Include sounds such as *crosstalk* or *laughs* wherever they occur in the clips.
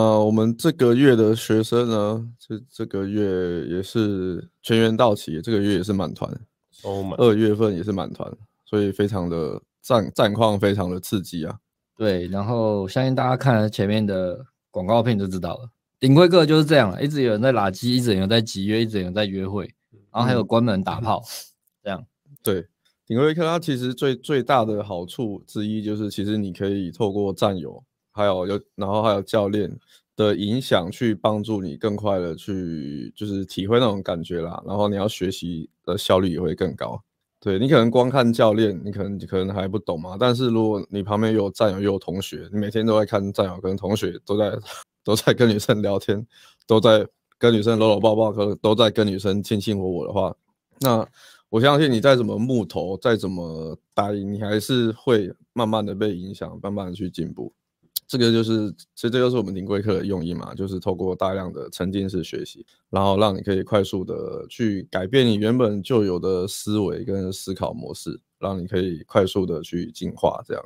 呃，我们这个月的学生呢，这这个月也是全员到齐，这个月也是满团，二月份也是满团，所以非常的战战况非常的刺激啊。对，然后相信大家看了前面的广告片就知道了，顶规课就是这样，一直有人在拉机，一直有人在集约，一直有人在约会，然后还有关门打炮，嗯、这样。对，顶规课它其实最最大的好处之一就是，其实你可以透过战友，还有有，然后还有教练的影响，去帮助你更快的去就是体会那种感觉啦，然后你要学习的效率也会更高。对，你可能光看教练，你可能你可能还不懂嘛。但是如果你旁边有战友又有同学，你每天都在看战友跟同学都在都在跟女生聊天，都在跟女生搂搂抱抱，可都在跟女生卿卿我我的话，那我相信你再怎么木头，再怎么答应，你还是会慢慢的被影响，慢慢的去进步。这个就是，其实这就是我们零规课的用意嘛，就是透过大量的沉浸式学习，然后让你可以快速的去改变你原本就有的思维跟思考模式，让你可以快速的去进化。这样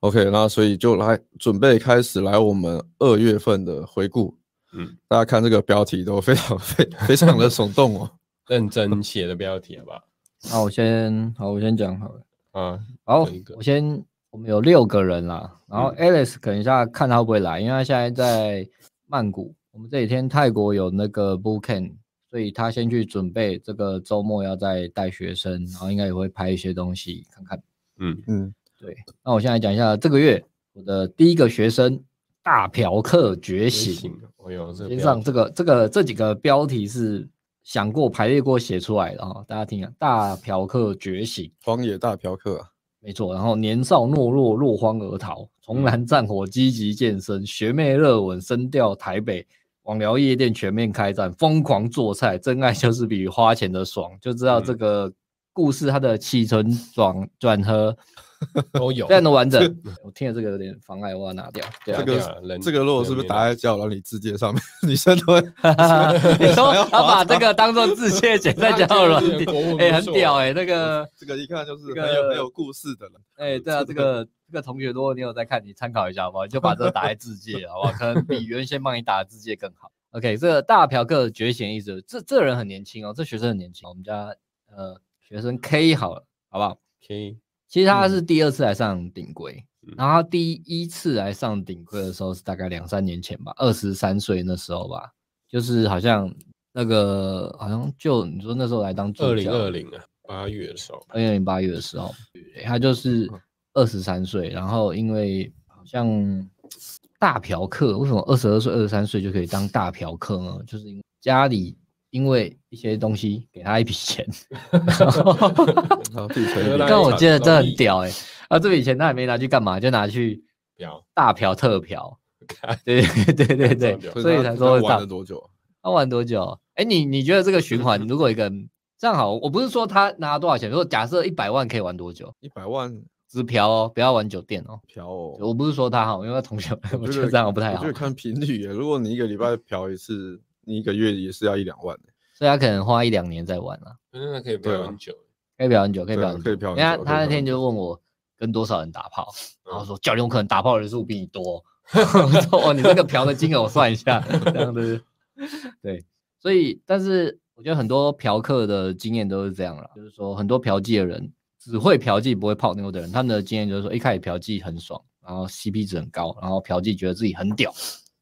，OK，那所以就来准备开始来我们二月份的回顾。嗯，大家看这个标题都非常非非常的耸动哦，*laughs* 认真写的标题好不好？那我先，好，我先讲好了。啊，好，我先。我们有六个人啦，然后 Alice 等一下看他会不会来，因为他现在在曼谷。我们这几天泰国有那个 Bootcamp，所以他先去准备这个周末要再带学生，然后应该也会拍一些东西看看。嗯嗯，对。那我现在讲一下这个月我的第一个学生大嫖客觉醒。我有，这先上这个这个这几个标题是想过排列过写出来的哈，大家听啊，大嫖客觉醒，荒野大嫖客。没错，然后年少懦弱，落荒而逃；重燃战火，积极健身；学妹热吻，升调台北；网聊夜店全面开战，疯狂做菜，真爱就是比花钱的爽。就知道这个故事它的起承转转合。*laughs* 都有，非常的完整。我听了这个有点妨碍，我要拿掉。对啊，这个这个如果是不是打在交友软体自介上面，*laughs* 女生都会。*laughs* 你说他把这个当做字界写在交友软体，哎，很屌哎，那个这个一看就是很有很有故事的人。哎，对啊，这个这个同学，如果你有在看，你参考一下好不好？就把这个打在字界，好不好？可能比原先帮你打的字界更好。OK，这个大嫖客觉醒意思，这这人很年轻哦，这学生很年轻。我们家呃学生 K 好了，好不好？K。其实他是第二次来上顶规，嗯、然后他第一次来上顶规的时候是大概两三年前吧，二十三岁那时候吧，就是好像那个好像就你说那时候来当助教，二零二零啊八月的时候，二零二零八月的时候，他就是二十三岁，然后因为好像大嫖客，为什么二十二岁、二十三岁就可以当大嫖客呢？就是因为家里。因为一些东西给他一笔钱，*laughs* *laughs* 但我觉得这很屌哎、欸！啊，这笔钱他也没拿去干嘛，就拿去嫖大嫖特嫖，对对对对对，所以才说玩了多久？他玩多久？哎，你你觉得这个循环，*laughs* 如果一个人这样好，我不是说他拿多少钱，如果假设一百万可以玩多久？一百万只嫖哦，不要玩酒店哦，嫖哦。我不是说他好，因为他同学我觉得这样不太好。就看频率，如果你一个礼拜嫖一次。你一个月也是要一两万，所以他可能花一两年在玩了。那可以嫖很久，可以嫖很久，可以嫖很久。可以嫖。你看他那天就问我跟多少人打炮，然后说教练，我可能打炮人数比你多。*laughs* 我说哦，你这个嫖的金额我算一下，这样子。对，所以但是我觉得很多嫖客的经验都是这样了，就是说很多嫖妓的人只会嫖妓不会泡妞的人，他们的经验就是说一开始嫖妓很爽，然后 CP 值很高，然后嫖妓觉得自己很屌，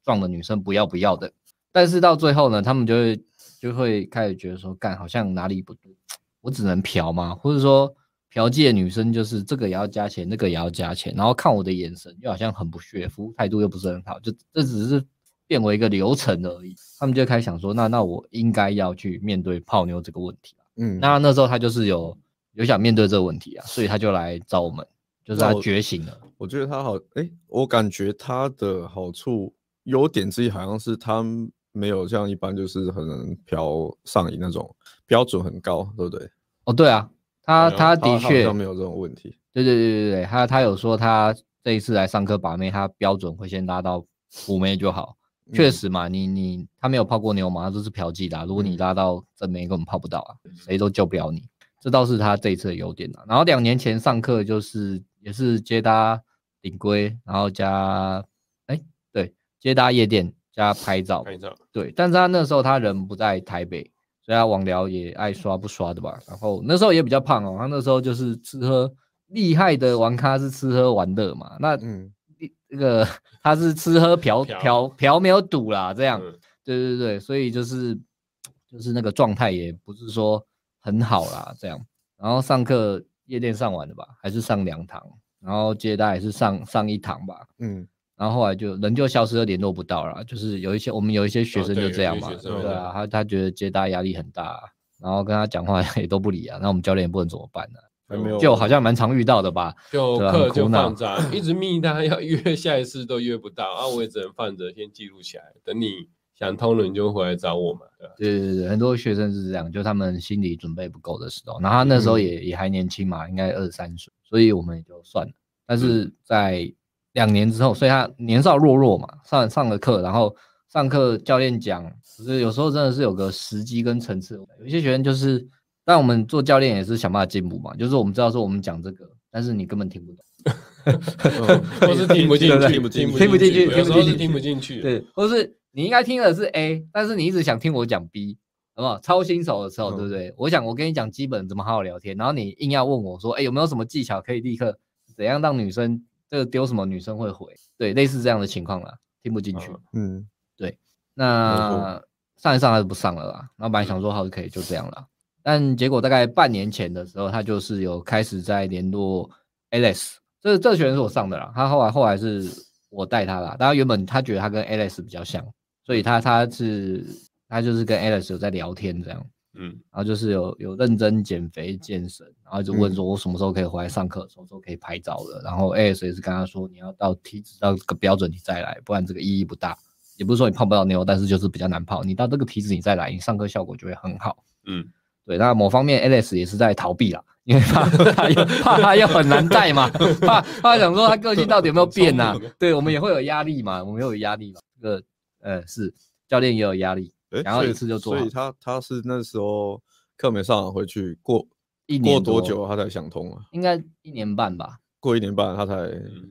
撞的女生不要不要的。但是到最后呢，他们就会就会开始觉得说，干好像哪里不对，我只能嫖吗？或者说嫖妓的女生就是这个也要加钱，那个也要加钱，然后看我的眼神又好像很不屑，服务态度又不是很好，就这只是变为一个流程而已。他们就开始想说，那那我应该要去面对泡妞这个问题。嗯，那那时候他就是有有想面对这个问题啊，所以他就来找我们，就是他觉醒了。我，觉得他好，哎、欸，我感觉他的好处优点之一好像是他。没有像一般就是很能嫖上瘾那种标准很高，对不对？哦，对啊，他他的确没有这种问题。对对对对对，他他有说他这一次来上课把妹，他标准会先拉到五妹就好。嗯、确实嘛，你你他没有泡过妞嘛，他都是嫖妓的、啊。如果你拉到正妹，根本泡不到啊，谁都救不了你。这倒是他这一次的优点啊。然后两年前上课就是也是接搭顶规，然后加哎对。接搭夜店加拍照，拍照对。但是他那时候他人不在台北，所以他网聊也爱刷不刷的吧。然后那时候也比较胖哦，他那时候就是吃喝厉害的玩咖是吃喝玩乐嘛。那嗯，那个 *laughs* 他是吃喝嫖 *laughs* 嫖嫖没有赌啦，这样。嗯、对对对，所以就是就是那个状态也不是说很好啦，这样。然后上课夜店上完的吧，还是上两堂，然后接待也是上上一堂吧，嗯。然后后来就人就消失了，联络不到了。就是有一些我们有一些学生就这样嘛，哦、对，对啊，他他觉得接搭压力很大，然后跟他讲话 *laughs* 也都不理啊。那我们教练也不能怎么办呢？还没有，就好像蛮常遇到的吧？就课就放着，*laughs* 一直密他要约下一次都约不到啊，我也只能放着先记录起来，等你想通了你就回来找我嘛。对对对对，很多学生是这样，就他们心理准备不够的时候，然后他那时候也、嗯、也还年轻嘛，应该二十三岁，所以我们也就算了。但是在、嗯两年之后，所以他年少弱弱嘛，上上了课，然后上课教练讲，只是有时候真的是有个时机跟层次。有一些学员就是，但我们做教练也是想办法进步嘛，就是我们知道说我们讲这个，但是你根本听不懂，或是听不进去，听不进去，听不进去，有时候是听不进去，对，或是你应该听的是 A，但是你一直想听我讲 B，好不好？超新手的时候，对不对？我想我跟你讲基本怎么好好聊天，然后你硬要问我说，哎，有没有什么技巧可以立刻怎样让女生？这个丢什么女生会回？对，类似这样的情况啦，听不进去。嗯，对。那上一上还是不上了啦。然后本来想说好就可以就这样了，但结果大概半年前的时候，他就是有开始在联络 Alice。这这个学员是我上的啦，他后来后来是我带他啦。当然原本他觉得他跟 Alice 比较像，所以他他是他就是跟 Alice 有在聊天这样。嗯，然后就是有有认真减肥健身，然后就问说，我什么时候可以回来上课，嗯、什么时候可以拍照的。然后 AS 也是跟他说，你要到体脂到这个标准你再来，不然这个意义不大。也不是说你泡不到妞，但是就是比较难泡。你到这个体脂你再来，你上课效果就会很好。嗯，对。那某方面 AS 也是在逃避啦，因为怕他又怕他又很难带嘛，怕怕想说他个性到底有没有变呐、啊？对，我们也会有压力嘛，我们也有压力嘛。这个呃是教练也有压力。然后一次就做，所以他他是那时候课没上完回去过一年过多久他才想通啊？应该一年半吧。过一年半他才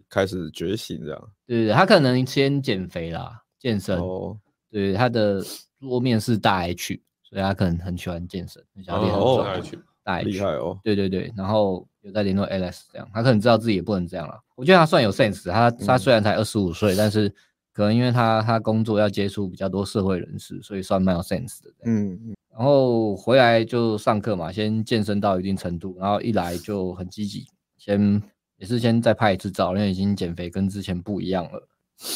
开始觉醒这样。对对对，他可能先减肥啦，健身。哦。对，他的桌面是大 H，所以他可能很喜欢健身，很想练很大 H，大 H 厉害哦。对对对，然后有在联络 Alex 这样，他可能知道自己也不能这样了。我觉得他算有 sense，他他虽然才二十五岁，但是。可能因为他他工作要接触比较多社会人士，所以算蛮有 sense 的。嗯嗯。然后回来就上课嘛，先健身到一定程度，然后一来就很积极，先也是先再拍一次照，因为已经减肥跟之前不一样了。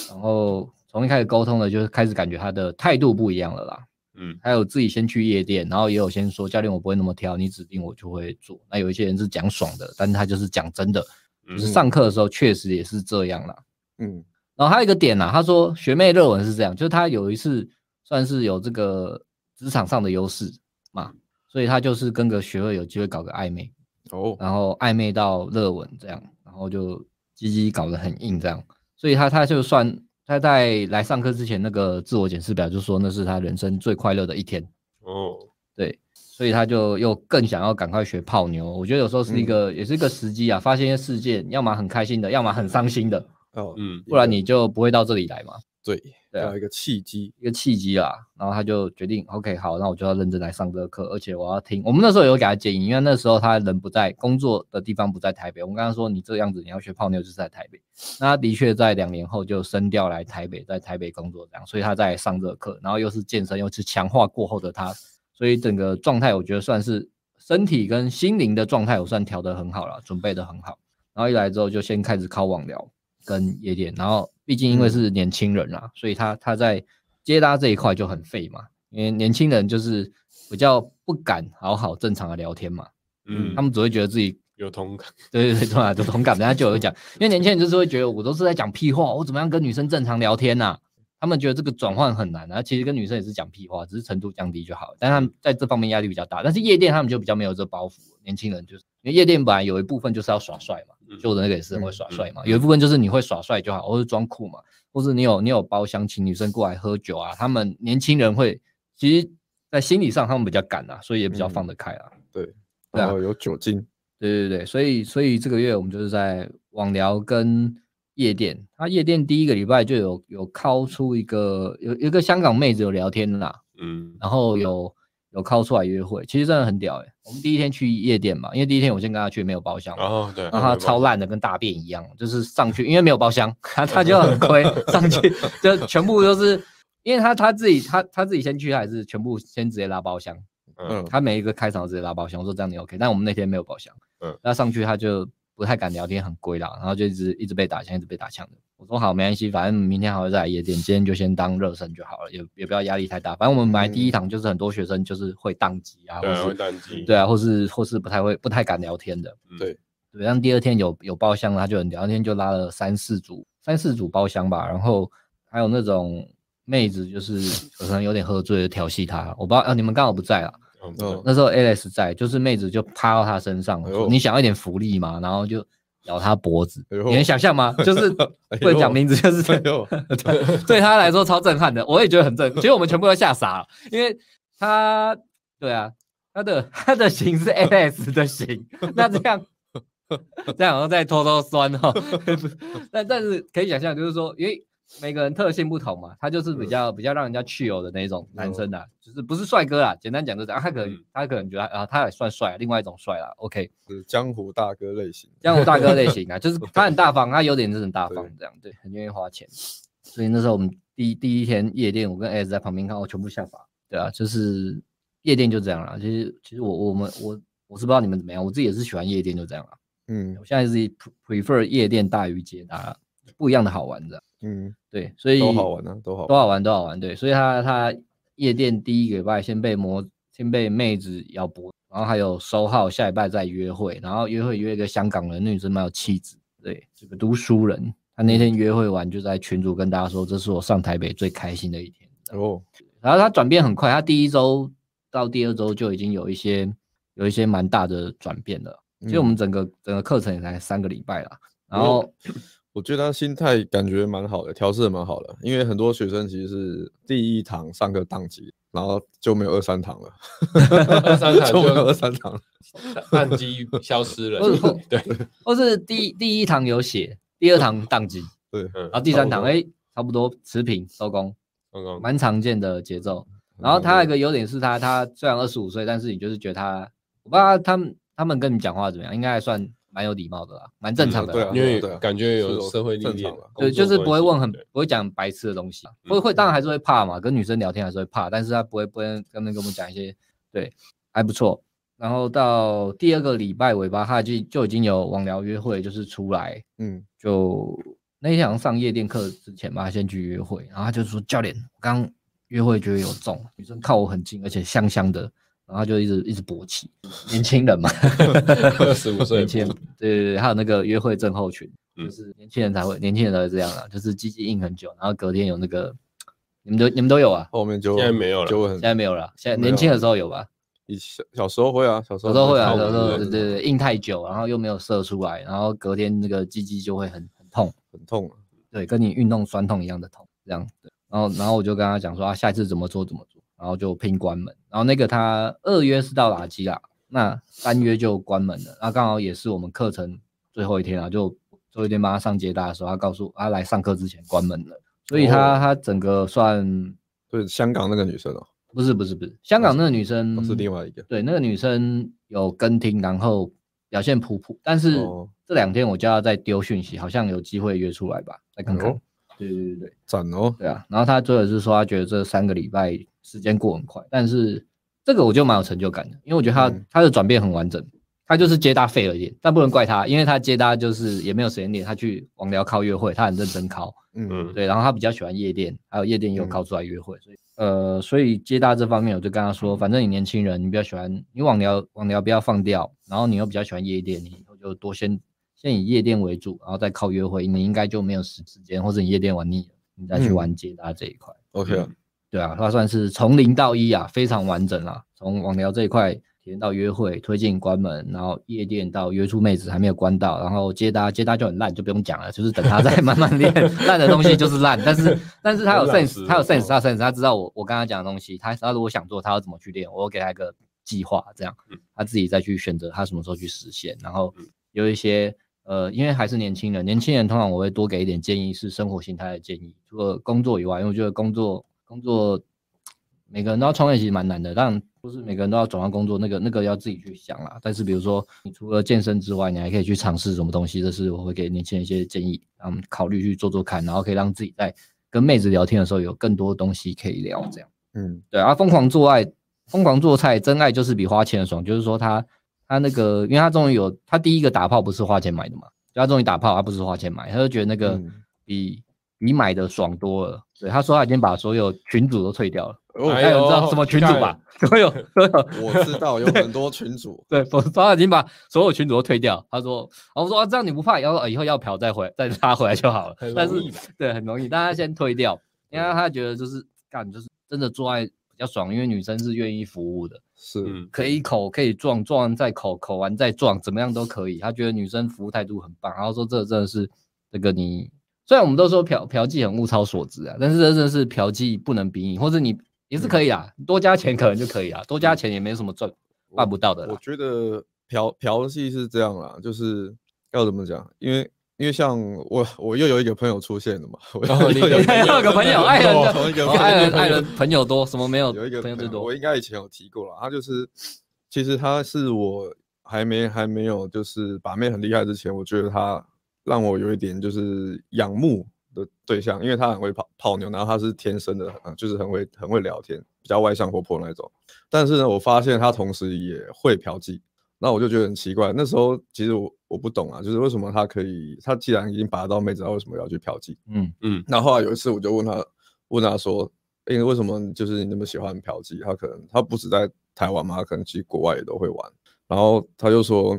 然后从一开始沟通的，就是开始感觉他的态度不一样了啦。嗯。还有自己先去夜店，然后也有先说教练我不会那么挑，你指定我就会做。那有一些人是讲爽的，但是他就是讲真的，就是上课的时候确实也是这样啦。嗯。然后还有一个点呐、啊，他说学妹热吻是这样，就是他有一次算是有这个职场上的优势嘛，所以他就是跟个学妹有机会搞个暧昧哦，然后暧昧到热吻这样，然后就鸡鸡搞得很硬这样，所以他他就算他在来上课之前那个自我检视表就说那是他人生最快乐的一天哦，对，所以他就又更想要赶快学泡妞，我觉得有时候是一个、嗯、也是一个时机啊，发现一些事件，要么很开心的，要么很伤心的。哦，嗯，不然你就不会到这里来嘛。对，对啊，一个契机，一个契机啦。然后他就决定，OK，好，那我就要认真来上这个课，而且我要听。我们那时候有给他建议，因为那时候他人不在，工作的地方不在台北。我们刚刚说你这样子，你要学泡妞就是在台北。那他的确在两年后就升调来台北，在台北工作这样，所以他在上这个课，然后又是健身，又是强化过后的他，所以整个状态我觉得算是身体跟心灵的状态，我算调得很好了，准备得很好。然后一来之后就先开始靠网聊。跟夜店，然后毕竟因为是年轻人啊，嗯、所以他他在接搭这一块就很废嘛，因为年轻人就是比较不敢好好正常的聊天嘛，嗯，他们只会觉得自己有同感，对对对，对啊，有同感，人家就有讲，*laughs* 因为年轻人就是会觉得我都是在讲屁话，我怎么样跟女生正常聊天呐、啊？他们觉得这个转换很难啊，其实跟女生也是讲屁话，只是程度降低就好了，但他们在这方面压力比较大，但是夜店他们就比较没有这包袱，年轻人就是因为夜店本来有一部分就是要耍帅嘛。做的那个也是会耍帅嘛，有一部分就是你会耍帅就好，或是装酷嘛，或是你有你有包厢请女生过来喝酒啊，他们年轻人会，其实，在心理上他们比较敢啊，所以也比较放得开啊。对，然后有酒精。对对对，所以所以这个月我们就是在网聊跟夜店，他夜店第一个礼拜就有有敲出一个有有一个香港妹子有聊天啦，嗯，然后有有靠出来约会，其实真的很屌哎、欸。我们第一天去夜店嘛，因为第一天我先跟他去没有包厢，哦对，然后他超烂的跟大便一样，就是上去因为没有包厢，他他就很亏，*laughs* 上去就全部都是，因为他他自己他他自己先去，他还是全部先直接拉包厢，嗯，他每一个开场都直接拉包厢，我说这样你 OK，但我们那天没有包厢，嗯，那上去他就。不太敢聊天，很龟啦，然后就一直一直被打枪，一直被打枪的。我说好，没关系，反正明天还会再来夜店，今天就先当热身就好了，也也不要压力太大。反正我们本来第一堂就是很多学生就是会宕机啊，对，或是会宕机，对啊，或是或是不太会不太敢聊天的。对对，然后第二天有有包厢，他就很聊天，就拉了三四组三四组包厢吧，然后还有那种妹子就是可能有点喝醉的调戏他，我不知道啊，你们刚好不在啊。嗯，那时候 Alex 在，就是妹子就趴到他身上，哎、你想要一点福利嘛，然后就。咬他脖子，哎、你能想象吗？就是 *laughs* 不能讲名字，就是对，他来说超震撼的，我也觉得很震。其实我们全部都吓傻了，因为他，对啊，他的他的型是 AS 的型，那这样这样好像在偷偷酸哦。*laughs* 但但是可以想象，就是说，因为。每个人特性不同嘛，他就是比较比较让人家去油的那种男生啊，就是不是帅哥啦，简单讲就这样。他可能他可能觉得啊，他也算帅，另外一种帅啦。OK，是江湖大哥类型，江湖大哥类型啊，*laughs* 就是他很大方，他有点这种大方这样，对，很愿意花钱。所以那时候我们第一第一天夜店，我跟 S 在旁边看，我全部吓傻。对啊，就是夜店就这样了。其实其实我我们我我是不知道你们怎么样，我自己也是喜欢夜店就这样了。嗯，我现在是 prefer 夜店大于接搭，不一样的好玩的。嗯，对，所以都好玩啊，都好都好玩，都好玩。对，所以他他夜店第一个礼拜先被魔，先被妹子要播，然后还有收号，下礼拜再约会，然后约会约一个香港人，女生蛮有气质，对，这个读书人。他那天约会完就在群组跟大家说，这是我上台北最开心的一天。哦，然后他转变很快，他第一周到第二周就已经有一些有一些蛮大的转变了。其实我们整个、嗯、整个课程也才三个礼拜了，然后。哦我觉得他心态感觉蛮好的，调试的蛮好的，因为很多学生其实是第一堂上课当机，然后就没有二三堂了，二三 *laughs* 堂就没有二三堂，当 *laughs* 机消失了，对，*laughs* 或是第一第一堂有写，第二堂当机，对，然后第三堂哎差不多持平收工，收工，蛮常见的节奏。然后他有一个优点是他他虽然二十五岁，但是你就是觉得他，我不知道他们他们跟你讲话怎么样，应该还算。蛮有礼貌的啦，蛮正常的，对啊，因为感觉有社会历练嘛，对，就是不会问很不会讲白痴的东西，会会当然还是会怕嘛，跟女生聊天还是会怕，但是他不会不会跟他们跟我们讲一些，对，还不错。然后到第二个礼拜尾巴，他就就已经有网聊约会，就是出来，嗯，就那天好像上夜店课之前吧，先去约会，然后他就说教练，我刚约会觉得有中，女生靠我很近，而且香香的。然后就一直一直勃起，年轻人嘛 *laughs* *laughs* 二十五岁，年轻人，对对对，还有那个约会症候群，就是年轻人才会，年轻人才会这样啊，就是鸡鸡硬很久，然后隔天有那个，你们都你们都有啊？后面就现在没有了，现在没有了，现在年轻的时候有吧？以小小时候会啊，小时候会啊，小时候对对对，硬太久，然后又没有射出来，然后隔天那个鸡鸡就会很很痛，很痛，对，跟你运动酸痛一样的痛，这样，然后然后我就跟他讲说啊，下一次怎么做怎么做。然后就拼关门，然后那个他二约是到垃圾啦，那三约就关门了。那刚好也是我们课程最后一天啊，就最后一天帮他上接搭的时候，他告诉他来上课之前关门了，所以他、哦、他整个算对香港那个女生哦，不是不是不是香港那个女生、哦、是另外一个，对那个女生有跟听，然后表现普普，但是这两天我叫他再丢讯息，好像有机会约出来吧，再看看。哦、对对对对，赞哦，对啊，然后他最后是说他觉得这三个礼拜。时间过很快，但是这个我就蛮有成就感的，因为我觉得他、嗯、他的转变很完整，他就是接搭废了一点，但不能怪他，因为他接搭就是也没有时间练，他去网聊靠约会，他很认真靠，嗯。对，然后他比较喜欢夜店，还有夜店也有靠出来约会，嗯、所以呃，所以接搭这方面我就跟他说，反正你年轻人，你比较喜欢你网聊网聊不要放掉，然后你又比较喜欢夜店，你以后就多先先以夜店为主，然后再靠约会，你应该就没有时时间，或者你夜店玩腻了，你再去玩接搭这一块、嗯、，OK 啊。对啊，他算是从零到一啊，非常完整啊。从网聊这一块体验到约会、推进、关门，然后夜店到约出妹子还没有关到，然后接搭接搭就很烂，就不用讲了，就是等他再 *laughs* 慢慢练。烂的东西就是烂，但是 *laughs* 但是他有 sense，他有 sense，他 sense，他知道我我刚刚讲的东西，他他如果想做，他要怎么去练，我给他一个计划，这样他自己再去选择他什么时候去实现。然后有一些呃，因为还是年轻人，年轻人通常我会多给一点建议，是生活形态的建议，除了工作以外，因为我觉得工作工作每个人都要创业，其实蛮难的，但不是每个人都要转换工作，那个那个要自己去想啦。但是比如说，你除了健身之外，你还可以去尝试什么东西，这是我会给年轻人一些建议，嗯，考虑去做做看，然后可以让自己在跟妹子聊天的时候有更多东西可以聊，这样，嗯，对啊，疯狂做爱，疯狂做菜，真爱就是比花钱的爽，就是说他。他那个，因为他终于有，他第一个打炮不是花钱买的嘛，就他终于打炮，他不是花钱买，他就觉得那个比、嗯、比买的爽多了。对，他说他已经把所有群主都退掉了。哦，还有人知道什么群主吧？所有所有，我知道有很多群主。对，我说他已经把所有群主都退掉。他说，我说啊，这样你不怕以后以后要嫖再回再拉回来就好了。但是对，很容易，大家先退掉，因为他觉得就是干，就是真的做爱。比较爽，因为女生是愿意服务的，是可以口可以撞，撞完再口，口完再撞，怎么样都可以。他觉得女生服务态度很棒，然后说这真的是这个你，虽然我们都说嫖嫖妓很物超所值啊，但是这真的是嫖妓不能比拟，或者你也是可以啊，多加钱可能就可以啊，多加钱也没什么赚办不到的。我觉得嫖嫖妓是这样啦，就是要怎么讲，因为。因为像我，我又有一个朋友出现了嘛。我又有一 *laughs* 个朋友，爱人的，同一个爱人，爱人朋友多，什么没有？有一个朋友最多。我应该以前有提过了，他就是，其实他是我还没还没有就是把妹很厉害之前，我觉得他让我有一点就是仰慕的对象，因为他很会泡泡妞，然后他是天生的，就是很会很会聊天，比较外向活泼那种。但是呢，我发现他同时也会嫖妓。那我就觉得很奇怪，那时候其实我我不懂啊，就是为什么他可以，他既然已经把得到妹子，他为什么要去嫖妓？嗯嗯。那后，后来有一次我就问他，问他说，因、欸、为为什么就是你那么喜欢嫖妓？他可能他不止在台湾嘛，他可能去国外也都会玩。然后他就说，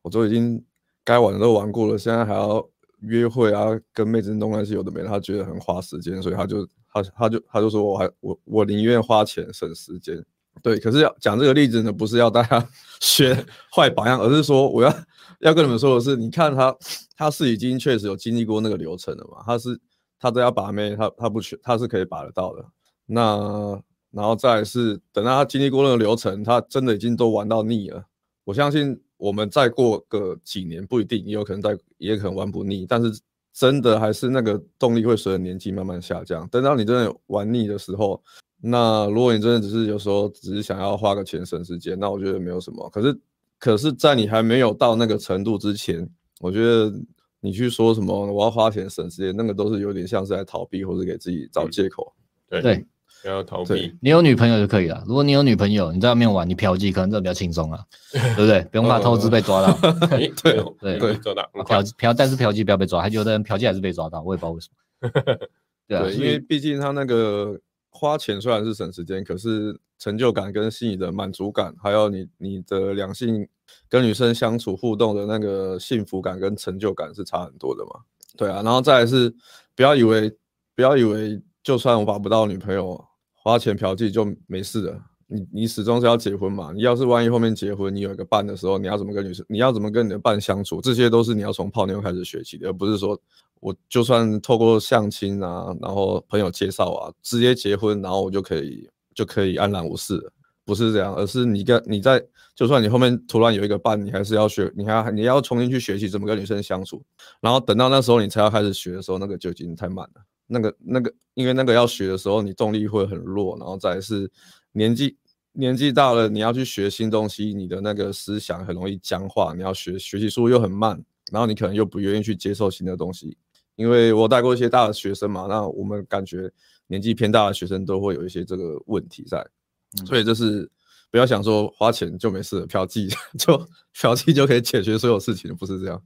我都已经该玩的都玩过了，现在还要约会啊，跟妹子弄那些有的没的，他觉得很花时间，所以他就他他就他就说我还我我宁愿花钱省时间。对，可是要讲这个例子呢，不是要大家学坏榜样，而是说我要 *laughs* 要跟你们说的是，你看他他是已经确实有经历过那个流程了嘛，他是他都要把妹，他他不去，他是可以把得到的。那然后再是等到他经历过那个流程，他真的已经都玩到腻了。我相信我们再过个几年不一定，也有可能再也可能玩不腻，但是真的还是那个动力会随着年纪慢慢下降。等到你真的玩腻的时候。那如果你真的只是有时候只是想要花个钱省时间，那我觉得没有什么。可是，可是在你还没有到那个程度之前，我觉得你去说什么我要花钱省时间，那个都是有点像是在逃避或者给自己找借口。对对，不要逃避。你有女朋友就可以了。如果你有女朋友，你在外面玩，你嫖妓可能这比较轻松啊，*laughs* 对不对？不用怕偷吃被抓到。*laughs* 对对 *laughs* 对，抓到嫖嫖，但是嫖妓不要被抓，还有的人嫖妓还是被抓到，我也不知道为什么。对啊，因为毕竟他那个。花钱虽然是省时间，可是成就感跟心理的满足感，还有你你的两性跟女生相处互动的那个幸福感跟成就感是差很多的嘛？对啊，然后再来是不要以为不要以为就算我把不到女朋友，花钱嫖妓就没事了。你你始终是要结婚嘛？你要是万一后面结婚，你有一个伴的时候，你要怎么跟女生？你要怎么跟你的伴相处？这些都是你要从泡妞开始学习的，而不是说我就算透过相亲啊，然后朋友介绍啊，直接结婚，然后我就可以就可以安然无事，不是这样，而是你跟你在就算你后面突然有一个伴，你还是要学，你还你要重新去学习怎么跟女生相处，然后等到那时候你才要开始学的时候，那个就已经太慢了。那个那个，因为那个要学的时候，你动力会很弱，然后再是年纪。年纪大了，你要去学新东西，你的那个思想很容易僵化。你要学学习速度又很慢，然后你可能又不愿意去接受新的东西。因为我带过一些大的学生嘛，那我们感觉年纪偏大的学生都会有一些这个问题在，嗯、所以就是不要想说花钱就没事了，嫖妓 *laughs* 就嫖妓就可以解决所有事情，不是这样。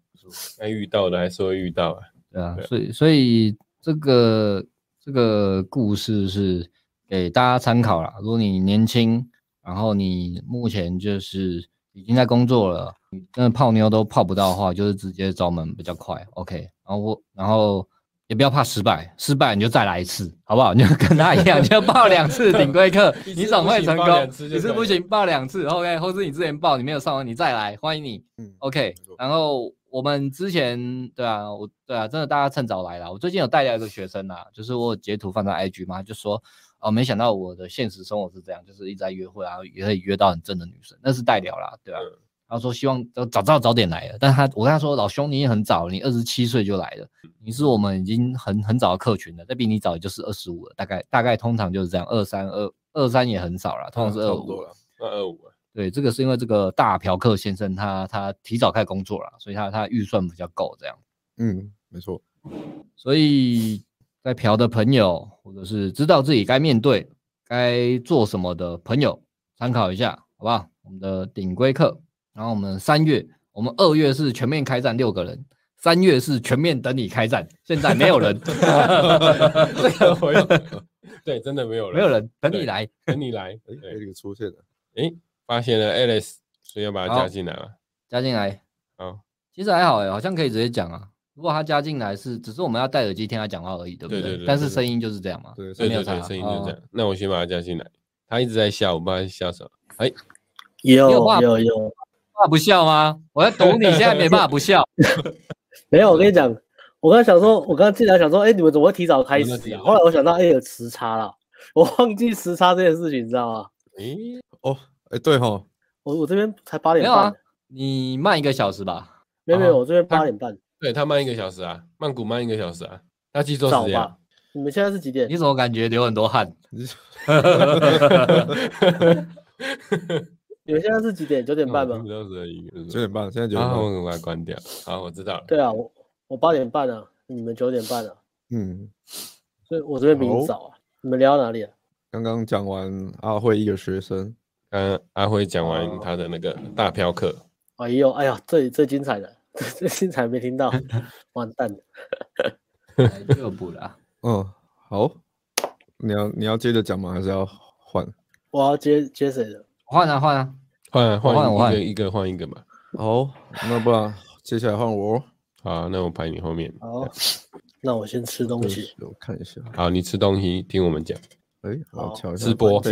该遇到的还是会遇到啊。对啊，所以所以这个这个故事是给大家参考啦。如果你年轻。然后你目前就是已经在工作了，你真的泡妞都泡不到的话，就是直接找门比较快，OK。然后我，然后也不要怕失败，失败你就再来一次，好不好？你就跟他一样，*laughs* 你就报两次顶规课，你总会成功。你是不行，报两次，OK。或是你之前报你没有上完，你再来，欢迎你，OK。然后我们之前对啊，我对啊，真的大家趁早来啦。我最近有带来一个学生啊，就是我截图放在 IG 嘛，就说。哦，没想到我的现实生活是这样，就是一直在约会啊，也可以约到很正的女生，那是代聊啦，对吧、啊？他说希望早知道早点来了，但他我跟他说老兄你也很早，你二十七岁就来了，你是我们已经很很早的客群了，再比你早也就是二十五了，大概大概通常就是这样，二三二二三也很少了，通常是二五了，二二五。对，这个是因为这个大嫖客先生他他提早开始工作了，所以他他预算比较够这样。嗯，没错。所以在嫖的朋友，或者是知道自己该面对该做什么的朋友，参考一下，好不好？我们的顶规课，然后我们三月，我们二月是全面开战六个人，三月是全面等你开战，现在没有人。这 *laughs* 个对，真的没有人，没有人等你来，等你来。哎，这个出现了，哎。发现了 Alice，所以要把他加进来了。加进来，好，其实还好哎，好像可以直接讲啊。如果他加进来是，只是我们要戴耳机听他讲话而已，对不对？对对对。但是声音就是这样嘛。对对对，声音就是这样。那我先把他加进来。他一直在笑，我不知道他笑什么。哎，有有有，爸不笑吗？我要懂你现在 *laughs* 没办法不笑。没有，我跟你讲，我刚才想说，我刚刚进来想说，哎，你们怎么会提早开始啊？后来我想到，哎，有时差了，*laughs* 我忘记时差这件事情，你知道吗？哎，哦。哎，对哈，我我这边才八点半，啊，你慢一个小时吧？没有没有，我这边八点半。对他慢一个小时啊，曼谷慢一个小时啊，他记错时间。早吧？你们现在是几点？你怎么感觉流很多汗？你们现在是几点？九点半吗？九点半，现在九点半。我赶快关掉。好，我知道了。对啊，我我八点半啊，你们九点半啊。嗯，所以我这边比你早啊。你们聊到哪里啊？刚刚讲完阿辉一个学生。刚阿辉讲完他的那个大嫖客，哎呦，哎呀，最最精彩的，*laughs* 最精彩没听到，完蛋了，又补了。嗯，好，你要你要接着讲吗？还是要换？我要接接谁的？换啊换啊换换换一个一个换一个嘛。好，那不然接下来换我。好，那我排你后面。好，那我先吃东西。我看一下。好，你吃东西，听我们讲。哎，好，瞧直播。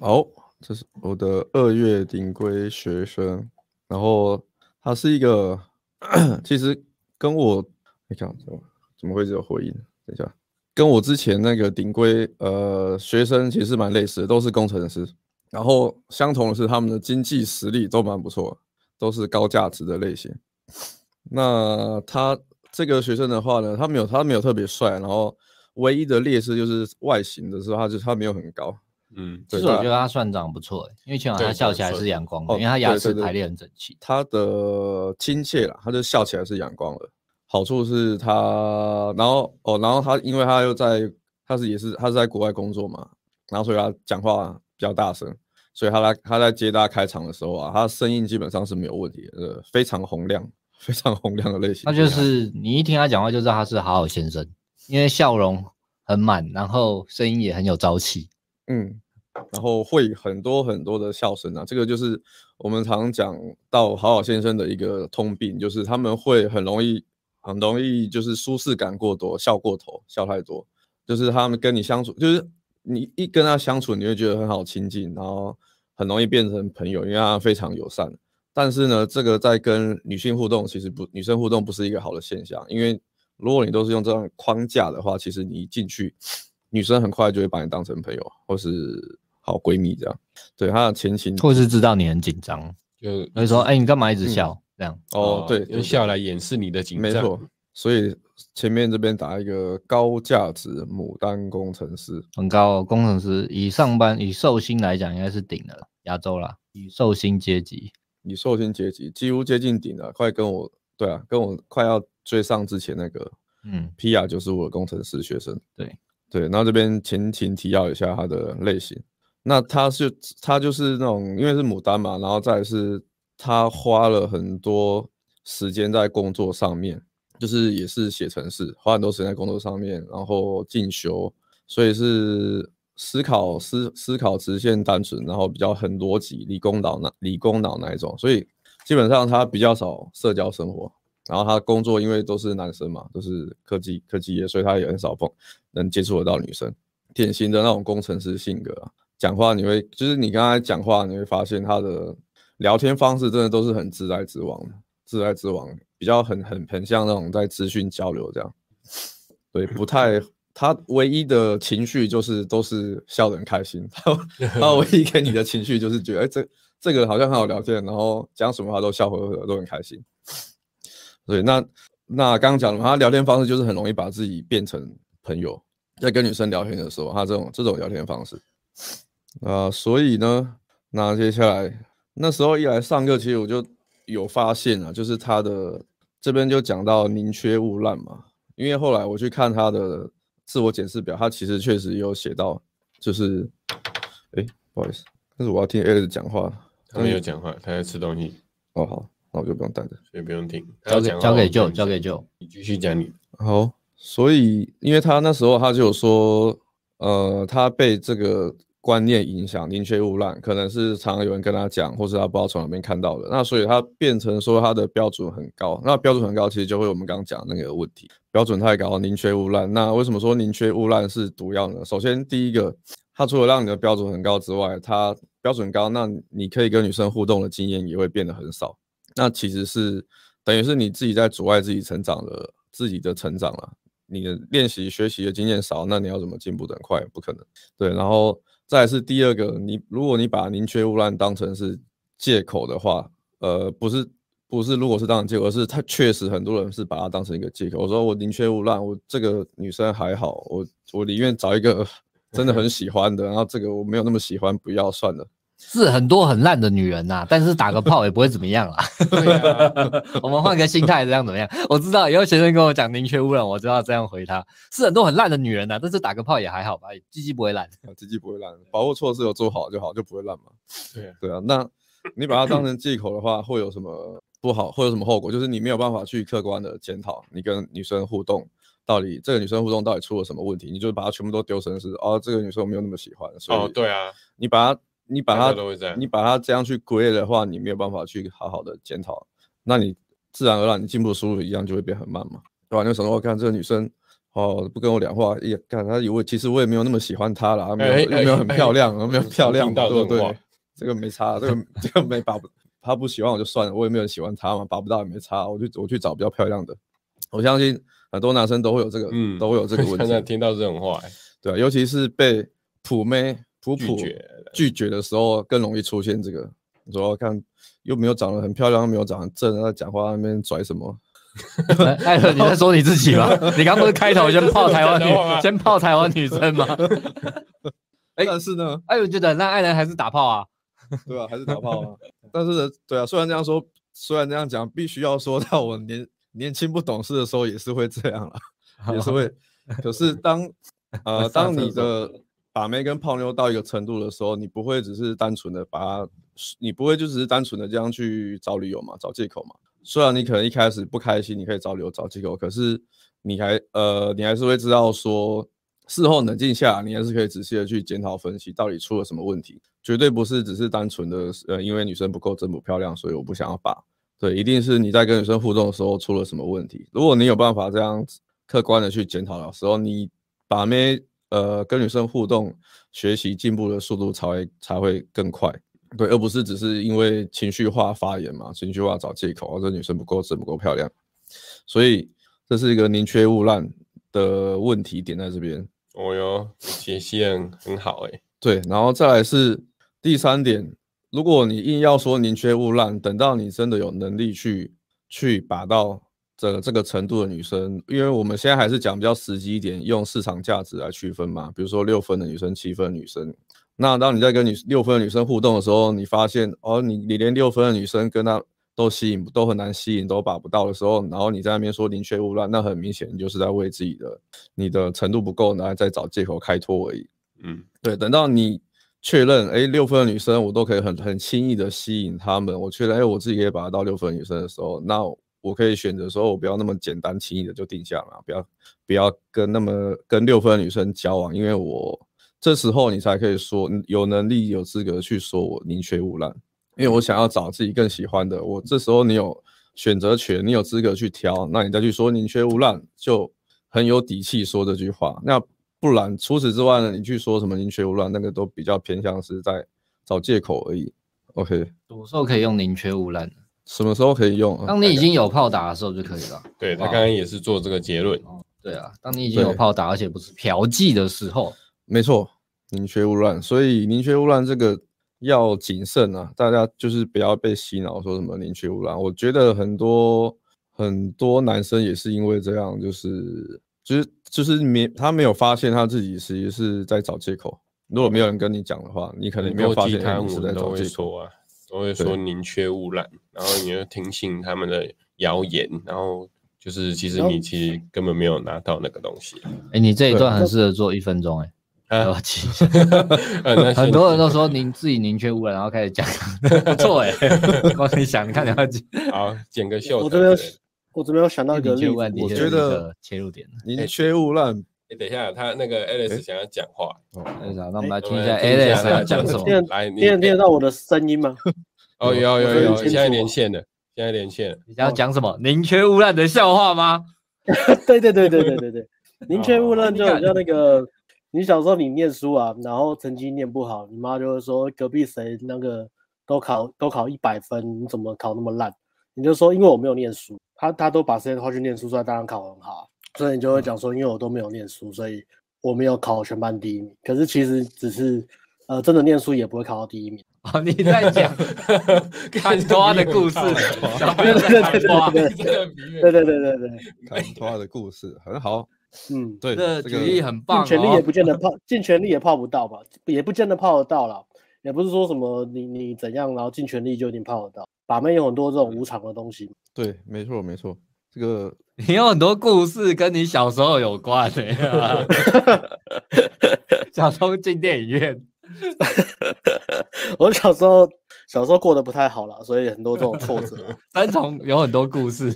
好。这是我的二月顶规学生，然后他是一个，*clears throat* 其实跟我，你看怎么怎么会有回音？等一下，跟我之前那个顶规呃学生其实蛮类似的，都是工程师。然后相同的是，他们的经济实力都蛮不错，都是高价值的类型。那他这个学生的话呢，他没有他没有特别帅，然后唯一的劣势就是外形的时候，他就他没有很高。嗯，其实我觉得他算长不错，因为起码他笑起来是阳光的，因为他牙齿排列很整齐。他的亲切啦，他就笑起来是阳光的。好处是他，然后哦，然后他因为他又在，他是也是他是在国外工作嘛，然后所以他讲话比较大声，所以他来他在接大家开场的时候啊，他的声音基本上是没有问题的，呃，非常洪亮，非常洪亮的类型。那就是你一听他讲话就知道他是好好先生，因为笑容很满，然后声音也很有朝气。嗯。然后会很多很多的笑声啊，这个就是我们常讲到好好先生的一个通病，就是他们会很容易很容易就是舒适感过多，笑过头，笑太多，就是他们跟你相处，就是你一跟他相处，你会觉得很好亲近，然后很容易变成朋友，因为他非常友善。但是呢，这个在跟女性互动，其实不女生互动不是一个好的现象，因为如果你都是用这种框架的话，其实你一进去，女生很快就会把你当成朋友，或是。好闺蜜这样，对她的前情，或是知道你很紧张，就会说，哎、欸，你干嘛一直笑？嗯、这样哦，对，用笑来掩饰你的紧张，没错。所以前面这边打一个高价值牡丹工程师，很高哦，工程师以上班以寿星来讲，应该是顶了亚洲啦，以寿星阶级，以寿星阶级几乎接近顶了，快跟我对啊，跟我快要追上之前那个，嗯，PR 就是我的工程师学生，对。对，然后这边前情提要一下他的类型。那他是他就是那种，因为是牡丹嘛，然后再是他花了很多时间在工作上面，就是也是写程式，花很多时间在工作上面，然后进修，所以是思考思思考直线单纯，然后比较很逻辑，理工脑那理工脑那一种，所以基本上他比较少社交生活，然后他工作因为都是男生嘛，都是科技科技业，所以他也很少碰能接触得到女生，典型的那种工程师性格啊。讲话你会，就是你刚才讲话，你会发现他的聊天方式真的都是很直来直往的，直来直往，比较很很很像那种在资讯交流这样。对，不太，他唯一的情绪就是都是笑得很开心。他 *laughs* 他唯一给你的情绪就是觉得，哎、欸，这这个好像很好聊天，然后讲什么话都笑呵呵，都很开心。对，那那刚刚讲了，他聊天方式就是很容易把自己变成朋友，在跟女生聊天的时候，他这种这种聊天方式，啊、呃，所以呢，那接下来那时候一来上课，其实我就有发现啊，就是他的这边就讲到宁缺毋滥嘛，因为后来我去看他的自我检视表，他其实确实有写到，就是，哎，不好意思，但是我要听 Alex 讲话，他没有讲话，他在吃东西。哦，好。那我就不用带着，所以不用听。交给交给就交给就，你继续讲你。好，所以因为他那时候他就有说，呃，他被这个观念影响，宁缺毋滥，可能是常常有人跟他讲，或是他不知道从哪边看到的。那所以他变成说他的标准很高，那标准很高，其实就会我们刚刚讲那个问题，标准太高，宁缺毋滥。那为什么说宁缺毋滥是毒药呢？首先第一个，他除了让你的标准很高之外，他标准高，那你可以跟女生互动的经验也会变得很少。那其实是等于是你自己在阻碍自己成长的自己的成长了。你的练习学习的经验少，那你要怎么进步得快？不可能。对，然后再是第二个，你如果你把宁缺毋滥当成是借口的话，呃，不是不是，如果是当成借口，而是他确实很多人是把它当成一个借口。我说我宁缺毋滥，我这个女生还好，我我宁愿找一个 *laughs* 真的很喜欢的，然后这个我没有那么喜欢，不要算了。是很多很烂的女人呐、啊，但是打个炮也不会怎么样啦。对啊，*laughs* 我们换个心态，这样怎么样？我知道以后学生跟我讲宁缺毋滥，我知道这样回他。是很多很烂的女人呐、啊，但是打个炮也还好吧，鸡鸡不会烂，鸡鸡不会烂，保护措施有做好就好，就不会烂嘛。对啊，对啊。那你把它当成借口的话，会有什么不好？会有什么后果？就是你没有办法去客观的检讨你跟女生互动到底这个女生互动到底出了什么问题，你就把它全部都丢成是哦，这个女生我没有那么喜欢。所以哦，对啊，你把它。你把它，你把它这样去归类的话，你没有办法去好好的检讨，那你自然而然你进步的速度一样就会变很慢嘛，对吧？你为什么我看这个女生哦不跟我讲话，也看她以为其实我也没有那么喜欢她啦，没有、没有很漂亮，欸、没有漂亮，对不对？这个没差，这个这个没把她不喜欢我就算了，我也没有喜欢她嘛，把不到也没差，我去我去找比较漂亮的。我相信很多男生都会有这个，嗯，都会有这个问题。*laughs* 现在听到这种话、欸，对，尤其是被普妹。普普拒绝的时候更容易出现这个，你说看又没有长得很漂亮，又没有长得很正，那讲话那边拽什么？艾伦，你在说你自己吗？*laughs* 你刚不是开头先泡台湾女，先泡台湾女生吗？*laughs* 哎，但是呢，艾伦觉得那艾伦还是打炮啊？对啊，还是打炮啊？但是对啊，虽然这样说，虽然这样讲，必须要说到我年年轻不懂事的时候也是会这样了，也是会。可是当呃 *laughs* 当你的把妹跟泡妞到一个程度的时候，你不会只是单纯的把它，你不会就只是单纯的这样去找理由嘛，找借口嘛。虽然你可能一开始不开心，你可以找理由找借口，可是你还呃，你还是会知道说，事后冷静下，你还是可以仔细的去检讨分析，到底出了什么问题。绝对不是只是单纯的呃，因为女生不够真不漂亮，所以我不想要把。对，一定是你在跟女生互动的时候出了什么问题。如果你有办法这样子客观的去检讨的时候，你把妹。呃，跟女生互动、学习进步的速度才会才会更快，对，而不是只是因为情绪化发言嘛，情绪化找借口，或者女生不够正、不够漂亮，所以这是一个宁缺毋滥的问题点在这边。哦哟，解析很很好哎。对，然后再来是第三点，如果你硬要说宁缺毋滥，等到你真的有能力去去把到。这个这个程度的女生，因为我们现在还是讲比较实际一点，用市场价值来区分嘛。比如说六分的女生、七分的女生，那当你在跟女六分的女生互动的时候，你发现哦，你你连六分的女生跟她都吸引都很难吸引，都把不到的时候，然后你在那边说宁缺毋滥，那很明显你就是在为自己的你的程度不够，然后再找借口开脱而已。嗯，对。等到你确认，哎，六分的女生我都可以很很轻易的吸引她们，我确认，哎，我自己可以把她到六分的女生的时候，那。我可以选择说，我不要那么简单轻易的就定下嘛，不要不要跟那么跟六分的女生交往，因为我这时候你才可以说有能力有资格去说我宁缺毋滥，因为我想要找自己更喜欢的，我这时候你有选择权，你有资格去挑，那你再去说宁缺毋滥，就很有底气说这句话。那不然除此之外呢，你去说什么宁缺毋滥，那个都比较偏向是在找借口而已。OK，什么时候可以用宁缺毋滥？什么时候可以用？当你已经有炮打的时候就可以了。对，他刚刚也是做这个结论。对啊，当你已经有炮打，而且不是嫖妓的时候，没错，宁缺毋滥。所以宁缺毋滥这个要谨慎啊，大家就是不要被洗脑说什么宁缺毋滥。我觉得很多很多男生也是因为这样，就是就是就是没他没有发现他自己其实是在找借口。如果没有人跟你讲的话，你可能没有发现他是在找借口啊。都会说宁缺毋滥，然后你就听信他们的谣言，然后就是其实你其实根本没有拿到那个东西。哎，你这一段很适合做一分钟哎。啊，*laughs* 很多人都说您自己宁缺毋滥，然后开始讲，*laughs* 不错哎。光你想，你看你要剪，好剪个袖子。我这边我这边有想到一个例子，我觉得切入点，宁缺毋滥。哎，等一下，他那个 Alex 想要讲话。哦，那我们来听一下 Alice 要讲什么。来，你听得到我的声音吗？*laughs* 哦，有有有，现在连线了，现在连线了。你想要讲什么？宁缺毋滥的笑话吗？*laughs* 对对对对对对对，宁缺毋滥就好像那个。你小时候你念书啊，然后成绩念不好，你妈就会说隔壁谁那个都考都考一百分，你怎么考那么烂？你就说因为我没有念书，他他都把时间花去念书，所以当然考很好。所以你就会讲说，因为我都没有念书，所以我没有考全班第一名。可是其实只是呃真的念书也不会考到第一名。哦，你在讲 *laughs* 看拖的故事，对对对对对对对对对，看拖的故事很好。嗯，对，这举例很棒。尽全力也不见得泡，尽全力也泡不到吧？也不见得泡得到了。也不是说什么你你怎样，然后尽全力就一定泡得到。把妹有很多这种无常的东西。对，没错没错。这个你有很多故事跟你小时候有关的。*laughs* 小时候进电影院，*laughs* 我小时候小时候过得不太好了，所以很多这种挫折。*laughs* 三重有很多故事，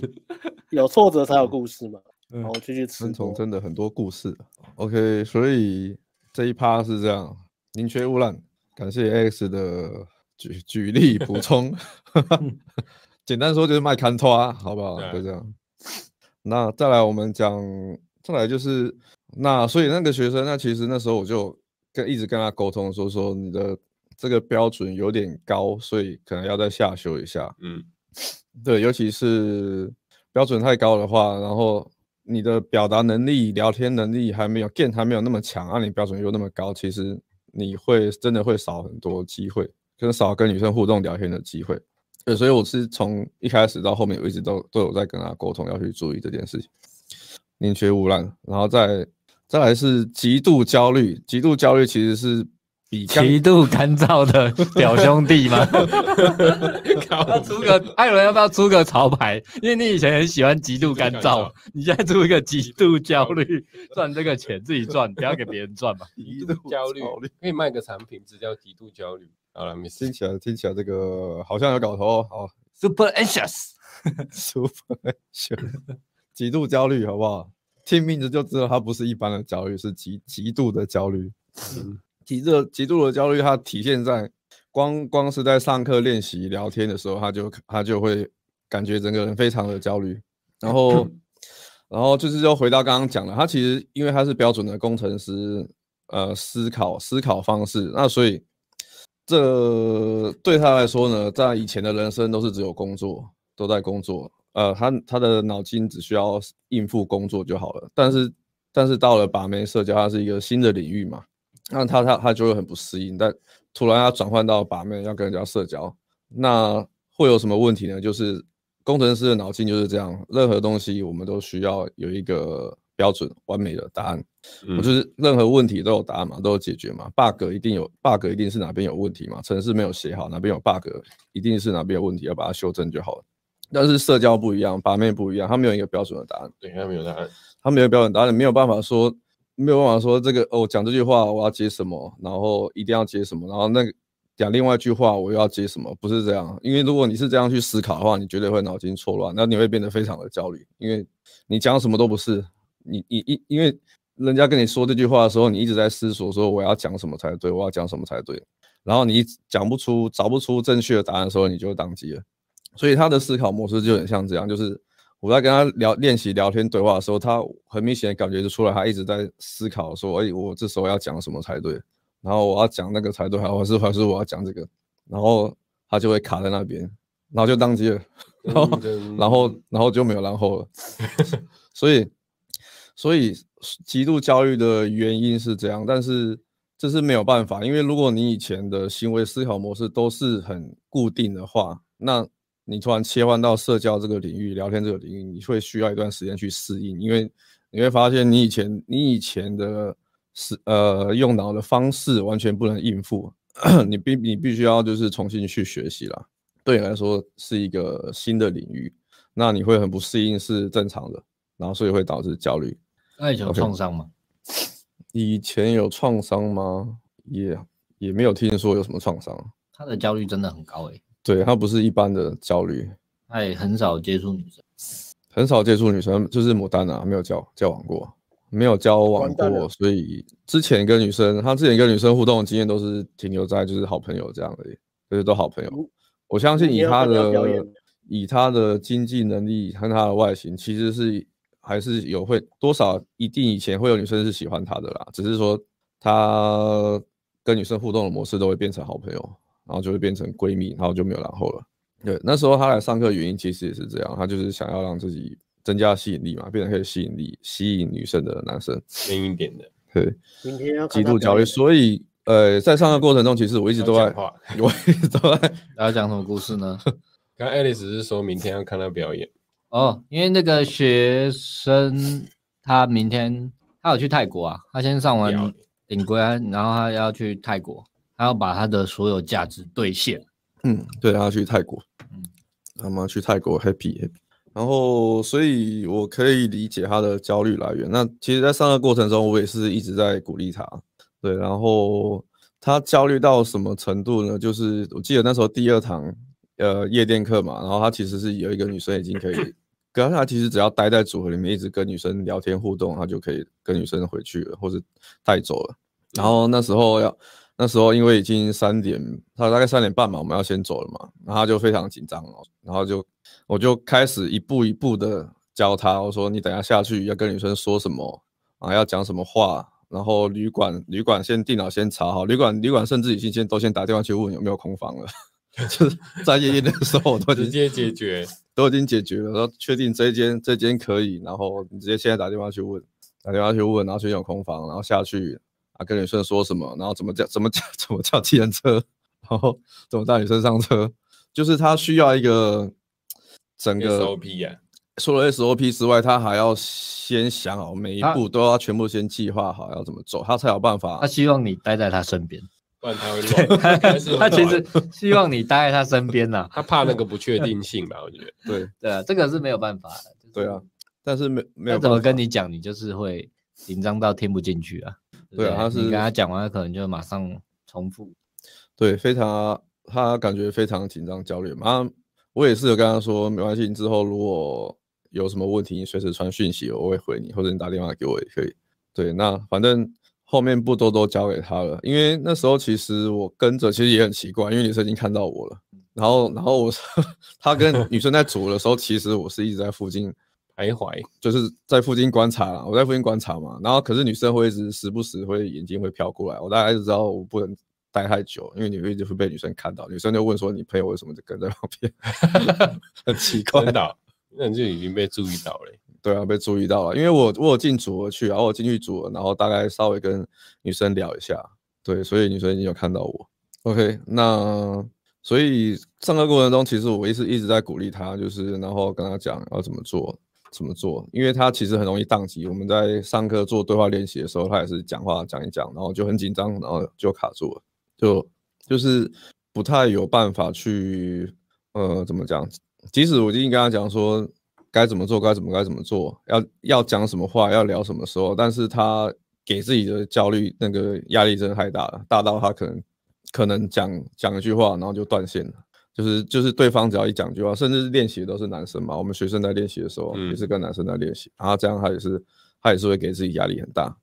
有挫折才有故事嘛。然后继续吃。三重真的很多故事。OK，所以这一趴是这样，宁缺毋滥。感谢 X 的举举例补充。简单说就是卖看拖，好不好？就这样。那再来我们讲，再来就是那所以那个学生，那其实那时候我就跟一直跟他沟通说说你的这个标准有点高，所以可能要再下修一下。嗯，对，尤其是标准太高的话，然后。你的表达能力、聊天能力还没有 get 还没有那么强，啊，你标准又那么高，其实你会真的会少很多机会，跟少跟女生互动聊天的机会。对，所以我是从一开始到后面，我一直都都有在跟他沟通，要去注意这件事情。宁缺毋滥，然后再再来是极度焦虑，极度焦虑其实是比。极度干燥的 *laughs* 表兄弟吗？*laughs* 要出个艾伦要不要出个潮牌？因为你以前很喜欢极度干燥，你现在出一个极度焦虑，赚这个钱自己赚，不要给别人赚嘛。极度焦虑可以卖个产品，只叫极度焦虑。好了，你。听起来听起来这个好像有搞头哦。好，Super anxious，Super anxious，极度焦虑好不好？听名字就知道他不是一般的焦虑，是极极度的焦虑。嗯。极度极度的焦虑，它体现在光光是在上课练习聊天的时候，他就他就会感觉整个人非常的焦虑。然后，*coughs* 然后就是又回到刚刚讲的，他其实因为他是标准的工程师，呃，思考思考方式，那所以这对他来说呢，在以前的人生都是只有工作，都在工作，呃，他他的脑筋只需要应付工作就好了。但是但是到了把妹社交，它是一个新的领域嘛。那他他他就会很不适应，但突然要转换到把妹，要跟人家社交，那会有什么问题呢？就是工程师的脑筋就是这样，任何东西我们都需要有一个标准完美的答案，嗯，就是任何问题都有答案嘛，都有解决嘛，bug 一定有 bug 一定是哪边有问题嘛，程式没有写好，哪边有 bug 一定是哪边有问题，要把它修正就好了。但是社交不一样，把妹不一样，它没有一个标准的答案，对，他没有答案，它没有标准答案，没有办法说。没有办法说这个哦，讲这句话我要接什么，然后一定要接什么，然后那个讲另外一句话我又要接什么，不是这样。因为如果你是这样去思考的话，你绝对会脑筋错乱，那你会变得非常的焦虑，因为你讲什么都不是。你你一因为人家跟你说这句话的时候，你一直在思索说我要讲什么才对，我要讲什么才对，然后你讲不出、找不出正确的答案的时候，你就会当机了。所以他的思考模式就很像这样，就是。我在跟他聊练习聊天对话的时候，他很明显感觉就出来，他一直在思考说：“哎，我这时候要讲什么才对？然后我要讲那个才对，还是还是我要讲这个？”然后他就会卡在那边，然后就当机了，然后然后然后就没有然后了。*laughs* 所以所以极度焦虑的原因是这样，但是这是没有办法，因为如果你以前的行为思考模式都是很固定的话，那你突然切换到社交这个领域、聊天这个领域，你会需要一段时间去适应，因为你会发现你以前你以前的是呃用脑的方式完全不能应付，*coughs* 你必你必须要就是重新去学习了。对你来说是一个新的领域，那你会很不适应是正常的，然后所以会导致焦虑。那以前有创伤吗？以前有创伤吗？也也没有听说有什么创伤。他的焦虑真的很高诶、欸。对，他不是一般的焦虑。他也很少接触女生，很少接触女生，就是牡丹啊，没有交交往过，没有交往过，所以之前跟女生，他之前跟女生互动的经验都是停留在就是好朋友这样而已，就是都好朋友。我相信以他的以他的经济能力和他的外形，其实是。还是有会多少一定以前会有女生是喜欢他的啦，只是说他跟女生互动的模式都会变成好朋友，然后就会变成闺蜜，然后就没有然后了。对，那时候他来上课原因其实也是这样，他就是想要让自己增加吸引力嘛，变成可以吸引力吸引女生的男生，偏一点的。*laughs* 对，极度焦虑，所以呃，在上课过程中，其实我一直都在，我一直都在。大家讲什么故事呢？*laughs* 刚刚爱丽丝是说明天要看他表演。哦，因为那个学生他明天他有去泰国啊，他先上完顶规，然后他要去泰国，他要把他的所有价值兑现。嗯，对，他要去泰国，嗯，他们去泰国 happy happy。然后，所以我可以理解他的焦虑来源。那其实，在上课过程中，我也是一直在鼓励他。对，然后他焦虑到什么程度呢？就是我记得那时候第二堂。呃，夜店课嘛，然后他其实是有一个女生已经可以，可他其实只要待在组合里面，一直跟女生聊天互动，他就可以跟女生回去了，或者带走了。然后那时候要，那时候因为已经三点，他大概三点半嘛，我们要先走了嘛，然后他就非常紧张哦，然后就我就开始一步一步的教他，我说你等下下去要跟女生说什么啊，要讲什么话，然后旅馆旅馆先电脑先查好，旅馆旅馆甚至已经先都先打电话去问有没有空房了。就是在夜店的时候，我都直接解决，都已经解决了，然后确定这间这间可以，然后你直接现在打电话去问，打电话去问，然后确定有空房，然后下去啊跟女生说什么，然后怎么叫怎么叫怎么叫计程车，然后怎么带女生上车，就是他需要一个整个 SOP 呀，除了 SOP 之外，他还要先想好每一步都要全部先计划好要怎么走，他才有办法。他希望你待在他身边。不然他会乱。他其实希望你待在他身边呐，他怕那个不确定性吧？我觉得。对对啊，这个是没有办法的。就是、对啊，但是没没有。怎么跟你讲，你就是会紧张到听不进去啊？对，啊，他是你跟他讲完，他可能就马上重复。对，非常他感觉非常紧张焦虑嘛。我也是有跟他说，没关系，你之后如果有什么问题，你随时传讯息，我会回你，或者你打电话给我也可以。对，那反正。后面步骤都交给他了，因为那时候其实我跟着，其实也很奇怪，因为女生已经看到我了，然后，然后我 *laughs* 他跟女生在组的时候，其实我是一直在附近徘徊，就是在附近观察，我在附近观察嘛，然后可是女生会一直时不时会眼睛会飘过来，我大概就知道我不能待太久，因为你会一直会被女生看到，女生就问说你朋友为什么就跟在旁边，*laughs* 很奇怪，真的，那你就已经被注意到了。对啊，被注意到了，因为我我有进组合去，然后我进去组合，然后大概稍微跟女生聊一下，对，所以女生已经有看到我。OK，那所以上课过程中，其实我一直一直在鼓励他，就是然后跟他讲要怎么做，怎么做，因为他其实很容易宕机。我们在上课做对话练习的时候，他也是讲话讲一讲，然后就很紧张，然后就卡住了，就就是不太有办法去呃怎么讲，即使我已经跟他讲说。该怎么做？该怎么该怎么做？要要讲什么话？要聊什么时候？但是他给自己的焦虑那个压力真的太大了，大到他可能可能讲讲一句话，然后就断线了。就是就是对方只要一讲句话，甚至是练习都是男生嘛。我们学生在练习的时候也是跟男生在练习，然后这样他也是他也是会给自己压力很大。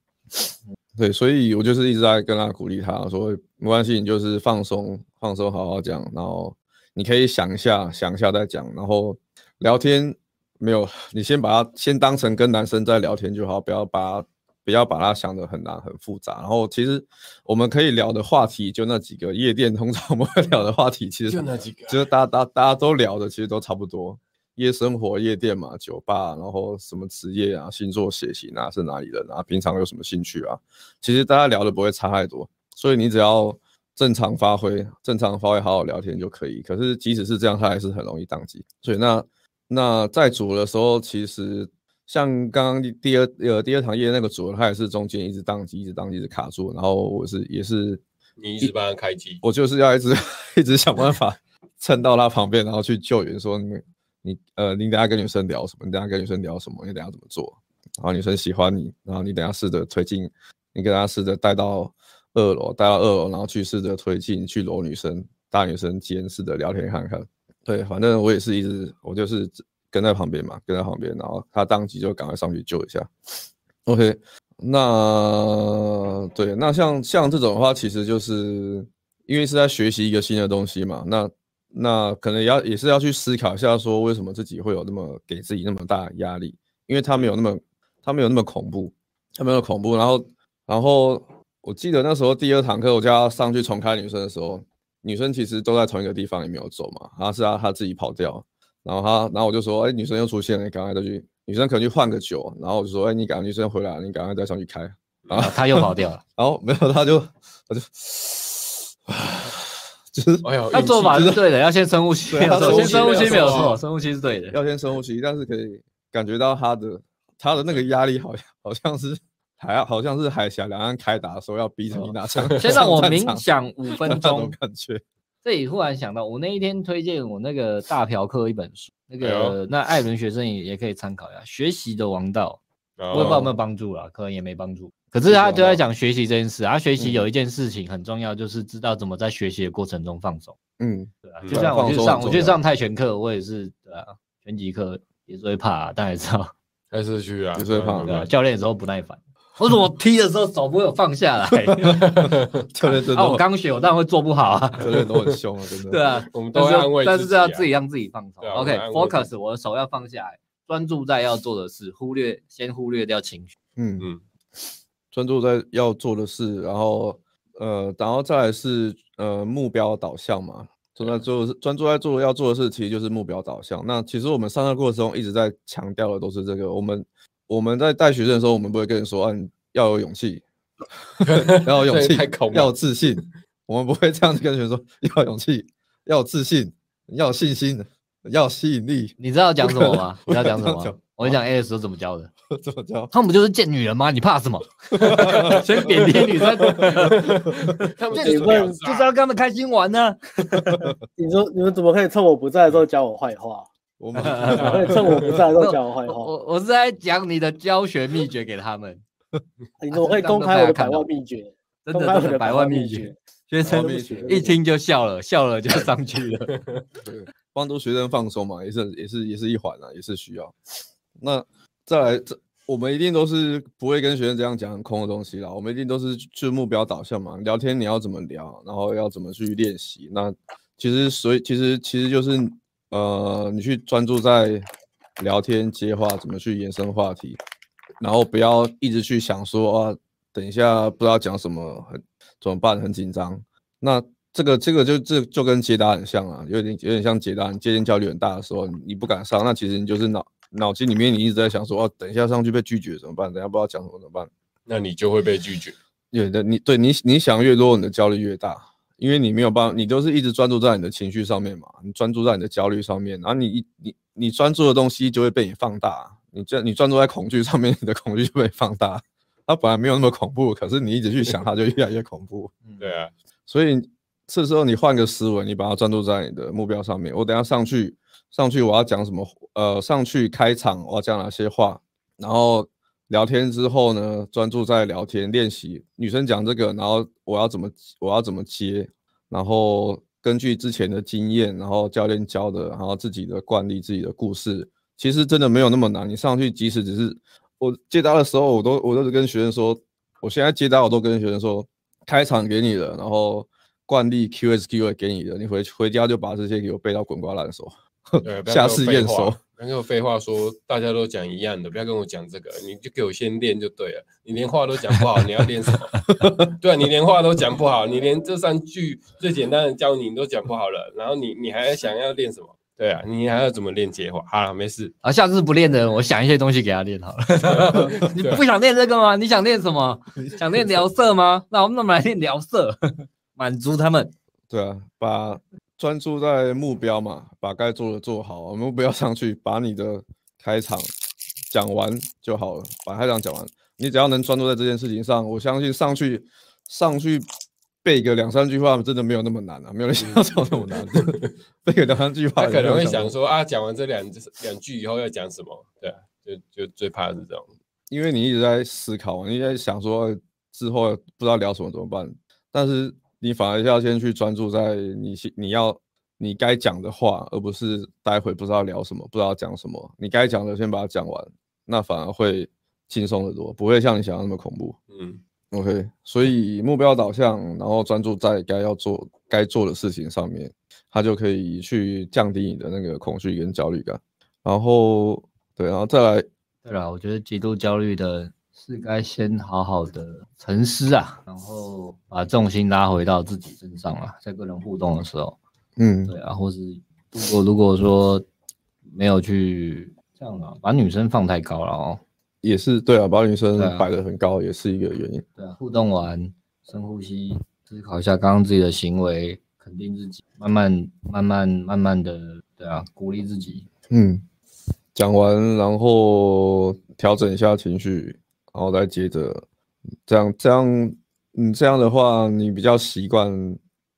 对，所以我就是一直在跟他鼓励他说，没关系，你就是放松放松，好好讲，然后你可以想一下想一下再讲，然后聊天。没有，你先把它先当成跟男生在聊天就好，不要把不要把它想得很难很复杂。然后其实我们可以聊的话题就那几个，夜店通常我们会聊的话题其实就那几个，就是大家大大家都聊的其实都差不多，夜生活、夜店嘛、酒吧，然后什么职业啊、星座、血型啊、是哪里人啊、平常有什么兴趣啊，其实大家聊的不会差太多。所以你只要正常发挥，正常发挥，好好聊天就可以。可是即使是这样，它还是很容易宕机。所以那那在组的时候，其实像刚刚第二呃第二堂夜那个组，它也是中间一直宕机，一直宕机，一直卡住。然后我是也是你一直帮他开机，我就是要一直 *laughs* 一直想办法蹭到他旁边，然后去救援，说你你呃你等下跟女生聊什么？你等下跟女生聊什么？你等下怎么做？然后女生喜欢你，然后你等下试着推进，你给她试着带到二楼，带到二楼，然后去试着推进去搂女生，大女生间试着聊天看看。对，反正我也是一直，我就是跟在旁边嘛，跟在旁边，然后他当即就赶快上去救一下。OK，那对，那像像这种的话，其实就是因为是在学习一个新的东西嘛，那那可能要也是要去思考一下，说为什么自己会有那么给自己那么大压力，因为他没有那么。他没有那么恐怖，他没有恐怖。然后，然后我记得那时候第二堂课，我叫他上去重开女生的时候，女生其实都在同一个地方，也没有走嘛。然后是啊，她自己跑掉，然后她，然后我就说，哎，女生又出现了，赶快再去。女生可能去换个酒，然后我就说，哎，你赶快女生回来，你赶快再上去开。然后她又跑掉了，然后没有，她就她就，就是，哎呦，他做法是对的，要先深呼吸，先深呼吸没有错，深呼吸是对的，要先深呼吸，但是可以感觉到他的。他的那个压力好像好像是海，好像是海峡两岸开打的时候要逼着你拿枪。*laughs* 先让我冥想五 *laughs* 分钟，感觉。这里忽然想到，我那一天推荐我那个大嫖客一本书，那个那艾伦学生也也可以参考一下《学习的王道》，我也不知道有没有帮助啦，可能也没帮助。可是他就在讲学习这件事，他学习有一件事情很重要，就是知道怎么在学习的过程中放松。嗯，对啊，就像我去上，我去上泰拳课，我也是对啊，拳击课也是会怕，但也知道。还是去啊，也是怕对，教练有时候不耐烦。我说我踢的时候手不会有放下来。*laughs* 教练真的，我刚学，我当然会做不好啊。教练都很凶啊，真的。*laughs* 对啊，我们都要安慰但是要自己让自己放松。OK，focus，我的手要放下来，专注在要做的事，忽略先忽略掉情绪。嗯嗯，专注在要做的事，然后呃，然后再来是呃目标导向嘛。专在做，专注在做要做的事，其实就是目标导向。那其实我们上课过程中一直在强调的都是这个。我们我们在带学生的时候，我们不会跟人说，啊，要有勇气，*laughs* 要有勇气，要有自信。我们不会这样子跟学生说，要有勇气，要有自信，要有信心，要有吸引力。你知道讲什么吗？你知道讲什么？我跟你讲 A S 都怎么教的？怎么教？他们不就是贱女人吗？你怕什么？*laughs* 先贬低女生，*laughs* 他们就是要跟他们开心玩呢、啊。你说你们怎么可以趁我不在的时候教我坏话？我 *laughs* 们趁我 *laughs* 不在的时候教我坏话？我我是在讲你的教学秘诀给他们。*laughs* 你怎么可以公开我的百万秘诀？真的真的百万秘诀，学生一听就笑了，笑了就上去了。帮助学生放松嘛，也是也是也是一环啊，也是需要。那再来，这我们一定都是不会跟学生这样讲很空的东西啦。我们一定都是去目标导向嘛。聊天你要怎么聊，然后要怎么去练习。那其实，所以其实其实就是呃，你去专注在聊天接话，怎么去延伸话题，然后不要一直去想说啊，等一下不知道讲什么，很怎么办，很紧张。那这个这个就这就跟接搭很像啊，有点有点像接搭，你接近焦虑很大的时候，你不敢上，那其实你就是脑。脑筋里面你一直在想说，哦，等一下上去被拒绝怎么办？等一下不知道讲什么怎么办？那你就会被拒绝。对的，你对你你想越多，你的焦虑越大，因为你没有办法，你都是一直专注在你的情绪上面嘛，你专注在你的焦虑上面，然后你一你你专注的东西就会被你放大。你这你专注在恐惧上面，你的恐惧就被放大。它本来没有那么恐怖，可是你一直去想，它就越来越恐怖。对啊，所以这时候你换个思维，你把它专注在你的目标上面。我等下上去。上去我要讲什么？呃，上去开场我要讲哪些话？然后聊天之后呢，专注在聊天练习。女生讲这个，然后我要怎么我要怎么接？然后根据之前的经验，然后教练教的，然后自己的惯例、自己的故事，其实真的没有那么难。你上去即使只是我接单的时候，我都我都是跟学生说，我现在接单我都跟学生说，开场给你的，然后惯例 QSQ 也给你的，你回回家就把这些给我背到滚瓜烂熟。对，*laughs* 下次验收。不要跟我废话说，大家都讲一样的，不要跟我讲这个，你就给我先练就对了。你连话都讲不好，你要练什么？*laughs* 对啊，你连话都讲不好，你连这三句最简单的教你，你都讲不好了，然后你你还想要练什么？对啊，你还要怎么练接话？好了，没事。啊，下次不练的人，我想一些东西给他练好了。*laughs* 你不想练这个吗？你想练什么？想练聊色吗？那我们那么来练聊色，*laughs* 满足他们。对啊，把专注在目标嘛，把该做的做好，我们不要上去，把你的开场讲完就好了。把开场讲完，你只要能专注在这件事情上，我相信上去上去。背个两三句话真的没有那么难啊，没有人想象那么难。*laughs* 背个两三句话，他可能会想说啊，讲完这两两句以后要讲什么？对啊，就就最怕的是这种，因为你一直在思考，你在想说之后不知道聊什么怎么办，但是你反而要先去专注在你你要你该讲的话，而不是待会不知道聊什么，不知道讲什么。你该讲的先把它讲完，那反而会轻松得多，不会像你想的那么恐怖。嗯。OK，所以目标导向，然后专注在该要做、该做的事情上面，它就可以去降低你的那个恐惧跟焦虑感。然后，对，然后再来，对了，我觉得极度焦虑的是该先好好的沉思啊，然后把重心拉回到自己身上啊，在跟人互动的时候，嗯，对啊，或是如果如果说没有去这样啊，把女生放太高了哦。也是对啊，把女生摆得很高，也是一个原因。对啊，互动完，深呼吸，思考一下刚刚自己的行为，肯定自己，慢慢、慢慢、慢慢的，对啊，鼓励自己。嗯，讲完，然后调整一下情绪，然后再接着，这样、这样，嗯，这样的话，你比较习惯，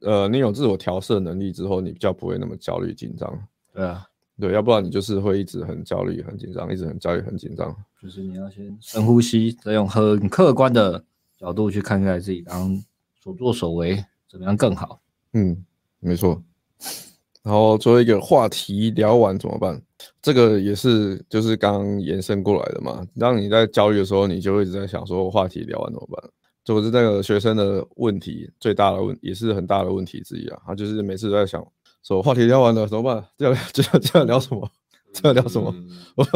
呃，你有自我调色能力之后，你比较不会那么焦虑紧张。对啊。对，要不然你就是会一直很焦虑、很紧张，一直很焦虑、很紧张。就是你要先深呼吸，再用很客观的角度去看待自己然后所作所为怎么样更好。嗯，没错。然后最后一个话题聊完怎么办？这个也是就是刚刚延伸过来的嘛。当你在焦虑的时候，你就会一直在想说话题聊完怎么办？这不是那个学生的问题最大的问，也是很大的问题之一啊。他就是每次都在想。说话题聊完了怎么办？接下来接下来接下来聊什么？接下来聊什么？嗯、我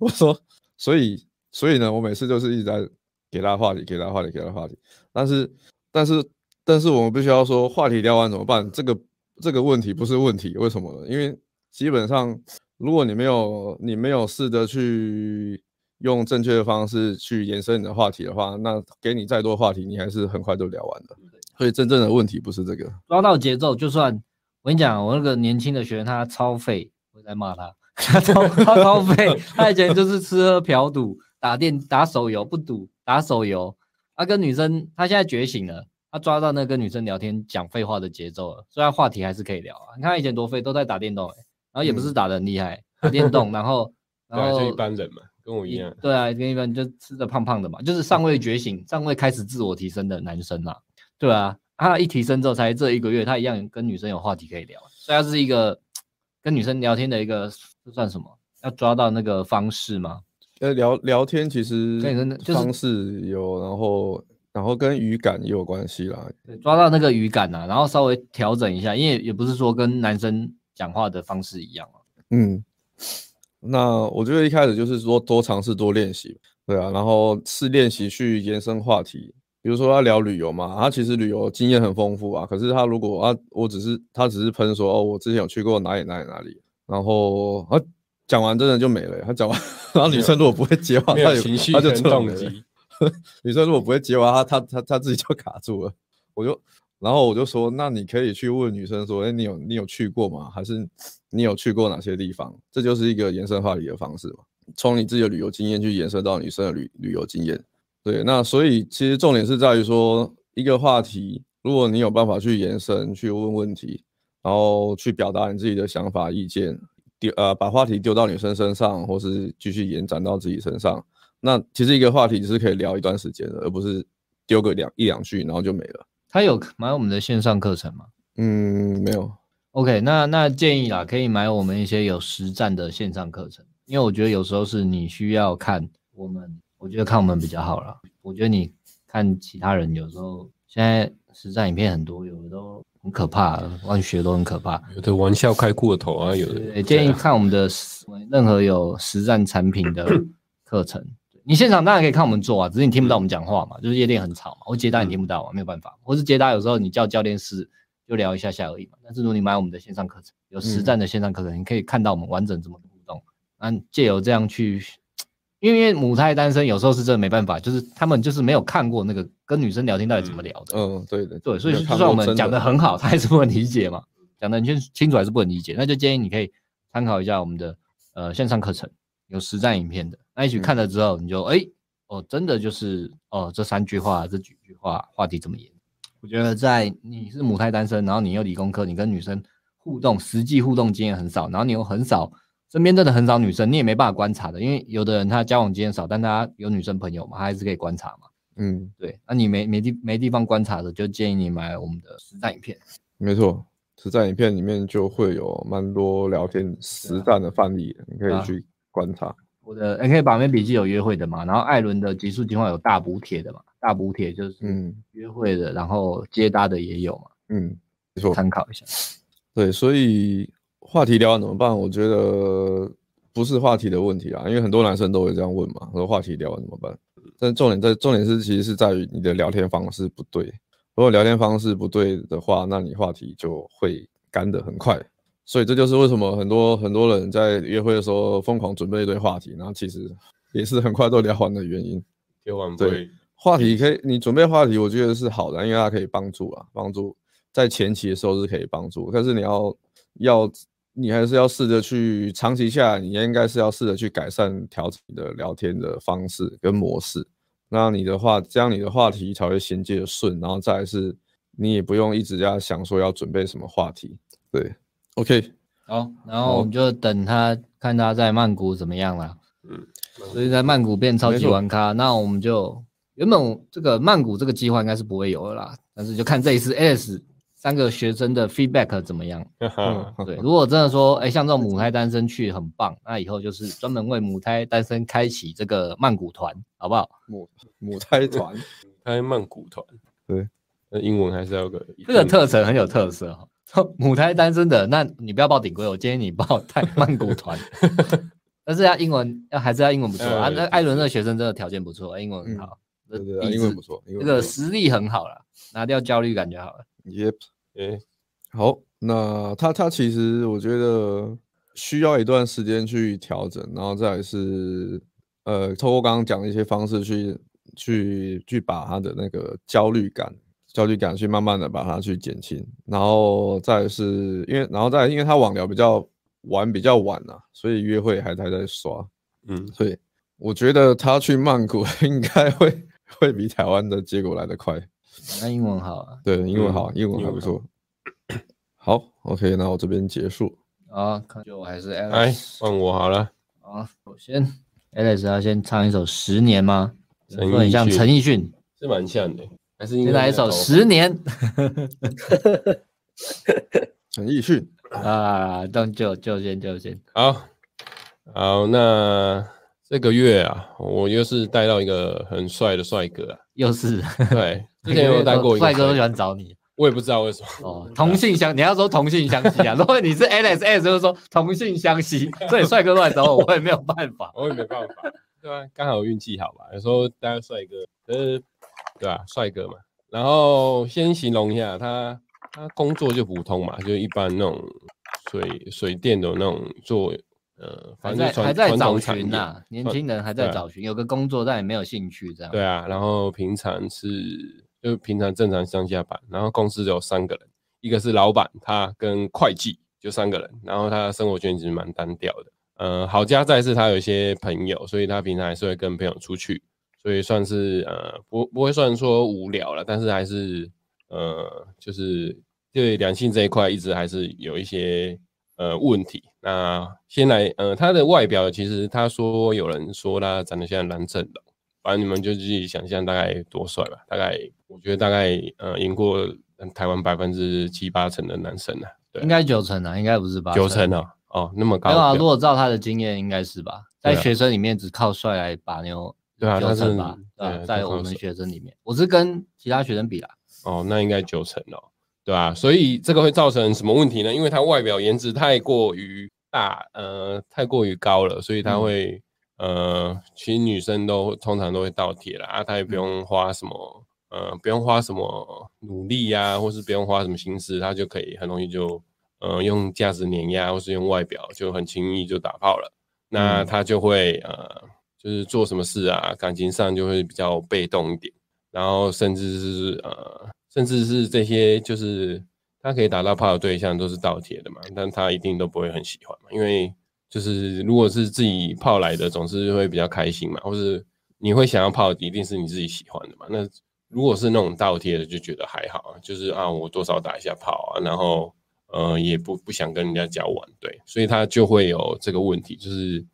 我说，所以所以呢，我每次就是一直在给他话题，给他话题，给他话题。但是但是但是我们必须要说，话题聊完怎么办？这个这个问题不是问题，为什么呢？因为基本上，如果你没有你没有试着去用正确的方式去延伸你的话题的话，那给你再多话题，你还是很快就聊完的。所以真正的问题不是这个，抓到节奏就算。我跟你讲，我那个年轻的学员他超废，我在骂他，*laughs* 他超他超废，他以前就是吃喝嫖赌、打电打手游不赌打手游，他跟女生他现在觉醒了，他抓到那跟女生聊天讲废话的节奏了，所以他话题还是可以聊啊。你看他以前多废，都在打电动、欸，然后也不是打的很厉害，嗯、打电动，然后 *laughs* 然后就一般人嘛，跟我一样，对啊，跟一般就吃的胖胖的嘛，就是尚未觉醒、尚未开始自我提升的男生啊，对啊。他一提升之后，才这一个月，他一样跟女生有话题可以聊，所以他是一个跟女生聊天的一个，这算什么？要抓到那个方式吗？呃，聊聊天其实方式有，然后然后跟语感也有关系啦。抓到那个语感啊，然后稍微调整一下，因为也不是说跟男生讲话的方式一样啊。嗯，那我觉得一开始就是说多尝试多练习，对啊，然后是练习去延伸话题。比如说他聊旅游嘛，他其实旅游经验很丰富啊。可是他如果啊，我只是他只是喷说哦，我之前有去过哪里哪里哪里，然后啊讲完真的就没了。他讲完，*laughs* 然后女生如果不会接话，他有情绪，他就动机。*laughs* 女生如果不会接话，他他他他自己就卡住了。*laughs* 我就然后我就说，那你可以去问女生说，哎，你有你有去过吗？还是你有去过哪些地方？这就是一个延伸话题的方式嘛，从你自己的旅游经验去延伸到女生的旅旅游经验。对，那所以其实重点是在于说，一个话题，如果你有办法去延伸、去问问题，然后去表达你自己的想法、意见，丢呃把话题丢到女生身上，或是继续延展到自己身上，那其实一个话题是可以聊一段时间的，而不是丢个两一两句然后就没了。他有买我们的线上课程吗？嗯，没有。OK，那那建议啦，可以买我们一些有实战的线上课程，因为我觉得有时候是你需要看我们。我觉得看我们比较好了。我觉得你看其他人有时候现在实战影片很多，有的都很可怕，玩学都很可怕。有的玩笑开过头啊，有的。对，建议看我们的任何有实战产品的 *clears throat* 课程。你现场当然可以看我们做啊，只是你听不到我们讲话嘛，就是夜店很吵嘛，我接单你听不到啊，没有办法。或是接单有时候你叫教练室就聊一下下而已嘛。但是如果你买我们的线上课程，有实战的线上课程，嗯、你可以看到我们完整怎么互动。那借由这样去，因为母胎单身有时候是真的没办法，就是他们就是没有看过那个跟女生聊天到底怎么聊的。嗯，嗯对的，对，所以就算我们讲的很好，他还是不能理解嘛。讲的很清清楚还是不能理解，那就建议你可以参考一下我们的呃线上课程，有实战影片的。那一起看了之后，你就哎、嗯、哦，真的就是哦，这三句话这几句话话题怎么演？我觉得在你是母胎单身，然后你又理工科，你跟女生互动，实际互动经验很少，然后你又很少身边真的很少女生，你也没办法观察的，因为有的人他交往经验少，但他有女生朋友嘛，他还是可以观察嘛。嗯，对，那你没没地没地方观察的，就建议你买我们的实战影片。没错，实战影片里面就会有蛮多聊天实战的范例，啊、你可以去观察。我的 AK 把妹笔记有约会的嘛，然后艾伦的极速计划有大补帖的嘛。大补帖就是嗯约会的，嗯、然后接搭的也有嘛，嗯，没错，参考一下。对，所以话题聊完怎么办？我觉得不是话题的问题啊，因为很多男生都会这样问嘛，说话题聊完怎么办？但重点在重点是其实是在于你的聊天方式不对。如果聊天方式不对的话，那你话题就会干得很快。所以这就是为什么很多很多人在约会的时候疯狂准备一堆话题，然后其实也是很快都聊完的原因。聊完对。话题可以，你准备话题，我觉得是好的，因为它可以帮助啊，帮助在前期的时候是可以帮助，但是你要要你还是要试着去长期下来，你应该是要试着去改善调整你的聊天的方式跟模式，那你的话，这样你的话题才会衔接的顺，然后再来是你也不用一直在想说要准备什么话题，对，OK，好，然后我们就等他看他在曼谷怎么样了，嗯，所以在曼谷变超级玩咖，那我们就。原本这个曼谷这个计划应该是不会有的啦，但是就看这一次 Alex 三个学生的 feedback 怎么样。嗯、*laughs* 对，如果真的说，哎，像这种母胎单身去很棒，那以后就是专门为母胎单身开启这个曼谷团，好不好？母母胎团，*laughs* 胎曼谷团，对，那英文还是要个这个特色很有特色哈。*laughs* 母胎单身的，那你不要报顶规，我建议你报泰曼谷团。*laughs* 但是要英文要还是要英文不错啊。那艾伦那学生真的条件不错，英文很好。嗯对对对，英文不错，这个实力很好了，拿掉焦虑感就好了。Yep，哎，好，那他他其实我觉得需要一段时间去调整，然后再是呃，透过刚刚讲的一些方式去去去把他的那个焦虑感焦虑感去慢慢的把它去减轻，然后再是因为然后再因为他网聊比较玩比较晚啊，所以约会还还在刷，嗯，所以我觉得他去曼谷 *laughs* 应该会。会比台湾的结果来得快。那英文好啊？对，英文好，英文还不错。*coughs* 好，OK，那我这边结束。啊，看就我还是 Alex。来，换我好了。啊，首先 Alex 要先唱一首《十年》吗？说很像陈奕迅，是蛮像的。还是先来一首《十年》。陈奕迅啊，当就就先就先。好，好，那。这个月啊，我又是带到一个很帅的帅哥啊，又是对，*laughs* 之前有带过一个帅哥都喜欢找你，我也不知道为什么哦。同性相，你要说同性相吸啊，*laughs* 如果你是 LSS 就是说同性相吸，所以帅哥都来找我，我也没有办法，*laughs* 我也没办法，对啊？刚好运气好吧，有时候带帅哥，呃，对啊？帅哥嘛，然后先形容一下他，他工作就普通嘛，就一般那种水水电的那种做。呃，反正还在找寻呐，年轻人还在找寻，有个工作但也没有兴趣这样。对啊，然后平常是就平常正常上下班，然后公司只有三个人，一个是老板，他跟会计就三个人，然后他的生活圈其实蛮单调的。呃，好家在是他有一些朋友，所以他平常还是会跟朋友出去，所以算是呃不不会算说无聊了，但是还是呃就是对两性这一块一直还是有一些。呃，问题。那先来，呃，他的外表其实他说有人说他长得像蓝正龙，反正你们就自己想象大概多帅吧。大概我觉得大概呃赢过台湾百分之七八成的男生呢，对，应该九成啊，应该不是吧？九成啊，哦，那么高。没有啊，如果照他的经验，应该是吧？在学生里面只靠帅来把牛，对啊，九成吧？对，在我们学生里面，我是跟其他学生比啦。哦，那应该九成哦。对啊？所以这个会造成什么问题呢？因为他外表颜值太过于大，呃，太过于高了，所以他会，嗯、呃，其实女生都通常都会倒贴了啊，他也不用花什么，呃不用花什么努力呀、啊，或是不用花什么心思，他就可以很容易就呃用价值碾压，或是用外表就很轻易就打炮了。那他就会呃就是做什么事啊，感情上就会比较被动一点，然后甚至是呃甚至是这些就是他可以打到炮的对象都是倒贴的嘛，但他一定都不会很喜欢嘛，因为。就是如果是自己泡来的，总是会比较开心嘛，或是你会想要泡，一定是你自己喜欢的嘛。那如果是那种倒贴的，就觉得还好，就是啊，我多少打一下炮啊，然后呃，也不不想跟人家交往，对，所以他就会有这个问题，就是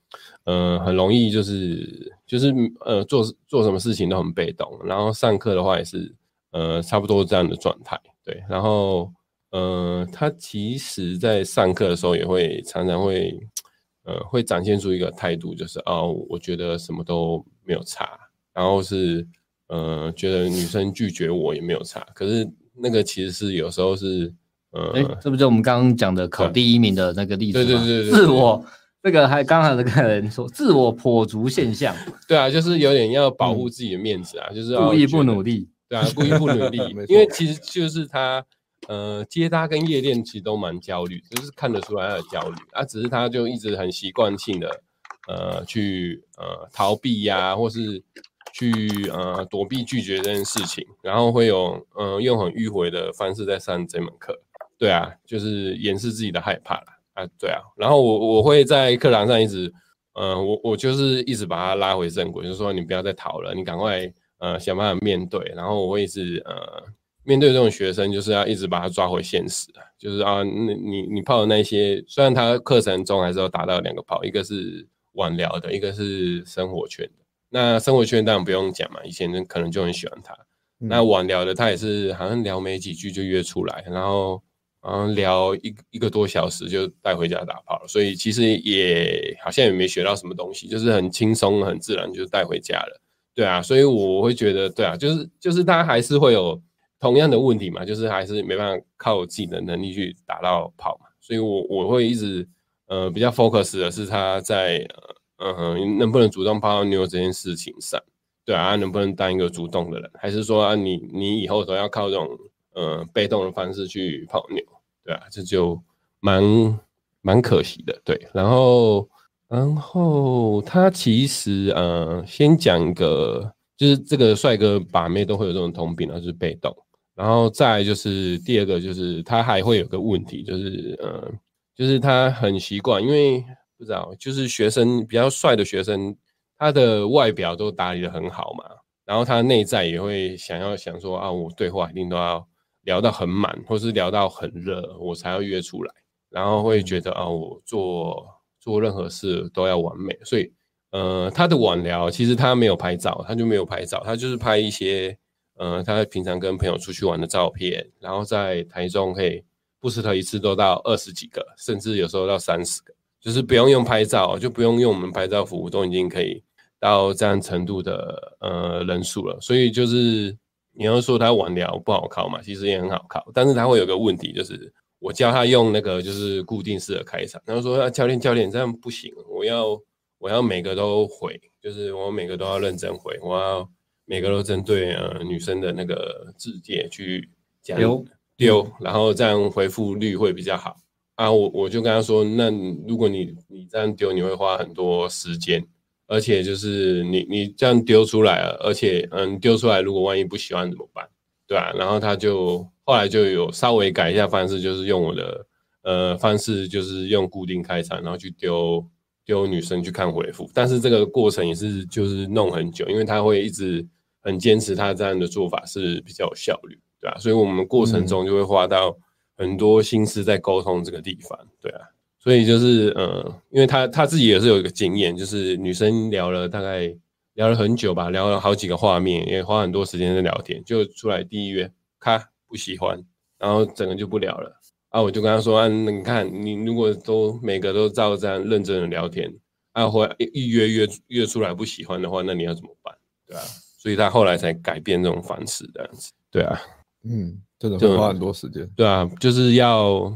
呃，很容易就是就是呃，做做什么事情都很被动，然后上课的话也是呃，差不多这样的状态，对，然后呃，他其实在上课的时候也会常常会。呃，会展现出一个态度，就是哦，我觉得什么都没有差，然后是呃，觉得女生拒绝我也没有差。可是那个其实是有时候是呃，哎，这不就我们刚刚讲的考第一名的那个例子吗？对对对对，自我这个还刚才那个人说自我跛足现象，对啊，就是有点要保护自己的面子啊，嗯、就是故意不努力，对啊，故意不努力，*laughs* 因为其实就是他。呃，接搭跟夜店其实都蛮焦虑，就是看得出来他的焦虑啊，只是他就一直很习惯性的呃去呃逃避呀、啊，或是去呃躲避拒绝这件事情，然后会有呃用很迂回的方式在上这门课，对啊，就是掩饰自己的害怕啦啊，对啊，然后我我会在课堂上一直呃我我就是一直把他拉回正轨，就是说你不要再逃了，你赶快呃想办法面对，然后我会一直呃。面对这种学生，就是要一直把他抓回现实，就是啊，那你你泡的那些，虽然他课程中还是要达到两个泡，一个是网聊的，一个是生活圈的。那生活圈当然不用讲嘛，以前可能就很喜欢他。嗯、那网聊的，他也是好像聊没几句就约出来，然后嗯聊一一个多小时就带回家打炮了。所以其实也好像也没学到什么东西，就是很轻松很自然就带回家了。对啊，所以我会觉得，对啊，就是就是他还是会有。同样的问题嘛，就是还是没办法靠自己的能力去打到炮嘛，所以我我会一直呃比较 focus 的是他在呃嗯能不能主动泡妞这件事情上，对啊，能不能当一个主动的人，还是说啊你你以后都要靠这种呃被动的方式去泡妞，对啊，这就蛮蛮可惜的，对，然后然后他其实呃先讲一个，就是这个帅哥把妹都会有这种通病，就是被动。然后再就是第二个，就是他还会有个问题，就是呃，就是他很习惯，因为不知道，就是学生比较帅的学生，他的外表都打理得很好嘛，然后他内在也会想要想说啊，我对话一定都要聊到很满，或是聊到很热，我才要约出来，然后会觉得啊，我做做任何事都要完美，所以呃，他的晚聊其实他没有拍照，他就没有拍照，他就是拍一些。呃，他平常跟朋友出去玩的照片，然后在台中可以不吃特一次都到二十几个，甚至有时候到三十个，就是不用用拍照，就不用用我们拍照服务，都已经可以到这样程度的呃人数了。所以就是你要说他网聊不好考嘛，其实也很好考，但是他会有个问题，就是我教他用那个就是固定式的开场，然后说啊教练教练这样不行，我要我要每个都回，就是我每个都要认真回，我要。每个都针对呃女生的那个字节去讲丢，然后这样回复率会比较好啊。我我就跟他说，那如果你你这样丢，你会花很多时间，而且就是你你这样丢出来了，而且嗯丢出来，如果万一不喜欢怎么办？对啊，然后他就后来就有稍微改一下方式，就是用我的呃方式，就是用固定开场，然后去丢丢女生去看回复，但是这个过程也是就是弄很久，因为他会一直。很坚持他这样的做法是比较有效率，对啊，所以我们过程中就会花到很多心思在沟通这个地方，对啊，所以就是呃，因为他他自己也是有一个经验，就是女生聊了大概聊了很久吧，聊了好几个画面，也花很多时间在聊天，就出来第一约，咔不喜欢，然后整个就不聊了啊，我就跟他说啊，你看你如果都每个都照这样认真的聊天，啊，或一约约约出来不喜欢的话，那你要怎么办？对啊。所以他后来才改变这种方式，这样子，对啊，嗯，真的会花很多时间，对啊，就是要，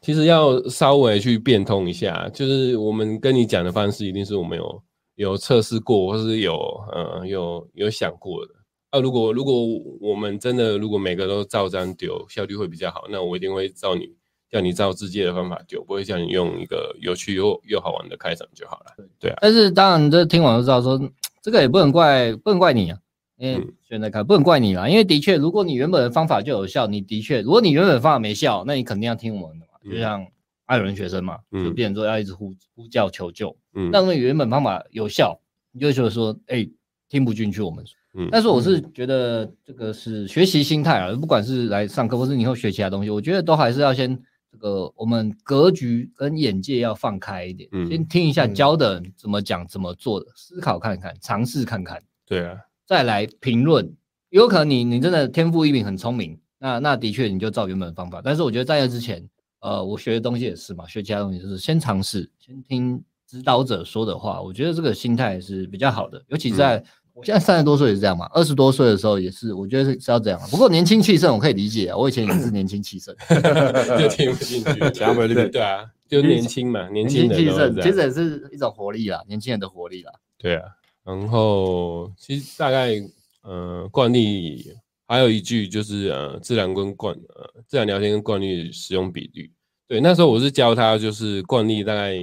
其实要稍微去变通一下，就是我们跟你讲的方式，一定是我们有有测试过，或是有呃有有想过的，啊，如果如果我们真的如果每个都照这样丢，效率会比较好，那我一定会照你叫你照自己的方法丢，不会叫你用一个有趣又又好玩的开场就好了。对啊，但是当然这听完就知道说，这个也不能怪不能怪你啊，因为选择看不能怪你啦，因为的确如果你原本的方法就有效，你的确如果你原本的方法没效，那你肯定要听我们的嘛，就像。艾伦学生嘛，就变成说要一直呼呼叫求救，嗯，那那原本方法有效，你就觉得说，哎、欸，听不进去我们。说，嗯，但是我是觉得这个是学习心态啊，不管是来上课或是你以后学其他东西，我觉得都还是要先这个我们格局跟眼界要放开一点，嗯，先听一下教的怎么讲怎么做的，思考看看，尝试看看，对啊，再来评论，有可能你你真的天赋异禀很聪明，那那的确你就照原本的方法，但是我觉得在这之前。呃，我学的东西也是嘛，学其他东西就是先尝试，先听指导者说的话。我觉得这个心态是比较好的，尤其在、嗯、我现在三十多岁也是这样嘛，二十多岁的时候也是，我觉得是是要这样。不过年轻气盛我可以理解啊，我以前也是年轻气盛，*laughs* 就听不进去，*laughs* 讲不对，对啊，就年轻嘛，年轻气盛，其实也是一种活力啦，年轻人的活力啦。对啊，然后其实大概呃惯例。还有一句就是呃，自然跟惯呃，自然聊天跟惯例使用比率。对，那时候我是教他，就是惯例大概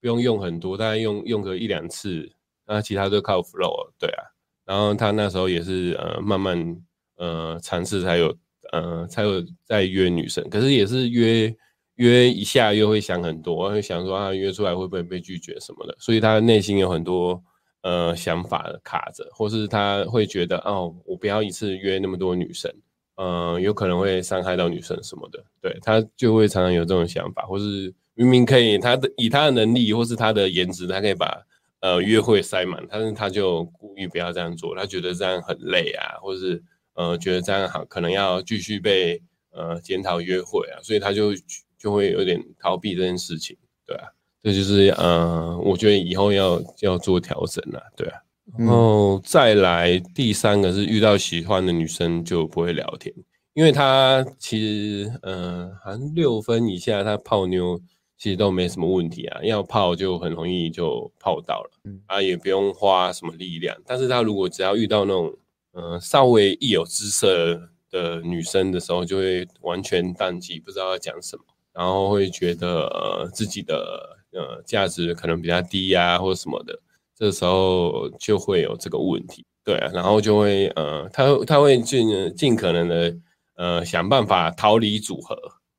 不用用很多，大概用用个一两次，那其他都靠 flow。对啊，然后他那时候也是呃，慢慢呃尝试才有呃才有再约女生，可是也是约约一下又会想很多，会想说啊约出来会不会被拒绝什么的，所以他内心有很多。呃，想法卡着，或是他会觉得哦，我不要一次约那么多女生，嗯、呃，有可能会伤害到女生什么的，对，他就会常常有这种想法，或是明明可以，他的以他的能力或是他的颜值，他可以把呃约会塞满，但是他就故意不要这样做，他觉得这样很累啊，或是呃觉得这样好，可能要继续被呃检讨约会啊，所以他就就会有点逃避这件事情，对啊。这就是呃，我觉得以后要要做调整了，对啊。然后再来第三个是遇到喜欢的女生就不会聊天，因为他其实呃，好像六分以下他泡妞其实都没什么问题啊，要泡就很容易就泡到了，啊也不用花什么力量。但是他如果只要遇到那种呃稍微一有姿色的女生的时候，就会完全淡季，不知道要讲什么，然后会觉得呃自己的。呃，价值可能比较低呀、啊，或什么的，这时候就会有这个问题，对啊，然后就会呃，他他会尽尽可能的呃想办法逃离组合，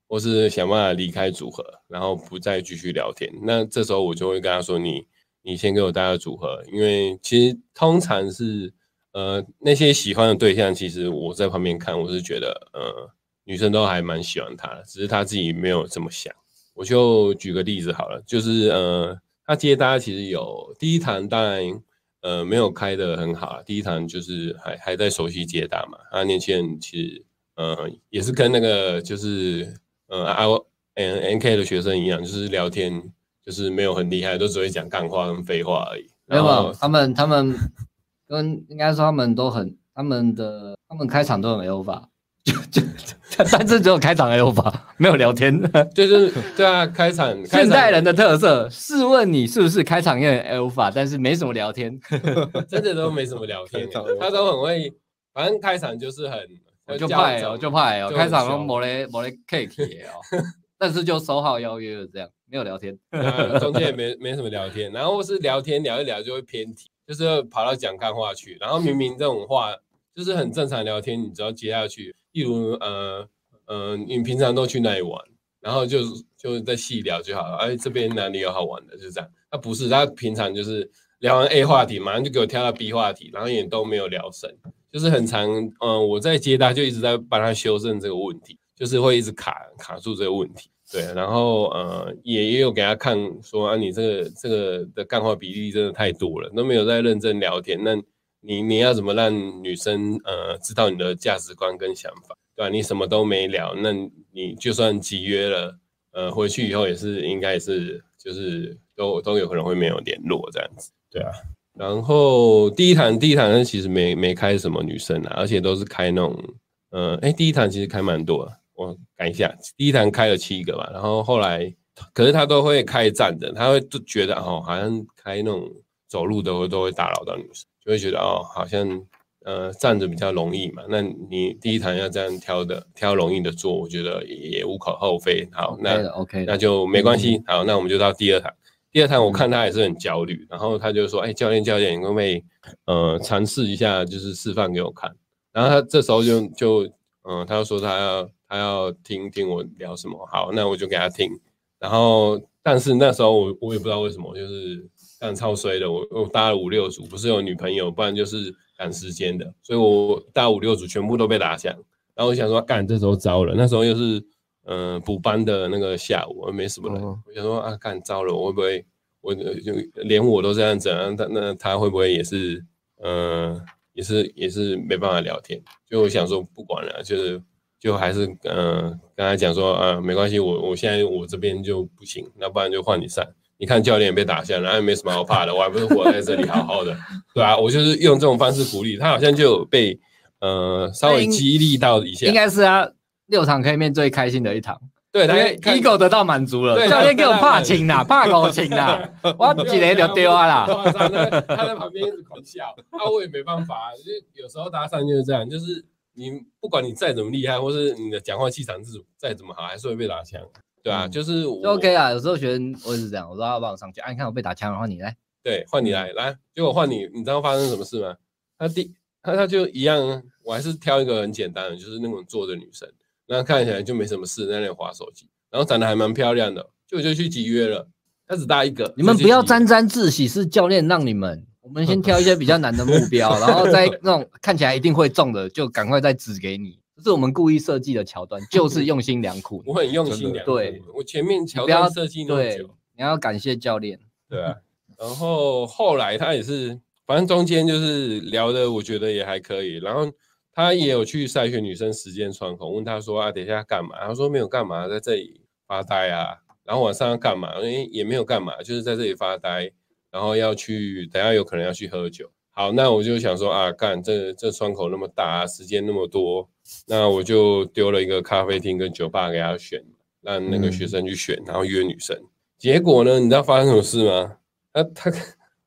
或是想办法离开组合，然后不再继续聊天。那这时候我就会跟他说：“你你先给我带个组合，因为其实通常是呃那些喜欢的对象，其实我在旁边看，我是觉得呃女生都还蛮喜欢他的，只是他自己没有这么想。”我就举个例子好了，就是呃，他接单其实有第一堂，当然呃没有开的很好，第一堂就是还还在熟悉接单嘛。他年轻人其实呃也是跟那个就是呃 I N N K 的学生一样，就是聊天就是没有很厉害，都只会讲干话跟废话而已。没有，他们他们跟应该说他们都很他们的他们开场都很有法。*laughs* 就 *laughs* 就，但是只有开场还有吧，没有聊天。*laughs* 就是对啊，开场现代人的特色。试问你是不是开场也很 alpha，但是没什么聊天，真的都没什么聊天。他都很会，反正开场就是很我就派哦，就派哦，开场都没咧没咧 cake 哦，但是就收好邀约了这样，没有聊天，中间也没没什么聊天，然后是聊天聊一聊就会偏题，就是跑到讲干话去，然后明明这种话就是很正常聊天，你只要接下去。例如，呃，呃，你平常都去哪里玩？然后就就在细聊就好了。哎，这边哪里有好玩的？就这样。他不是，他平常就是聊完 A 话题，马上就给我跳到 B 话题，然后也都没有聊深，就是很长。嗯、我在接他，就一直在帮他修正这个问题，就是会一直卡卡住这个问题。对，然后呃，也也有给他看说啊，你这个这个的干话比例真的太多了，都没有在认真聊天。那你你要怎么让女生呃知道你的价值观跟想法，对吧？你什么都没聊，那你就算集约了，呃，回去以后也是应该也是就是都都有可能会没有联络这样子，对啊。然后第一堂第一堂其实没没开什么女生啊，而且都是开那种，呃，哎，第一堂其实开蛮多，我改一下，第一堂开了七个吧，然后后来可是他都会开站的，他会就觉得哦，好像开那种走路都会都会打扰到女生。就会觉得哦，好像呃站着比较容易嘛，那你第一堂要这样挑的挑容易的做，我觉得也无可厚非。好，那 OK，那就没关系。好，那我们就到第二堂。第二堂我看他也是很焦虑，然后他就说：“哎，教练教练，你会不会呃尝试一下，就是示范给我看？”然后他这时候就就嗯，他就说他要他要听听我聊什么。好，那我就给他听。然后但是那时候我我也不知道为什么，就是干超衰的。我我搭了五六组，不是有女朋友，不然就是赶时间的，所以我搭五六组全部都被打响。然后我想说，干这时候糟了，那时候又是。嗯、呃，补班的那个下午，我没什么人。哦、我想说啊，干糟了，我会不会我就连我都这样子，啊，他那他会不会也是，嗯、呃，也是也是没办法聊天？就我想说不管了，就是就还是嗯，跟他讲说啊，没关系，我我现在我这边就不行，那不然就换你上。你看教练也被打下来，然后也没什么好怕的，我还不是活在这里好好的，对啊，我就是用这种方式鼓励他，好像就有被呃稍微激励到一下，应该是啊。六场可以面最开心的一场，对，他 ego 得到满足了。教练给我怕情啦，怕狗情啦，我几雷就丢啊啦。*laughs* 他在旁边一直狂笑，那我也没办法，就有时候搭讪就是这样，就是你不管你再怎么厉害，或是你的讲话气场是再怎么好，还是会被打枪，对啊，就是就 OK 啊。有时候学生我也是这样，我说要不要上去？啊，你看我被打枪，然后你来，对，换你来，来，结果换你，你知道发生什么事吗？他第他他就一样，我还是挑一个很简单的，就是那种坐的女生。那看起来就没什么事，在那里划手机，然后长得还蛮漂亮的，就就去集约了。他只搭一个，你们不要沾沾自喜，是教练让你们。我们先挑一些比较难的目标，*laughs* 然后再那种看起来一定会中的，就赶快再指给你。这是我们故意设计的桥段，就是用心良苦。*laughs* 我很用心良苦。对，我前面桥段设计那么久，你要感谢教练。对啊，然后后来他也是，反正中间就是聊的，我觉得也还可以，然后。他也有去筛选女生时间窗口，问他说啊，等一下干嘛？他说没有干嘛，在这里发呆啊。然后晚上要干嘛？因为也没有干嘛，就是在这里发呆。然后要去，等下有可能要去喝酒。好，那我就想说啊，干这这窗口那么大，时间那么多，那我就丢了一个咖啡厅跟酒吧给他选，让那个学生去选，然后约女生。结果呢，你知道发生什么事吗？他他。*laughs*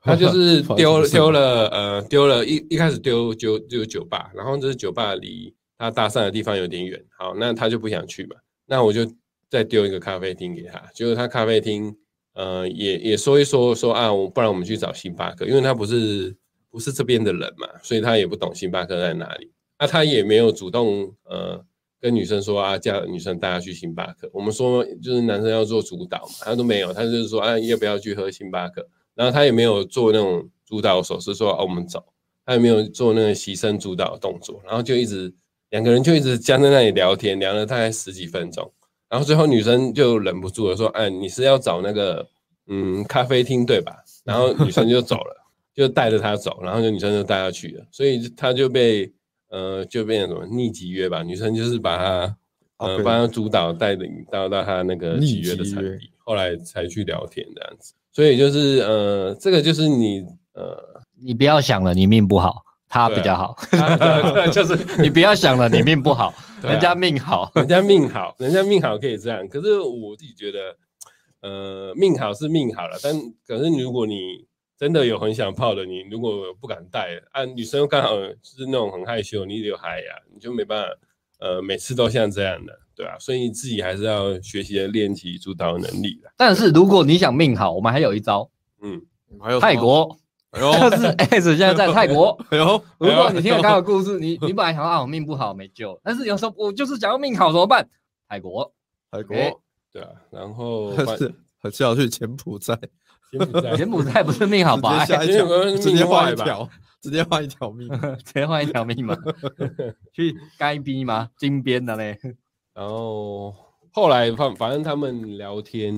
他就是丢丢了，呃，丢了一一开始丢就就酒吧，然后这酒吧离他搭讪的地方有点远，好，那他就不想去嘛，那我就再丢一个咖啡厅给他，结果他咖啡厅，呃，也也说一说说啊，我不然我们去找星巴克，因为他不是不是这边的人嘛，所以他也不懂星巴克在哪里，他也没有主动呃跟女生说啊，叫女生带他去星巴克，我们说就是男生要做主导嘛，他都没有，他就是说啊，要不要去喝星巴克？然后他也没有做那种主导手势，说、啊、我们走，他也没有做那个牺牲主导的动作，然后就一直两个人就一直僵在那里聊天，聊了大概十几分钟，然后最后女生就忍不住了，说：“哎，你是要找那个嗯咖啡厅对吧？”然后女生就走了，*laughs* 就带着他走，然后就女生就带他去了，所以他就被呃就变成什么逆集约吧，女生就是把他呃帮他主导带领到到他那个集约的场地，后来才去聊天这样子。所以就是呃，这个就是你呃，你不要想了，你命不好，他比较好。*laughs* 对，就是 *laughs* 你不要想了，你命不好，人家命好，*laughs* 人家命好，人家命好可以这样。可是我自己觉得，呃，命好是命好了，但可是如果你真的有很想泡的，你如果不敢带啊，女生又刚好是那种很害羞，你有海呀，你就没办法，呃，每次都像这样的。对啊，所以你自己还是要学习练习主导能力的。但是如果你想命好，我们还有一招，嗯，还有泰国，哎呦，*laughs* 就是 S 现在在泰国，哎呦，如果你听我刚刚的故事，你你本来想啊，我命不好没救，但是有时候我就是想要命好怎么办？泰国，泰国，对啊，然后还是还是要去柬埔寨，柬埔寨，*laughs* 柬埔寨不是命好吧？直接换一 *laughs* 条。直接换一条命，*laughs* 直接换一条命嘛？去该逼吗？金边的嘞？然后后来反反正他们聊天，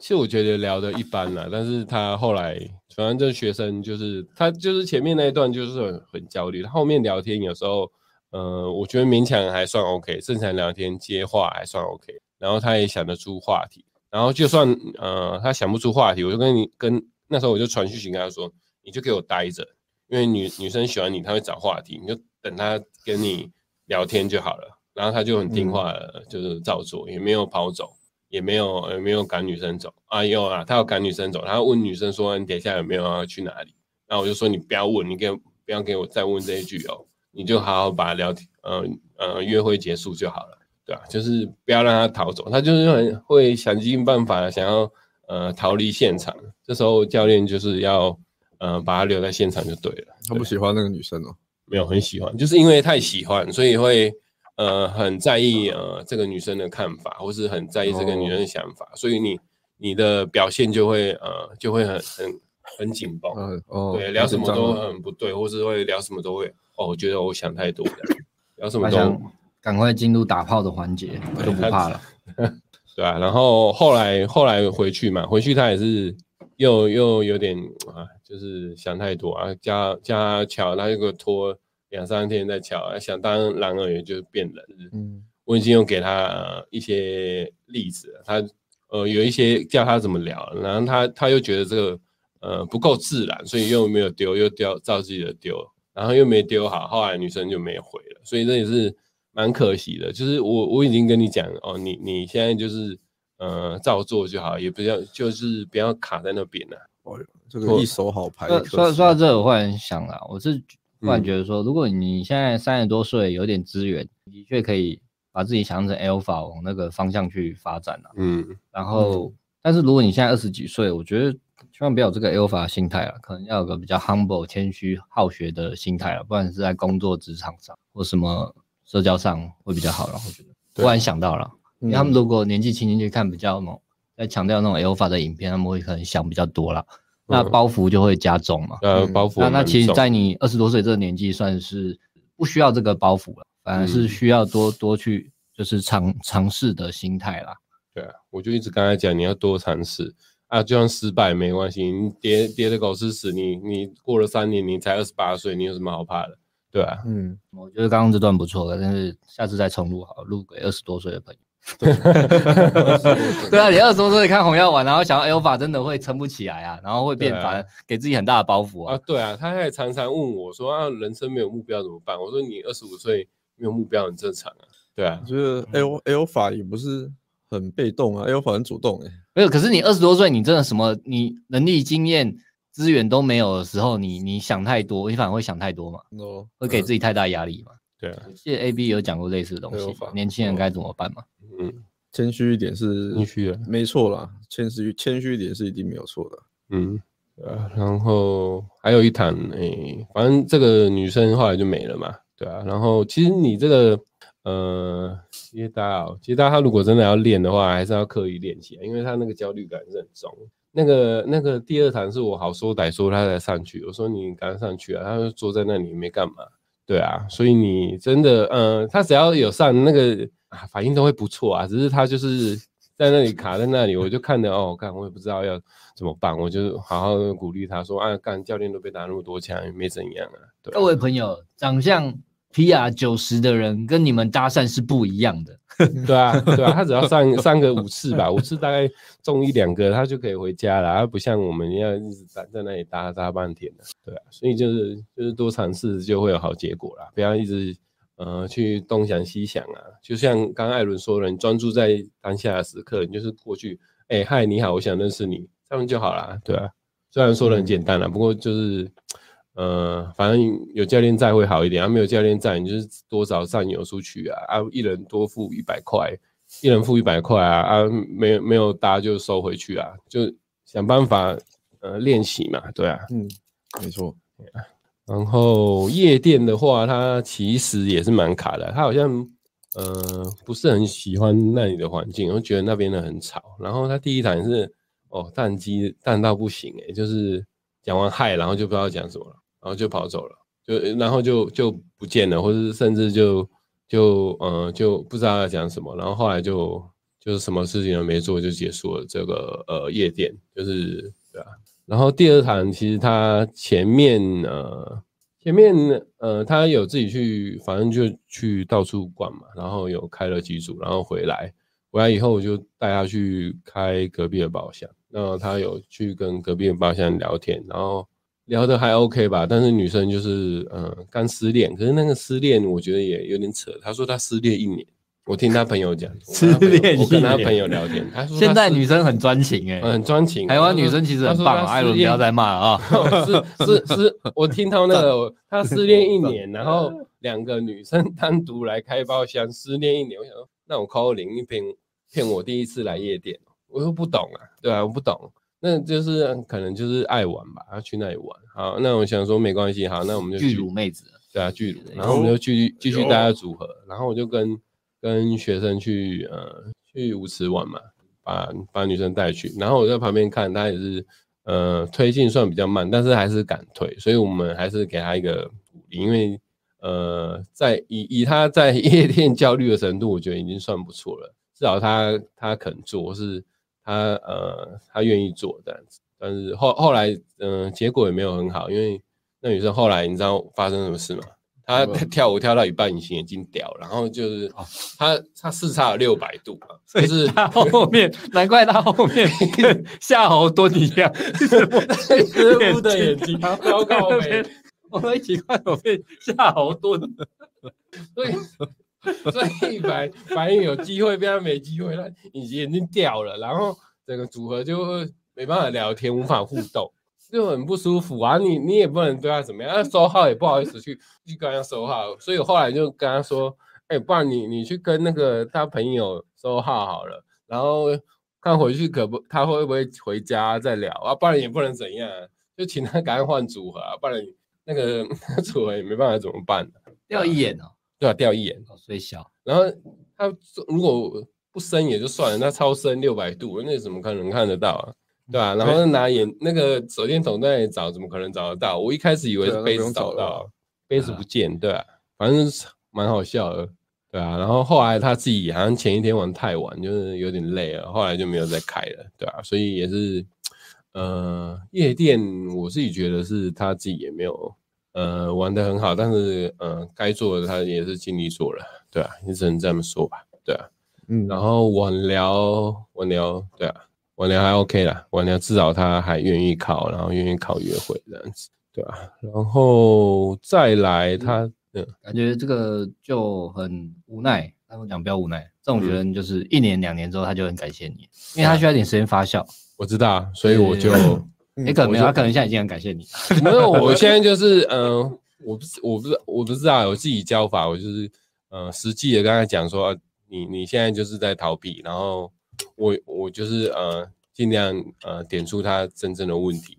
其实我觉得聊得一般啦。但是他后来反正这学生就是他就是前面那一段就是很很焦虑，后面聊天有时候，呃，我觉得勉强还算 OK，正常聊天接话还算 OK。然后他也想得出话题，然后就算呃他想不出话题，我就跟你跟那时候我就传讯息跟他说，你就给我待着，因为女女生喜欢你，她会找话题，你就等她跟你聊天就好了。然后他就很听话了，嗯、就是照做，也没有跑走，也没有也没有赶女生走啊。有啊，他要赶女生走，他问女生说：“你等一下有没有要去哪里？”然后我就说：“你不要问，你给不不要给我再问这一句哦，你就好好把聊天，呃呃，约会结束就好了，对啊，就是不要让他逃走，他就是很会想尽办法想要呃逃离现场，这时候教练就是要呃把他留在现场就对了。他不喜欢那个女生哦，*laughs* 没有很喜欢，就是因为太喜欢，所以会呃很在意呃这个女生的看法，或是很在意这个女生的想法，哦、所以你你的表现就会呃就会很很。很紧绷，嗯哦，对，聊什么都很不对，或是会聊什么都会，哦，我觉得我想太多了，聊什么都赶快进入打炮的环节，就不怕了，*laughs* 对啊，然后后来后来回去嘛，回去他也是又又有点啊，就是想太多啊，加加乔，他又给我拖两三天再乔，想当然而也就变了，嗯，我已经有给他一些例子，他呃有一些叫他怎么聊，然后他他又觉得这个。呃，不够自然，所以又没有丢，又丢照自己的丢，然后又没丢好，后来女生就没回了，所以这也是蛮可惜的。就是我我已经跟你讲哦，你你现在就是呃照做就好，也不要就是不要卡在那边了。哦，这个一手好牌。说说到这，我忽然想了，我是忽然觉得说，嗯、如果你现在三十多岁，有点资源，的确可以把自己想成 Alpha 往那个方向去发展了。嗯，然后，嗯、但是如果你现在二十几岁，我觉得。千万不要有这个 alpha 心态了，可能要有个比较 humble、谦虚、好学的心态了，不然是在工作职场上或什么社交上会比较好了。我觉得，突然想到了，因为他们如果年纪轻轻去看比较猛，在强调那种 alpha 的影片，他们会可能想比较多了，那包袱就会加重嘛。呃，包袱。那那其实，在你二十多岁这个年纪，算是不需要这个包袱了，反而是需要多多去就是尝尝试的心态啦。对啊，我就一直跟他讲，你要多尝试。啊，就算失败没关系，你跌跌的狗吃屎，你你过了三年，你才二十八岁，你有什么好怕的？对啊，嗯，我觉得刚刚这段不错的，但是下次再重录好，录给二十多岁的朋友。*laughs* *laughs* 对啊，你二十多岁看红药丸，然后想要 Alpha 真的会撑不起来啊，然后会变烦，啊、给自己很大的包袱啊。啊，对啊，他还常常问我说啊，人生没有目标怎么办？我说你二十五岁没有目标很正常啊。对啊，我觉得 Al Alpha 也不是。很被动啊，Alpha 很主动哎、欸，没有。可是你二十多岁，你真的什么，你能力、经验、资源都没有的时候，你你想太多，你反而会想太多嘛，哦、会给自己太大压力嘛。对啊，记得 AB 有讲过类似的东西年轻人该怎么办嘛？嗯，谦虚一点是谦虚的，没错啦，谦虚谦虚一点是一定没有错的。嗯，对啊，然后还有一谈，哎、欸，反正这个女生后来就没了嘛，对啊，然后其实你这个。呃，其实大家，其实大家他如果真的要练的话，还是要刻意练习，因为他那个焦虑感是很重。那个那个第二堂是我好说歹说他才上去，我说你赶上去啊，他就坐在那里没干嘛，对啊，所以你真的，呃，他只要有上那个啊，反应都会不错啊，只是他就是在那里卡在那里，我就看着哦，干我也不知道要怎么办，我就好好的鼓励他说啊，干教练都被打那么多枪，也没怎样啊。对啊，各位朋友，长相。PR 九十的人跟你们搭讪是不一样的，*laughs* 对啊，对啊，他只要上上个五次吧，五次大概中一两个，他就可以回家了，他不像我们要一直在在那里搭搭半天的，对啊，所以就是就是多尝试就会有好结果啦，不要一直呃去东想西想啊，就像刚艾伦说的，你专注在当下的时刻，你就是过去，哎、嗨，你好，我想认识你，这样就好了，对啊，虽然说的很简单啦，不过就是。呃，反正有教练在会好一点，啊，没有教练在，你就是多少战友出去啊，啊，一人多付一百块，一人付一百块啊，啊，没有没有搭就收回去啊，就想办法呃练习嘛，对啊，嗯，没错，然后夜店的话，它其实也是蛮卡的，他好像呃不是很喜欢那里的环境，我觉得那边的很吵，然后他第一场是哦淡机淡到不行诶、欸，就是讲完嗨，然后就不知道讲什么了。然后就跑走了，就然后就就不见了，或者甚至就就呃就不知道要讲什么，然后后来就就是什么事情都没做就结束了这个呃夜店，就是对啊。然后第二场其实他前面呃前面呃他有自己去，反正就去到处逛嘛，然后有开了几组，然后回来回来以后我就带他去开隔壁的包厢，然后他有去跟隔壁的包厢聊天，然后。聊得还 OK 吧，但是女生就是嗯刚失恋，可是那个失恋我觉得也有点扯。她说她失恋一年，我听她朋友讲，*laughs* 失恋我跟她朋友聊天，她说现在女生很专情哎，很专情，台湾女生其实很棒，艾伦不要再骂了啊，是是 *laughs* 是，我听到那个 *laughs* 她失恋一年，然后两个女生单独来开包厢，失恋一年，我想说那我 call 零一骗骗我第一次来夜店，我又不懂啊，对啊，我不懂。那就是可能就是爱玩吧，要去那里玩。好，那我想说没关系，好，那我们就巨乳妹子，对啊，巨乳，然后我们就继续继续大家组合，然后我就跟跟学生去呃去舞池玩嘛，把把女生带去，然后我在旁边看，他也是呃推进算比较慢，但是还是敢推，所以我们还是给他一个鼓励，因为呃在以以他在夜店焦虑的程度，我觉得已经算不错了，至少他他肯做是。他呃，他愿意做这样子，但是后后来，嗯、呃，结果也没有很好，因为那女生后来你知道发生什么事吗？她跳舞跳到一半，隐形眼镜掉，然后就是她她视差有六百度，就是她后面，难怪她后面跟夏侯惇一样，*laughs* 师傅的眼睛高高没，我们一起看我被夏侯惇，所以。*laughs* 所以白白云有机会，变成没机会，了隐形眼镜掉了，然后整个组合就没办法聊天，无法互动，*laughs* 就很不舒服啊！你你也不能对他怎么样，他收号也不好意思去去跟他收号，所以我后来就跟他说：“哎、欸，不然你你去跟那个他朋友收号好了，然后看回去可不他会不会回家再聊啊？不然也不能怎样，就请他赶快换组合啊，不然 *laughs* 那个组合也没办法怎么办？掉一眼哦。”对啊，掉一眼，所以小。然后他如果不深也就算了，那超深六百度，那怎么可能看得到啊？对啊，然后拿眼那个手电筒在那里找，怎么可能找得到？我一开始以为是杯子找到，杯子不见，对啊，反正蛮好笑的，对啊。然后后来他自己好像前一天玩太晚，就是有点累了，后来就没有再开了，对啊。所以也是，呃，夜店我自己觉得是他自己也没有。呃，玩的很好，但是呃，该做的他也是尽力做了，对啊，你只能这么说吧，对啊，嗯，然后晚聊晚聊，对啊，晚聊还 OK 啦，晚聊至少他还愿意考，然后愿意考约会这样子，对啊，然后再来他，嗯，感觉这个就很无奈，他们讲不要无奈，这种人就是一年两年之后他就很感谢你，因为他需要一点时间发酵，我知道，所以我就。也可能没有，他可能现在已经很感谢你。*laughs* 没有，我 *laughs* 现在就是，嗯、呃，我不是，我不是，我不知道，我自己教法，我就是，呃，实际的跟他讲说，你你现在就是在逃避，然后我我就是呃，尽量呃点出他真正的问题，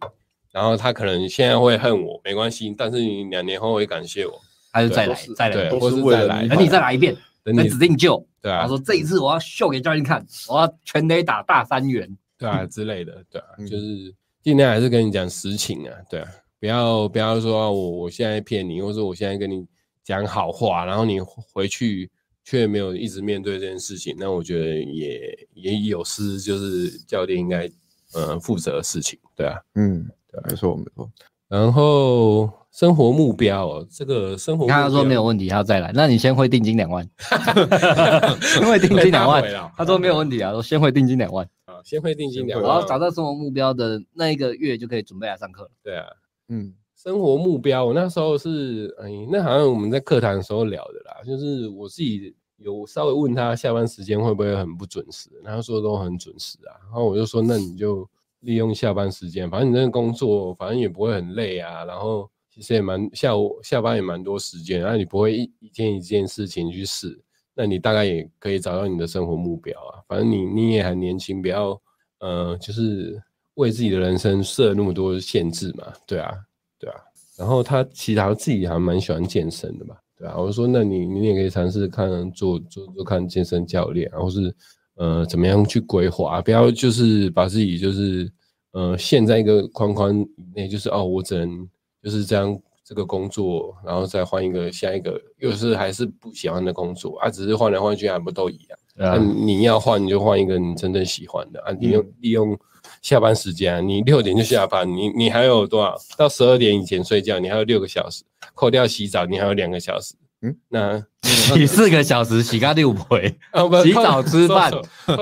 然后他可能现在会恨我，没关系，但是你两年后会感谢我，还是再来再来，对，或是再来，等你再来一遍，等你指定救，对啊，他说这一次我要秀给教练看，我要全垒打大三元，对啊之类的，对啊，就是。尽量还是跟你讲实情啊，对啊，不要不要说我我现在骗你，或者说我现在跟你讲好话，然后你回去却没有一直面对这件事情，那我觉得也也有失就是教练应该呃负责的事情，对啊，嗯，对，没错没错。然后生活目标哦，这个生活目标他说没有问题，他要再来，那你先汇定金两万，*laughs* 先汇定金两万，他说没有问题啊，说先汇定金两万。先会定金两万，然后找到生活目标的那一个月就可以准备来上课了。对啊，嗯，生活目标，我那时候是，哎，那好像我们在课堂的时候聊的啦，就是我自己有稍微问他下班时间会不会很不准时，然后说都很准时啊，然后我就说那你就利用下班时间，反正你那个工作反正也不会很累啊，然后其实也蛮下午下班也蛮多时间，然后你不会一一件一件事情去试。那你大概也可以找到你的生活目标啊，反正你你也还年轻，不要呃，就是为自己的人生设那么多限制嘛，对啊，对啊。然后他其实自己还蛮喜欢健身的嘛，对啊。我就说，那你你也可以尝试看做做做看健身教练，然后是呃怎么样去规划，不要就是把自己就是呃陷在一个框框以内，就是哦我只能就是这样。这个工作，然后再换一个下一个，又是还是不喜欢的工作啊，只是换来换去还不都一样？那、啊啊、你要换，你就换一个你真正喜欢的啊！你用利用下班时间、啊，你六点就下班，你你还有多少？到十二点以前睡觉，你还有六个小时，扣掉洗澡，你还有两个小时。嗯，那 *laughs* 洗四个小时，洗个六回，*laughs* *laughs* 洗澡吃饭，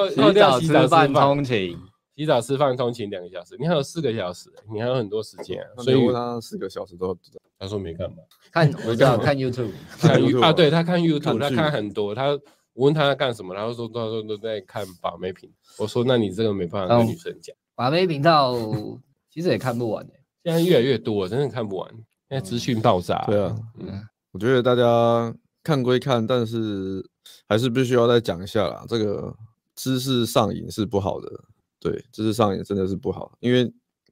洗澡吃饭通勤。洗澡、吃饭、通勤两个小时，你还有四个小时，你还有很多时间、啊，所以他四个小时都他说没干嘛，看 *laughs* 我知道看 YouTube，看 YouTube 啊，对他看 YouTube，他看很多，他我问他在干什么，然后说他说都在看把妹频。我说那你这个没办法跟女生讲。把妹频道其实也看不完的，现在越来越多，真的看不完。现在资讯爆炸。对啊，嗯，我觉得大家看归看，但是还是必须要再讲一下啦。这个知识上瘾是不好的，对，知识上瘾真的是不好，因为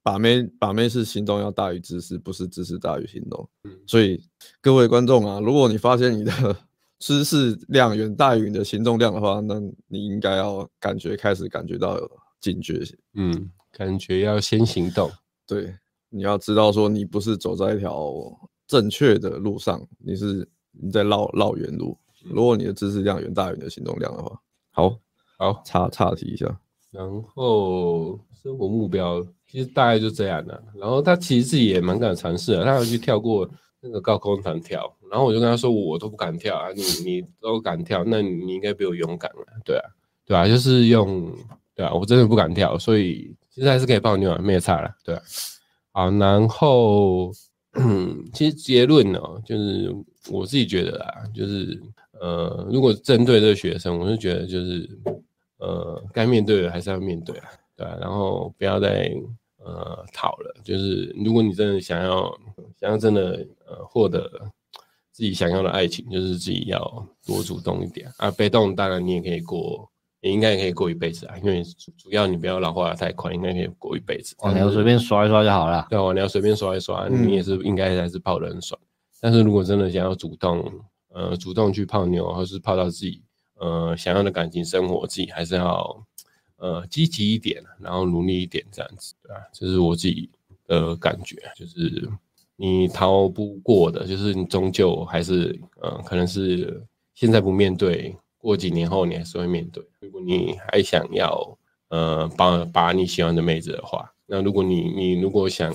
把妹把妹是行动要大于知识，不是知识大于行动。所以各位观众啊，如果你发现你的 *laughs* 知识量远大于你的行动量的话，那你应该要感觉开始感觉到警觉，嗯，感觉要先行动。*laughs* 对，你要知道说你不是走在一条正确的路上，你是你在绕绕远路。如果你的知识量远大于你的行动量的话，好，好，岔岔题一下。然后生活目标其实大概就这样的。然后他其实自己也蛮敢尝试的，他有去跳过那个高空弹跳。然后我就跟他说，我都不敢跳啊，你你都敢跳，那你应该比我勇敢了，对啊，对啊，就是用，对啊，我真的不敢跳，所以其实还是可以泡妞啊，没有差了，对啊，好，然后，*clears throat* 嗯其实结论呢，就是我自己觉得啊，就是呃，如果针对这个学生，我是觉得就是呃，该面对的还是要面对啊，对啊，然后不要再呃逃了，就是如果你真的想要想要真的呃获得。自己想要的爱情，就是自己要多主动一点啊。被动当然你也可以过，你应该也可以过一辈子啊。因为主要你不要老化的太快，应该可以过一辈子。网聊随便刷一刷就好了。对，网聊随便刷一刷，你也是应该还是泡的很爽。嗯、但是如果真的想要主动，呃，主动去泡妞，或是泡到自己呃想要的感情生活，自己还是要呃积极一点，然后努力一点这样子，对吧？这是我自己的感觉，就是。你逃不过的，就是你终究还是，呃，可能是现在不面对，过几年后你还是会面对。如果你还想要，呃，把把你喜欢的妹子的话，那如果你你如果想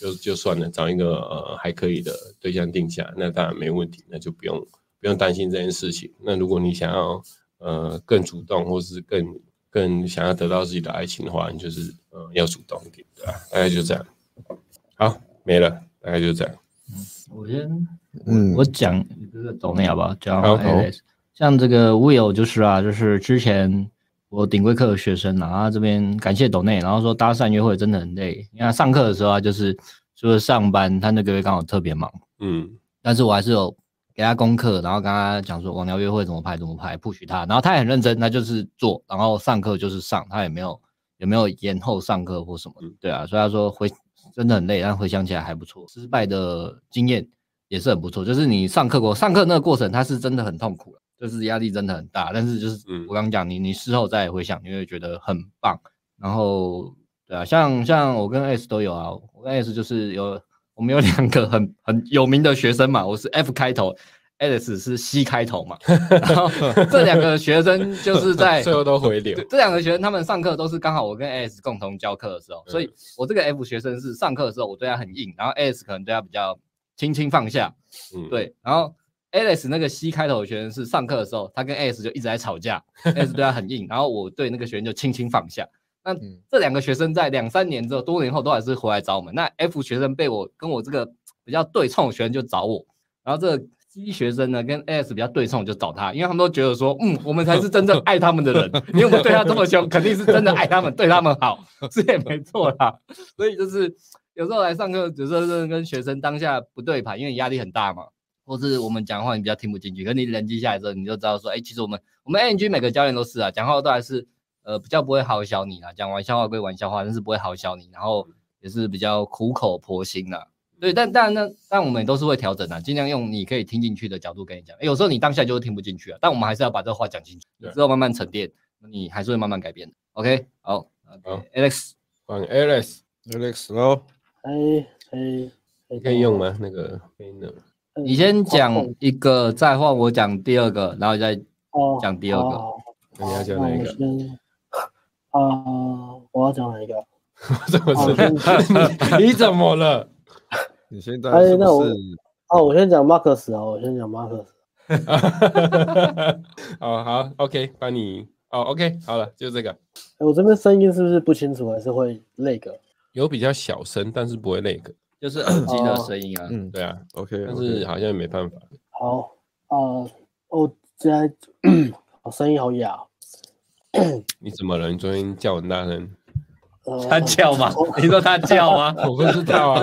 就就算了，找一个呃还可以的对象定下，那当然没问题，那就不用不用担心这件事情。那如果你想要呃更主动，或是更更想要得到自己的爱情的话，你就是呃要主动一点，对吧？大概就这样。好，没了。大概就这样。嗯，我先，嗯，我讲这个抖内好不好？讲，像这个 Will 就是啊，就是之前我顶规课的学生啊，然后这边感谢抖内，然后说搭讪约会真的很累，你看上课的时候啊，就是就是上班，他那个月刚好特别忙，嗯，但是我还是有给他功课，然后跟他讲说网聊约会怎么拍怎么拍，push 他，然后他也很认真，他就是做，然后上课就是上，他也没有也没有延后上课或什么，嗯，对啊，所以他说回。真的很累，但回想起来还不错。失败的经验也是很不错，就是你上课过，上课那个过程，他是真的很痛苦，就是压力真的很大。但是就是我刚刚讲，你你事后再回想，你会觉得很棒。然后对啊，像像我跟 S 都有啊，我跟 S 就是有我们有两个很很有名的学生嘛，我是 F 开头。Alice 是 C 开头嘛，*laughs* 然后这两个学生就是在最后都回流。这两个学生他们上课都是刚好我跟 Alice 共同教课的时候，所以我这个 F 学生是上课的时候我对他很硬，然后 Alice 可能对他比较轻轻放下，嗯，对。然后 Alice 那个 C 开头的学生是上课的时候，他跟 Alice 就一直在吵架，Alice 对他很硬，然后我对那个学生就轻轻放下。那这两个学生在两三年之后，多年后都还是回来找我们。那 F 学生被我跟我这个比较对冲的学生就找我，然后这个。C 学生呢，跟 S 比较对冲，就找他，因为他们都觉得说，嗯，我们才是真正爱他们的人，*laughs* 因为我们对他这么凶，肯定是真的爱他们，对他们好，*laughs* 这也没错啦。所以就是有时候来上课，有时候是跟学生当下不对盘，因为压力很大嘛，或是我们讲话你比较听不进去，可你冷静下来之后，你就知道说，哎、欸，其实我们我们 ANG 每个教练都是啊，讲话都还是呃比较不会好笑你啦，讲玩笑话归玩笑话，但是不会好笑你，然后也是比较苦口婆心啦。对，但但那但我们也都是会调整的，尽量用你可以听进去的角度跟你讲。有时候你当下就是听不进去啊，但我们还是要把这话讲清楚，之后慢慢沉淀，你还是会慢慢改变的。OK，好，好，Alex，换 Alex，Alex，喽，哎哎，你可以用吗？那个可以的。你先讲一个，再换我讲第二个，然后再讲第二个。你要讲哪一个？啊，我要讲哪一个？*laughs* 怎么是？*laughs* 你怎么了？你现在是不是？那我哦，我先讲马克思啊，我先讲马克思。*laughs* 哦，好，OK，帮你哦，OK，好了，就这个。我这边声音是不是不清楚，还是会那个？有比较小声，但是不会那个，就是耳机的声音啊。嗯，对啊，OK，但是好像也没办法。好啊，我现在 *clears throat* 我声音好哑、哦。*coughs* 你怎么了？你昨天叫很大声。呃、他叫吗？你说他叫吗？*laughs* 我不知道啊。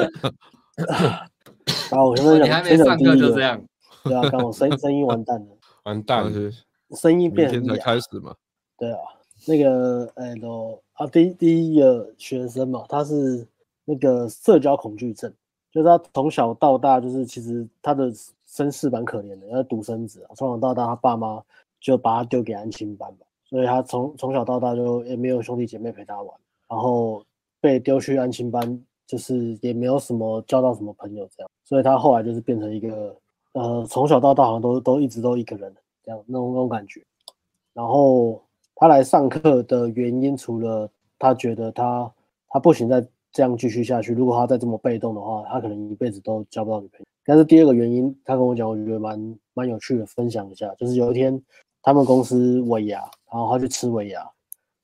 好，*coughs* 我现在讲，你还没上课就这样。*laughs* 对啊，刚我声声音完蛋了。完蛋了，声音变很明天才开始嘛。对啊，那个哎都啊，第第一个学生嘛，他是那个社交恐惧症，就是他从小到大就是其实他的身世蛮可怜的，因为独生子啊，从小到大他爸妈就把他丢给安亲班嘛，所以他从从小到大就也没有兄弟姐妹陪他玩，然后被丢去安亲班，就是也没有什么交到什么朋友这样，所以他后来就是变成一个呃从小到大好像都都一直都一个人这样那种那种感觉，然后。他来上课的原因，除了他觉得他他不行再这样继续下去，如果他再这么被动的话，他可能一辈子都交不到女朋友。但是第二个原因，他跟我讲，我觉得蛮蛮有趣的，分享一下，就是有一天他们公司尾牙，然后他去吃尾牙，然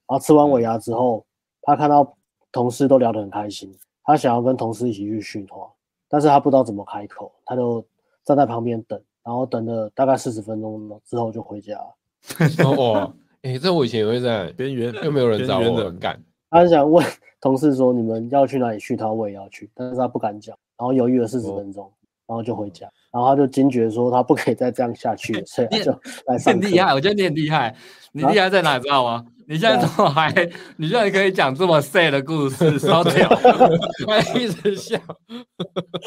后吃完尾牙之后，他看到同事都聊得很开心，他想要跟同事一起去训话，但是他不知道怎么开口，他就站在旁边等，然后等了大概四十分钟之后就回家。*laughs* 哦。哎、*laughs* 欸，这我以前也会在边缘，又没有人找我干。他很想问同事说：“你们要去哪里训？”他我也要去，但是他不敢讲，然后犹豫了四十分钟，哦，然后就回家。然后他就惊觉说：“他不可以再这样下去了。”所以他就来上课。你很厉害，我觉得你很厉害。你厉害在哪？知道吗？你现在怎么还？你现在可以讲这么 sad 的故事，超屌！*laughs* 我一直笑。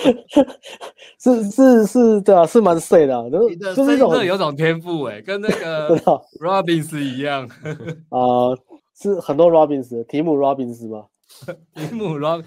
*laughs* 是是是，对啊，是蛮 sad 的，就是就是有种天赋哎，跟那个 *laughs* Robbins 一样。啊、呃，是很多 Robbins，提姆 Robbins 吗？提姆 Rob，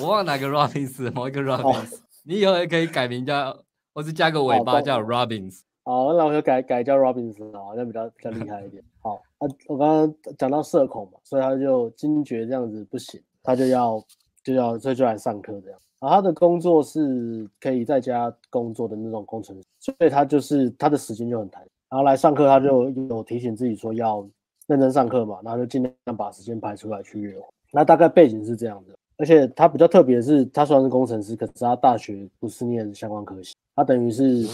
我忘了哪个 Robbins，某一个 Robbins。哦、你以后也可以改名叫，或是加个尾巴叫 Robbins。好，那我就改改叫 Robbins 好像比较比较厉害一点。好，啊，我刚刚讲到社恐嘛，所以他就惊觉这样子不行，他就要就要所以就来上课这样。然后他的工作是可以在家工作的那种工程师，所以他就是他的时间就很弹。然后来上课，他就有提醒自己说要认真上课嘛，然后就尽量把时间排出来去约会。那大概背景是这样的，而且他比较特别的是，他虽然是工程师，可是他大学不是念相关科系，他等于是。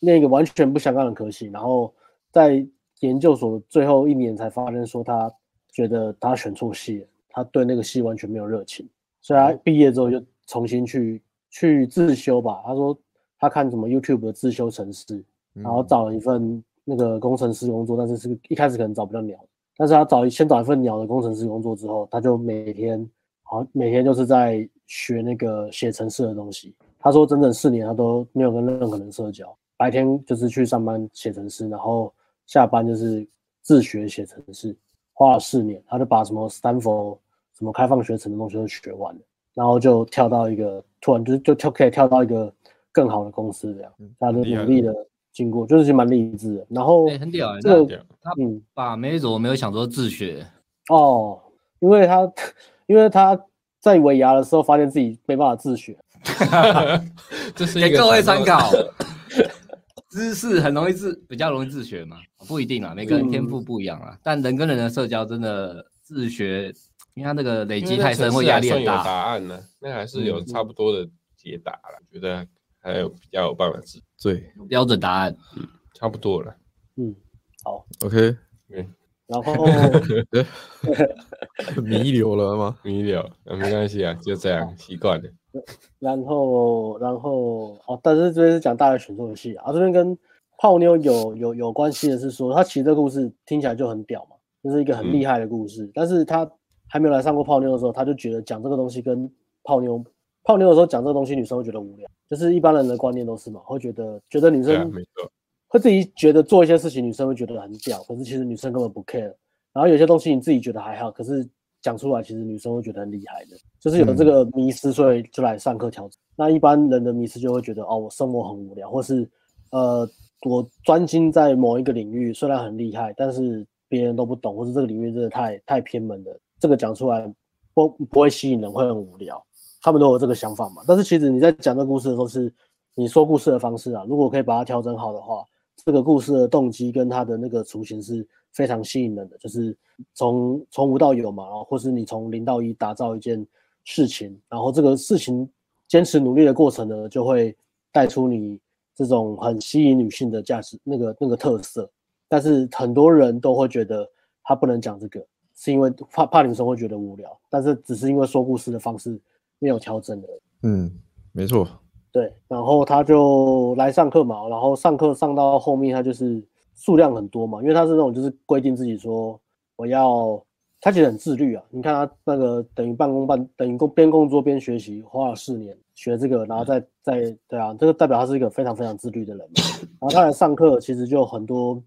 那个完全不相干的科系，然后在研究所最后一年才发现说他觉得他选错系，他对那个系完全没有热情，所以他毕业之后就重新去去自修吧。他说他看什么 YouTube 的自修程式，然后找了一份那个工程师工作，但是是一开始可能找不到鸟，但是他找先找一份鸟的工程师工作之后，他就每天好每天就是在学那个写程式的东西。他说整整四年他都没有跟任何人社交。白天就是去上班写程式，然后下班就是自学写程式，花了四年，他就把什么 Stanford 什么开放学程的东西都学完了，然后就跳到一个突然就就跳可以跳到一个更好的公司这样，他就努力的经过，就是蛮励志的。然后、欸、很屌、欸，这个他嗯，把没走，我没有想说自学哦，因为他因为他在尾牙的时候发现自己没办法自学，*laughs* 这是给各位参考。*laughs* 知识很容易自，比较容易自学嘛？不一定啊，每个人天赋不一样啊、嗯。但人跟人的社交真的自学，因为他那个累积太深，会压力很大。答案呢？那还是有差不多的解答了、嗯，觉得还有比较有办法治。对，标准答案，嗯，差不多了。嗯，好，OK，对，然后 *laughs* *laughs* 弥留了吗？弥留，那没关系啊，就这样，习惯了。*laughs* 然后，然后哦，但是这边是讲大学选错系啊，这边跟泡妞有有有关系的是说，他其实这个故事听起来就很屌嘛，就是一个很厉害的故事。嗯、但是他还没有来上过泡妞的时候，他就觉得讲这个东西跟泡妞泡妞的时候讲这个东西，女生会觉得无聊，就是一般人的观念都是嘛，会觉得觉得女生会自己觉得做一些事情，女生会觉得很屌，可是其实女生根本不 care。然后有些东西你自己觉得还好，可是。讲出来，其实女生会觉得很厉害的，就是有这个迷失，所以就来上课调整。那一般人的迷失就会觉得，哦，我生活很无聊，或是呃，我专心在某一个领域，虽然很厉害，但是别人都不懂，或是这个领域真的太太偏门了，这个讲出来不不会吸引人，会很无聊。他们都有这个想法嘛。但是其实你在讲这个故事的时候，是你说故事的方式啊，如果可以把它调整好的话，这个故事的动机跟它的那个雏形是。非常吸引人的，就是从从无到有嘛，然后或是你从零到一打造一件事情，然后这个事情坚持努力的过程呢，就会带出你这种很吸引女性的价值那个那个特色。但是很多人都会觉得他不能讲这个，是因为怕怕女生会觉得无聊，但是只是因为说故事的方式没有调整而已。嗯，没错。对，然后他就来上课嘛，然后上课上到后面，他就是数量很多嘛，因为他是那种就是规定自己说我要，他其实很自律啊。你看他那个等于半工半等于工边工作边学习，花了四年学这个，然后再再对啊，这个代表他是一个非常非常自律的人。然后他来上课，其实就很多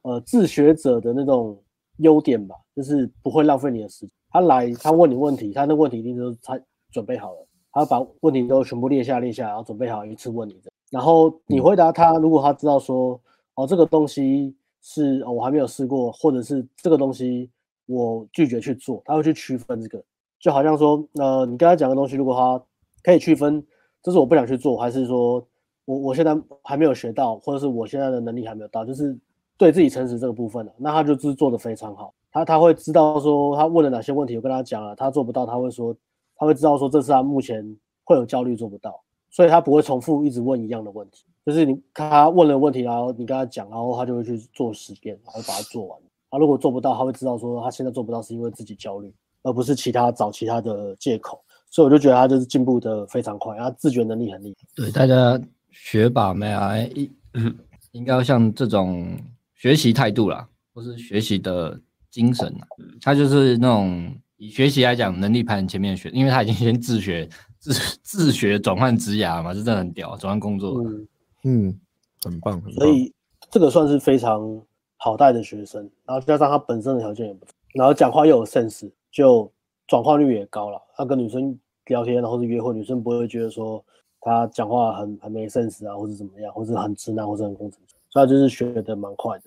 呃自学者的那种优点吧，就是不会浪费你的时间。他来他问你问题，他那问题一定都他准备好了。他把问题都全部列下列下，然后准备好一次问你的。然后你回答他，如果他知道说，哦，这个东西是、哦、我还没有试过，或者是这个东西我拒绝去做，他会去区分这个。就好像说，呃，你跟他讲的东西，如果他可以区分，这是我不想去做，还是说我我现在还没有学到，或者是我现在的能力还没有到，就是对自己诚实这个部分的，那他就是做的非常好。他他会知道说他问了哪些问题，我跟他讲了，他做不到，他会说。他会知道说，这是他目前会有焦虑做不到，所以他不会重复一直问一样的问题。就是你看他问了问题，然后你跟他讲，然后他就会去做实验，然后把它做完。他如果做不到，他会知道说他现在做不到是因为自己焦虑，而不是其他找其他的借口。所以我就觉得他就是进步的非常快，他自觉能力很厉害。对，大家学把妹啊，应 *laughs* 应该要像这种学习态度啦，或是学习的精神啊，他就是那种。以学习来讲，能力排很前面学，因为他已经先自学、自自学转换职涯嘛，这真的很屌，转换工作。嗯嗯，很棒，很棒。所以这个算是非常好带的学生，然后加上他本身的条件也不错，然后讲话又有 sense，就转化率也高了。他跟女生聊天，然后是约会，女生不会觉得说他讲话很很没 sense 啊，或者怎么样，或者很直男，或者很工程师，所以他就是学的蛮快的。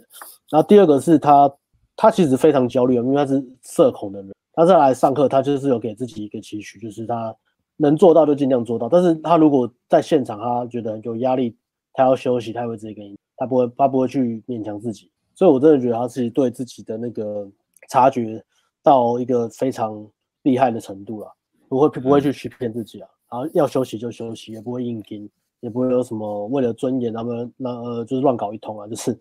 然后第二个是他，他其实非常焦虑，因为他是社恐的人。他再来上课，他就是有给自己一个期许，就是他能做到就尽量做到。但是他如果在现场，他觉得有压力，他要休息，他会直接给你，他不会，他不会去勉强自己。所以我真的觉得他自己对自己的那个察觉到一个非常厉害的程度了，不会不会去欺骗自己啊。然后要休息就休息，也不会硬拼，也不会有什么为了尊严，他们那呃就是乱搞一通啊，就是。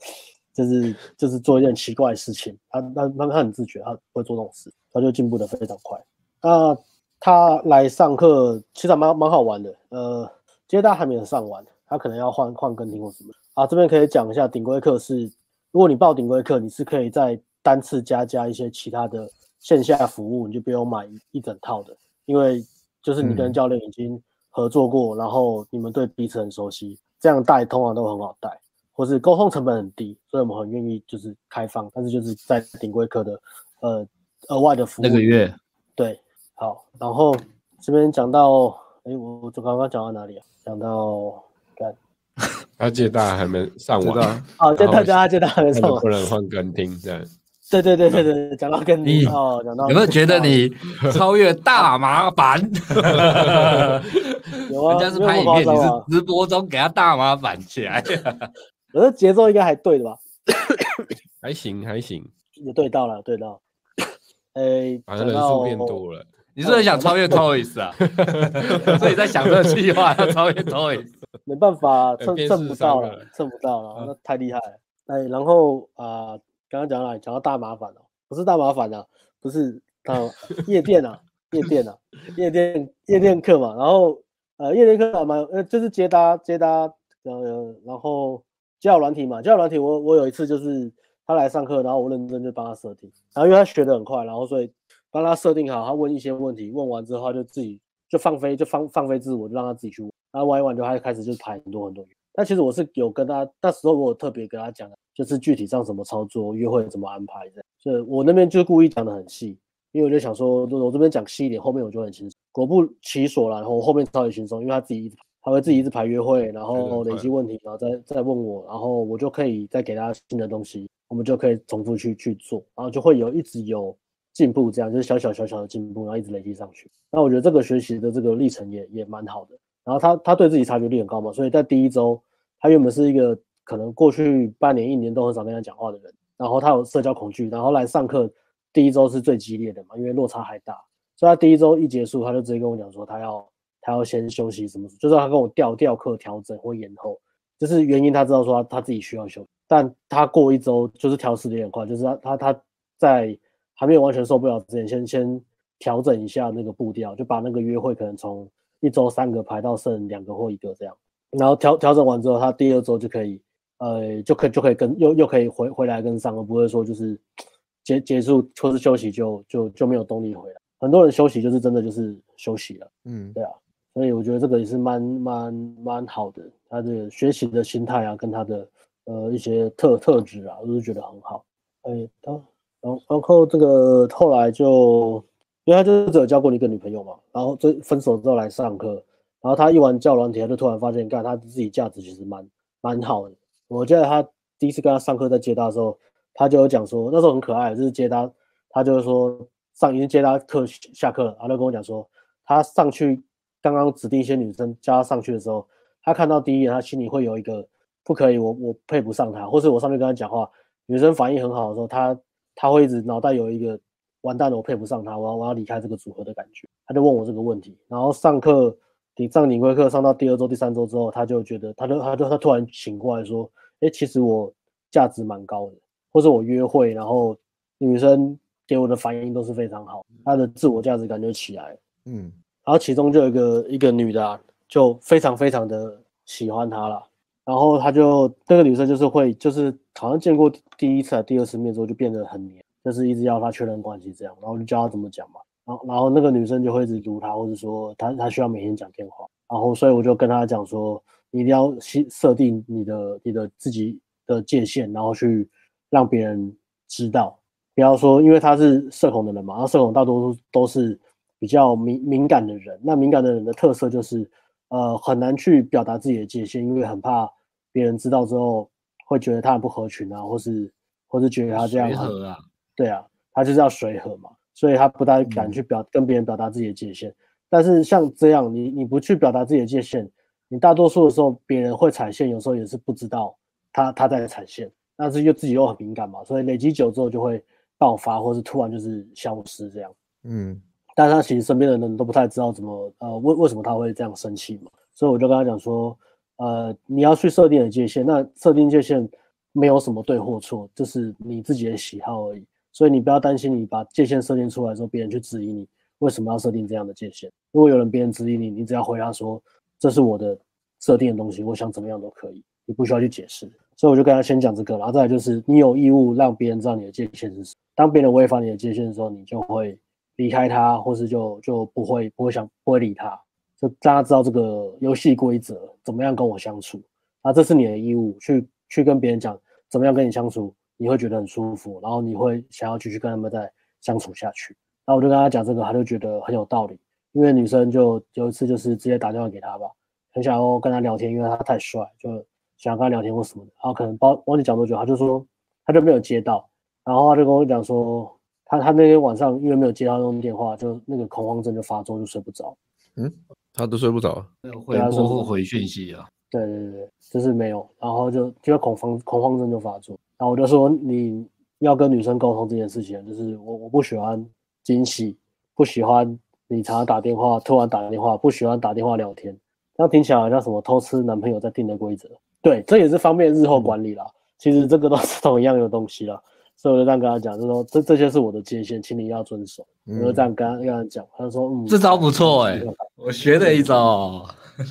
就是就是做一件奇怪的事情，他他他他很自觉，他会做这种事，他就进步的非常快。那他来上课其实还蛮蛮好玩的，呃，接待还没有上完，他可能要换换跟听或什么啊。这边可以讲一下顶规课是，如果你报顶规课，你是可以在单次加加一些其他的线下服务，你就不用买一整套的，因为就是你跟教练已经合作过，嗯、然后你们对彼此很熟悉，这样带通常都很好带。或是沟通成本很低，所以我们很愿意就是开放，但是就是在顶规课的呃额外的服务。那个月，对，好，然后这边讲到，哎，我我刚刚讲到哪里啊？讲到干，阿杰大还没上完，好，接大家阿杰 *laughs* 大还没上完，不能换跟听这样。对对对对对，讲到跟听哦，讲到有没有觉得你超越大麻烦？*laughs* 有啊，人家是拍影片，你是直播中给他大麻烦起来。我的节奏应该还对的吧？*coughs* 还行还行，也对到了，对到。哎、欸，反正人数变多了。你是不是想超越 Toys 啊？*laughs* 所以在想这个计划要超越 Toys。*laughs* 没办法，蹭蹭不到了，蹭不到了，那太厉害了。哎、欸，然后啊，刚刚讲了讲到大麻烦哦，不是大麻烦啊，不是啊，夜店啊，夜店啊，夜店夜店课嘛。然后呃，夜店课嘛，呃，就是接搭接搭，呃，然后。交友软体嘛，交友软体我，我有一次就是他来上课，然后我认真就帮他设定，然后因为他学的很快，然后所以帮他设定好，他问一些问题，问完之后他就自己就放飞，就放放飞自我，就让他自己去问，然后玩一玩就他就开始就排很多很多。但其实我是有跟他那时候我有特别跟他讲，就是具体上怎么操作，约会怎么安排这样，所以我那边就故意讲的很细，因为我就想说，我这边讲细一点，后面我就很轻松。果不其所然，然后我后面超级轻松，因为他自己一直。他会自己一直排约会，然后累积问题，然后再再问我，然后我就可以再给他新的东西，我们就可以重复去去做，然后就会有一直有进步，这样就是小小小小的进步，然后一直累积上去。那我觉得这个学习的这个历程也也蛮好的。然后他他对自己察觉力很高嘛，所以在第一周，他原本是一个可能过去半年一年都很少跟他讲话的人，然后他有社交恐惧，然后来上课第一周是最激烈的嘛，因为落差还大，所以他第一周一结束，他就直接跟我讲说他要。他要先休息，什么？就是他跟我调调课调整或延后，就是原因他知道说他他自己需要休息，但他过一周就是调适的也很快，就是他他他在还没有完全受不了之前，先先调整一下那个步调，就把那个约会可能从一周三个排到剩两个或一个这样，然后调调整完之后，他第二周就可以呃就可以就可以跟又又可以回回来跟上，而不会说就是结结束或是休息就就就没有动力回来。很多人休息就是真的就是休息了，嗯，对啊。所以我觉得这个也是蛮蛮蛮好的，他的学习的心态啊，跟他的呃一些特特质啊，我都是觉得很好。哎，然后然后这个后来就，因为他就是只有交过一个女朋友嘛，然后这分手之后来上课，然后他一玩教软体，他就突然发现，看他自己价值其实蛮蛮好的。我记得他第一次跟他上课在接他的时候，他就有讲说，那时候很可爱，就是接他，他就是说上已经接他课下课，然后就跟我讲说，他上去。刚刚指定一些女生加上去的时候，他看到第一眼，他心里会有一个不可以，我我配不上他，或是我上面跟他讲话，女生反应很好的时候，他他会一直脑袋有一个完蛋了，我配不上他，我要我要离开这个组合的感觉。他就问我这个问题，然后上课你上领会课上到第二周、第三周之后，他就觉得，他就他就他突然醒过来说，哎，其实我价值蛮高的，或是我约会，然后女生给我的反应都是非常好，他的自我价值感就起来，嗯。然后其中就有一个一个女的啊，就非常非常的喜欢他了。然后他就那个女生就是会，就是好像见过第一次第二次面之后就变得很黏，就是一直要他确认关系这样。然后就教他怎么讲嘛。然后然后那个女生就会一直读他，或者说他他需要每天讲电话。然后所以我就跟他讲说，你一定要设设定你的你的自己的界限，然后去让别人知道。不要说，因为他是社恐的人嘛，然后社恐大多数都是。比较敏敏感的人，那敏感的人的特色就是，呃，很难去表达自己的界限，因为很怕别人知道之后会觉得他很不合群啊，或是或是觉得他这样很，随和啊，对啊，他就是要随和嘛，所以他不太敢去表、嗯、跟别人表达自己的界限。但是像这样，你你不去表达自己的界限，你大多数的时候别人会踩线，有时候也是不知道他他在踩线，但是又自己又很敏感嘛，所以累积久之后就会爆发，或是突然就是消失这样，嗯。但他其实身边的人都不太知道怎么呃为为什么他会这样生气嘛，所以我就跟他讲说，呃，你要去设定的界限，那设定界限没有什么对或错，就是你自己的喜好而已，所以你不要担心你把界限设定出来之后，别人去质疑你为什么要设定这样的界限。如果有人别人质疑你，你只要回答说这是我的设定的东西，我想怎么样都可以，你不需要去解释。所以我就跟他先讲这个，然后再来就是你有义务让别人知道你的界限是什么，当别人违反你的界限的时候，你就会。离开他，或是就就不会不会想不会理他，就让他知道这个游戏规则，怎么样跟我相处。啊，这是你的义务，去去跟别人讲怎么样跟你相处，你会觉得很舒服，然后你会想要继续跟他们再相处下去。然后我就跟他讲这个，他就觉得很有道理。因为女生就有一次就是直接打电话给他吧，很想要跟他聊天，因为他太帅，就想要跟他聊天或什么的。然后可能包忘记讲多久，他就说他就没有接到，然后他就跟我讲说。他他那天晚上因为没有接到那种电话，就那个恐慌症就发作，就睡不着。嗯，他都睡不着，回拨或回讯息啊。对对对，就是没有，然后就就恐慌恐慌症就发作。然后我就说你要跟女生沟通这件事情，就是我我不喜欢惊喜，不喜欢你常常打电话，突然打电话，不喜欢打电话聊天，这样听起来好像什么偷吃男朋友在定的规则。对，这也是方便日后管理啦。嗯、其实这个都是同样的东西啦。所以我就这样跟他讲，就说这这些是我的界限，请你要遵守。我就这样跟他跟他讲，他说嗯，这招不错哎、欸，我学了一招。*laughs*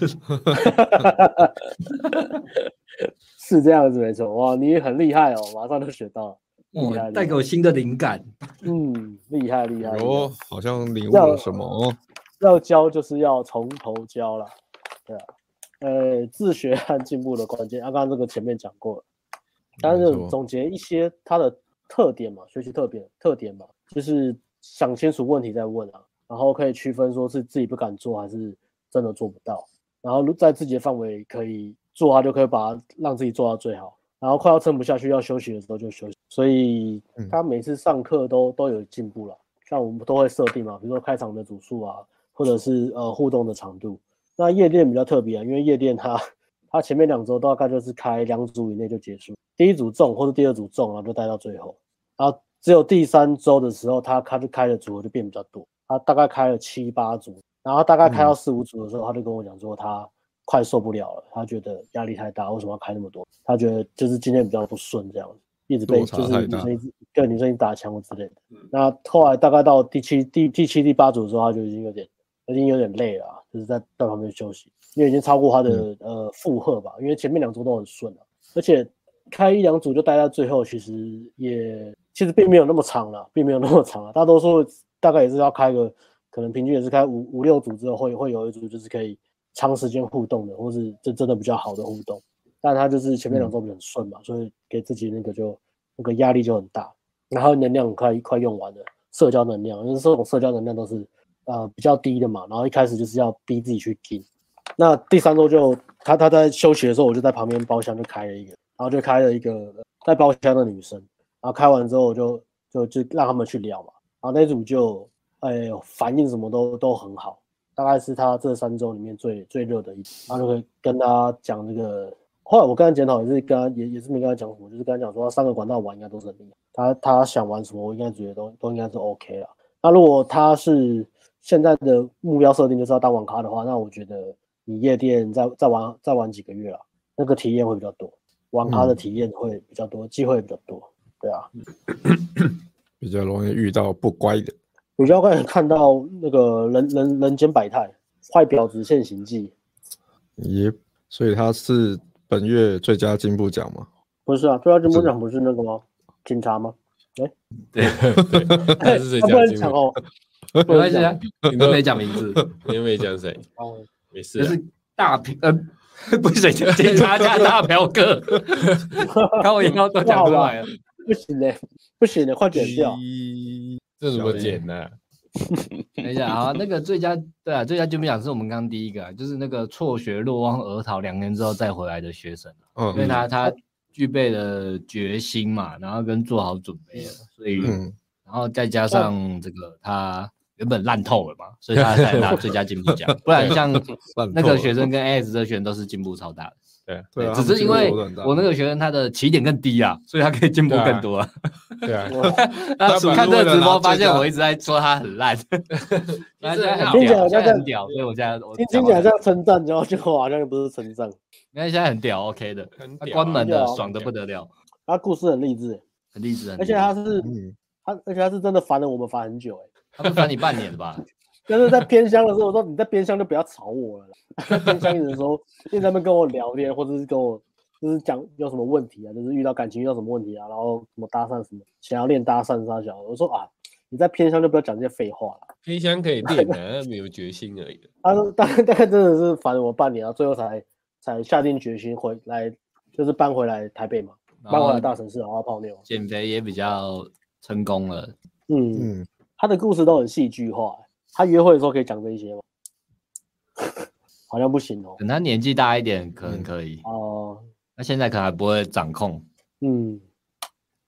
是这样子没错，哇，你很厉害哦，马上就学到了，带给我新的灵感。嗯，厉害厉害。哦，好像领悟了什么哦。要教就是要从头教了，对啊，呃，自学和进步的关键，啊，刚刚这个前面讲过了。但是总结一些他的特点嘛，学习特点特点嘛，就是想清楚问题再问啊，然后可以区分说是自己不敢做还是真的做不到，然后在自己的范围可以做，他就可以把它让自己做到最好，然后快要撑不下去要休息的时候就休息。所以他每次上课都都有进步了，像我们都会设定嘛，比如说开场的组数啊，或者是呃互动的长度。那夜店比较特别啊，因为夜店它它前面两周大概就是开两组以内就结束。第一组中或者第二组中，然后就待到最后，然后只有第三周的时候，他他就开的组合就变比较多，他大概开了七八组，然后大概开到四五组的时候，他就跟我讲说他快受不了了，他觉得压力太大，为什么要开那么多？他觉得就是今天比较不顺，这样一直被就是女生一直对女生一直打枪之类的。那后来大概到第七、第第七、第八组的时候，他就已经有点已经有点累了，就是在在旁边休息，因为已经超过他的、嗯、呃负荷吧。因为前面两组都很顺了，而且开一两组就待到最后，其实也其实并没有那么长了，并没有那么长了。大多数大概也是要开个，可能平均也是开五五六组之后，会会有一组就是可以。长时间互动的，或是这真的比较好的互动，但他就是前面两周比较顺嘛，嗯、所以给自己那个就那个压力就很大，然后能量很快快用完了，社交能量，因为这种社交能量都是呃比较低的嘛，然后一开始就是要逼自己去拼。那第三周就他他在休息的时候，我就在旁边包厢就开了一个，然后就开了一个在包厢的女生，然后开完之后我就就就让他们去聊嘛，然后那组就哎呦反应什么都都很好。大概是他这三周里面最最热的一次，他就会跟他讲这个。后来我跟他检讨，也是跟他也也是没跟他讲什么，就是跟他讲说，他三个管道玩应该都是很厉害。他他想玩什么，我应该觉得都都应该是 OK 了。那如果他是现在的目标设定就是要当网咖的话，那我觉得你夜店再再玩再玩几个月了，那个体验会比较多，玩咖的体验会比较多，机会比较多。对啊，*coughs* 比较容易遇到不乖的。比较快看到那个人人人间百态，坏婊子现形记。也，所以他是本月最佳进步奖吗？不是啊，最佳进步奖不是那个吗？警察吗？哎，对，*laughs* 他是最佳进步哦。没关系啊，你都没讲名字，你又没讲谁？哦，没事。就是大嫖，呃，*laughs* 不是警察加大嫖客，看我以后都讲出来了。不行的，不行的，快剪掉。这怎么剪呢？等一下啊，那个最佳对啊，最佳进步奖是我们刚刚第一个，就是那个辍学落荒而逃两年之后再回来的学生，嗯，因为他他具备了决心嘛，然后跟做好准备了，所以，嗯、然后再加上这个他原本烂透了嘛，所以他才拿最佳进步奖，*laughs* 不然像那个学生跟 AS 这学生都是进步超大的。对对，只是因为我那个学生他的起点更低啊，所以他可以进步更多。对啊，*laughs* 他看这个直播发现我一直在说他很烂，*laughs* 听起来好像很屌，所以我现在听听起来像称赞，然后结果好像又不是称赞。你看现在很屌，OK 的，他关门的爽的不得了。他故事很励志，很励志，而且他是他，而且他是真的烦了我们烦很久，哎，他不烦你半年吧？*laughs* 但是在偏乡的时候，我说你在偏乡就不要吵我了。*laughs* 在偏乡的时候，一直在那边跟我聊天，或者是跟我就是讲有什么问题啊，就是遇到感情遇到什么问题啊，然后什么搭讪什么，想要练搭讪啥小。我说啊，你在偏乡就不要讲这些废话了。偏乡可以练的，没有决心而已。*laughs* 他说大概大概真的是烦了我半年啊，最后才才下定决心回来，就是搬回来台北嘛，搬回来大城市好好泡妞。减肥也比较成功了。嗯嗯，他的故事都很戏剧化。他约会的时候可以讲这一些吗？*laughs* 好像不行哦。等他年纪大一点，可能可以。哦，那现在可能还不会掌控。嗯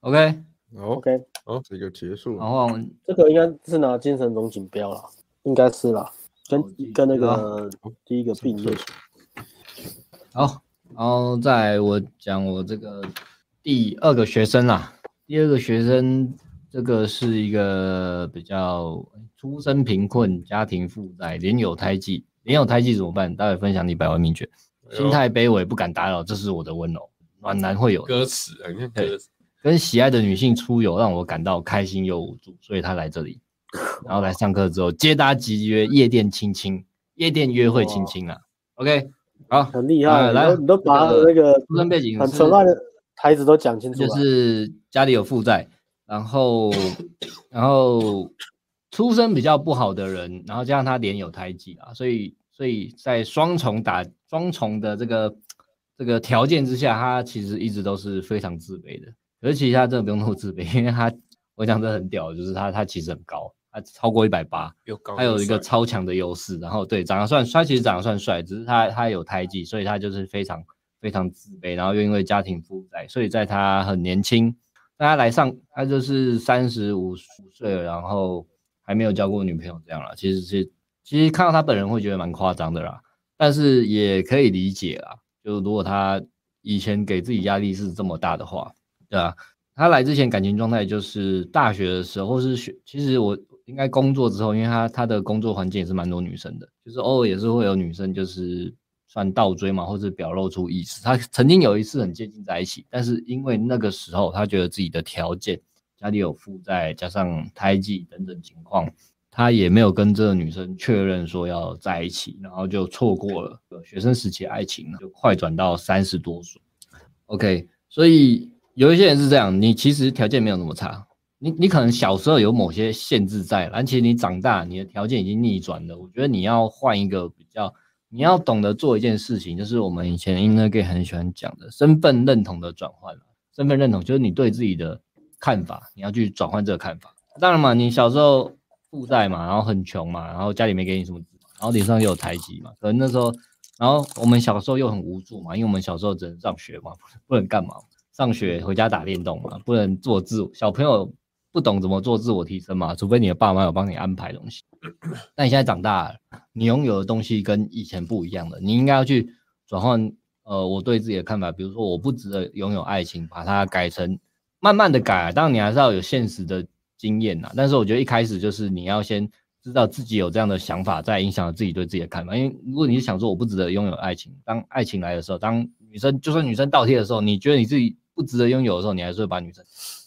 ，OK，OK，哦，这个结束。然后这个应该是拿精神总锦标了，应该是啦，跟跟那个第一个并列。好，然后再我讲我这个第二个学生啦，第二个学生这个是一个比较。出身贫困，家庭负债，连有胎记，连有胎记怎么办？待会分享你百万秘诀。心态卑微，不敢打扰，这是我的温柔。暖男会有歌词，你看歌词。跟喜爱的女性出游，让我感到开心又无助，所以他来这里，*laughs* 然后来上课之后，接搭集约，夜店亲亲，夜店约会亲亲啊。OK，好，很厉害，来，你都把那个出身背景很纯爱的台词都讲清楚，就是家里有负债，然后，然后。出身比较不好的人，然后加上他脸有胎记啊，所以所以在双重打双重的这个这个条件之下，他其实一直都是非常自卑的。可是其实他真的不用那么自卑，因为他我讲的很屌，就是他他其实很高，他超过一百八，他有一个超强的优势。然后对长得算他，其实长得算帅，只是他他有胎记，所以他就是非常非常自卑。然后又因为家庭负债，所以在他很年轻，大家来上他就是三十五岁了，然后。还没有交过女朋友这样啦，其实是其实看到他本人会觉得蛮夸张的啦，但是也可以理解啦。就如果他以前给自己压力是这么大的话，对啊，他来之前感情状态就是大学的时候，是学，其实我应该工作之后，因为他他的工作环境也是蛮多女生的，就是偶尔也是会有女生就是算倒追嘛，或者表露出意思。他曾经有一次很接近在一起，但是因为那个时候他觉得自己的条件，家里有负债，加上胎记等等情况，他也没有跟这个女生确认说要在一起，然后就错过了学生时期爱情，就快转到三十多岁。OK，所以有一些人是这样，你其实条件没有那么差。你你可能小时候有某些限制在，而且你长大，你的条件已经逆转了。我觉得你要换一个比较，你要懂得做一件事情，就是我们以前 Inner Gay 很喜欢讲的身份认同的转换。身份认同就是你对自己的看法，你要去转换这个看法。当然嘛，你小时候负债嘛，然后很穷嘛，然后家里没给你什么，然后脸上又有胎记嘛，可能那时候，然后我们小时候又很无助嘛，因为我们小时候只能上学嘛，*laughs* 不能干嘛，上学回家打电动嘛，不能做自，小朋友。不懂怎么做自我提升嘛，除非你的爸妈有帮你安排东西。*clears throat* 那你现在长大了，你拥有的东西跟以前不一样了，你应该要去转换。呃，我对自己的看法，比如说我不值得拥有爱情，把它改成慢慢的改。当然你还是要有现实的经验呐。但是我觉得一开始就是你要先知道自己有这样的想法，再影响自己对自己的看法。因为如果你是想说我不值得拥有爱情，当爱情来的时候，当女生就算女生倒贴的时候，你觉得你自己不值得拥有的时候，你还是会把女生。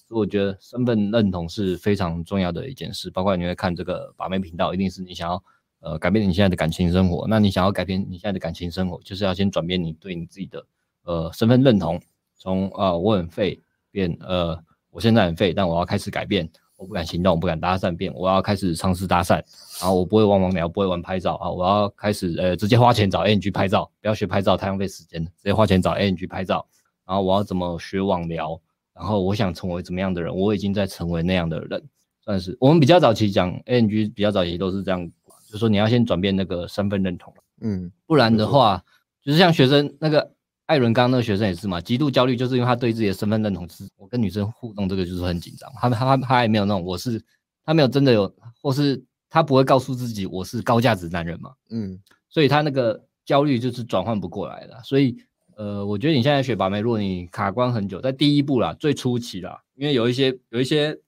所以我觉得身份认同是非常重要的一件事，包括你会看这个把妹频道，一定是你想要呃改变你现在的感情生活。那你想要改变你现在的感情生活，就是要先转变你对你自己的呃身份认同，从呃我很废变呃我现在很废，但我要开始改变，我不敢行动，不敢搭讪，变我要开始尝试搭讪，然后我不会玩网聊，不会玩拍照啊，我要开始呃直接花钱找 ANG 拍照，不要学拍照太浪费时间，直接花钱找 ANG 拍照，然后我要怎么学网聊？然后我想成为怎么样的人，我已经在成为那样的人，算是我们比较早期讲 ANG 比较早期都是这样，就是说你要先转变那个身份认同，嗯，不然的话，就是像学生那个艾伦刚刚那个学生也是嘛，极度焦虑，就是因为他对自己的身份认同是，我跟女生互动这个就是很紧张，他他他还没有那种我是，他没有真的有，或是他不会告诉自己我是高价值男人嘛，嗯，所以他那个焦虑就是转换不过来的，所以。呃，我觉得你现在学把妹，如果你卡关很久，在第一步啦，最初期啦，因为有一些有一些，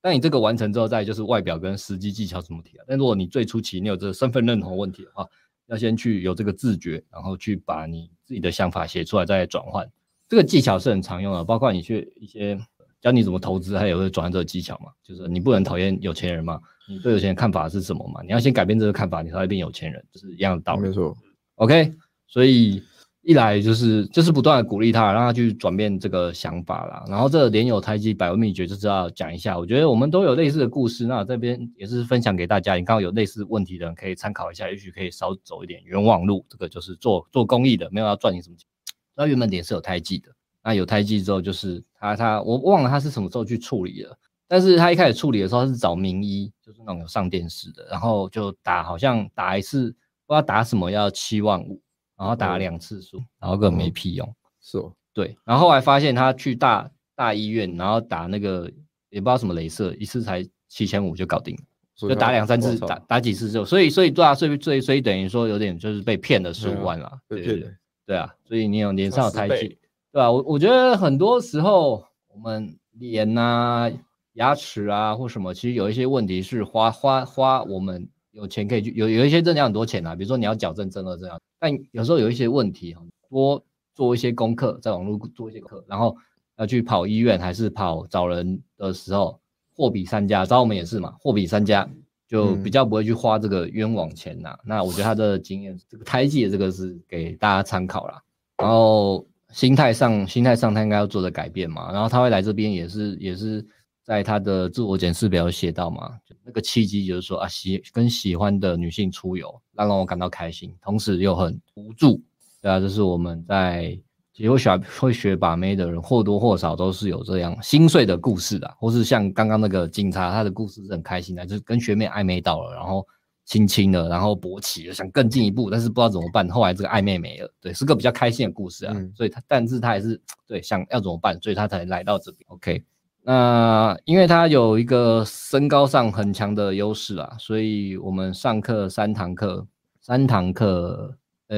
当你这个完成之后，再就是外表跟实际技巧怎么提啊。但如果你最初期你有这个身份认同问题的话，要先去有这个自觉，然后去把你自己的想法写出来，再转换。这个技巧是很常用的，包括你去一些教你怎么投资，还有会转换这个技巧嘛。就是你不能讨厌有钱人嘛，你对有钱人看法是什么嘛？你要先改变这个看法，你才会变有钱人，就是一样的道理。没错。OK，所以。一来就是就是不断的鼓励他，让他去转变这个想法啦。然后这个脸有胎记百万秘诀就是要讲一下，我觉得我们都有类似的故事，那这边也是分享给大家。你刚好有类似问题的可以参考一下，也许可以少走一点冤枉路。这个就是做做公益的，没有要赚你什么钱。那原本脸是有胎记的，那有胎记之后就是他他我忘了他是什么时候去处理了，但是他一开始处理的时候是找名医，就是那种有上电视的，然后就打好像打一次不知道打什么要七万五。然后打了两次输，然后根本没屁用，是哦，对。然后后来发现他去大大医院，然后打那个也不知道什么镭射，一次才七千五就搞定了，就打两三次，打打几次就，所以所以对啊，所以所以所以等于说有点就是被骗了十五万了，对对对，对啊，所以你有脸上有胎记，对吧？我我觉得很多时候我们脸啊、牙齿啊或什么，其实有一些问题是花花花我们。有钱可以去有有一些真的要很多钱啊，比如说你要矫正正颌这样，但有时候有一些问题，多做一些功课，在网络做一些功课，然后要去跑医院还是跑找人的时候，货比三家，找我们也是嘛，货比三家就比较不会去花这个冤枉钱呐、啊。嗯、那我觉得他的经验，这个胎记的这个是给大家参考啦。然后心态上，心态上他应该要做的改变嘛。然后他会来这边也是也是。在他的自我检视表写到嘛，就那个契机就是说啊，喜跟喜欢的女性出游，让让我感到开心，同时又很无助，对啊，这是我们在其实会学会学把妹的人或多或少都是有这样心碎的故事的，或是像刚刚那个警察，他的故事是很开心的，就是跟学妹暧昧到了，然后亲亲了，然后勃起了，想更进一步，但是不知道怎么办，后来这个暧昧没了，对，是个比较开心的故事啊，嗯、所以他但是他还是对想要怎么办，所以他才来到这边，OK。那因为他有一个身高上很强的优势啊，所以我们上课三堂课，三堂课，呃，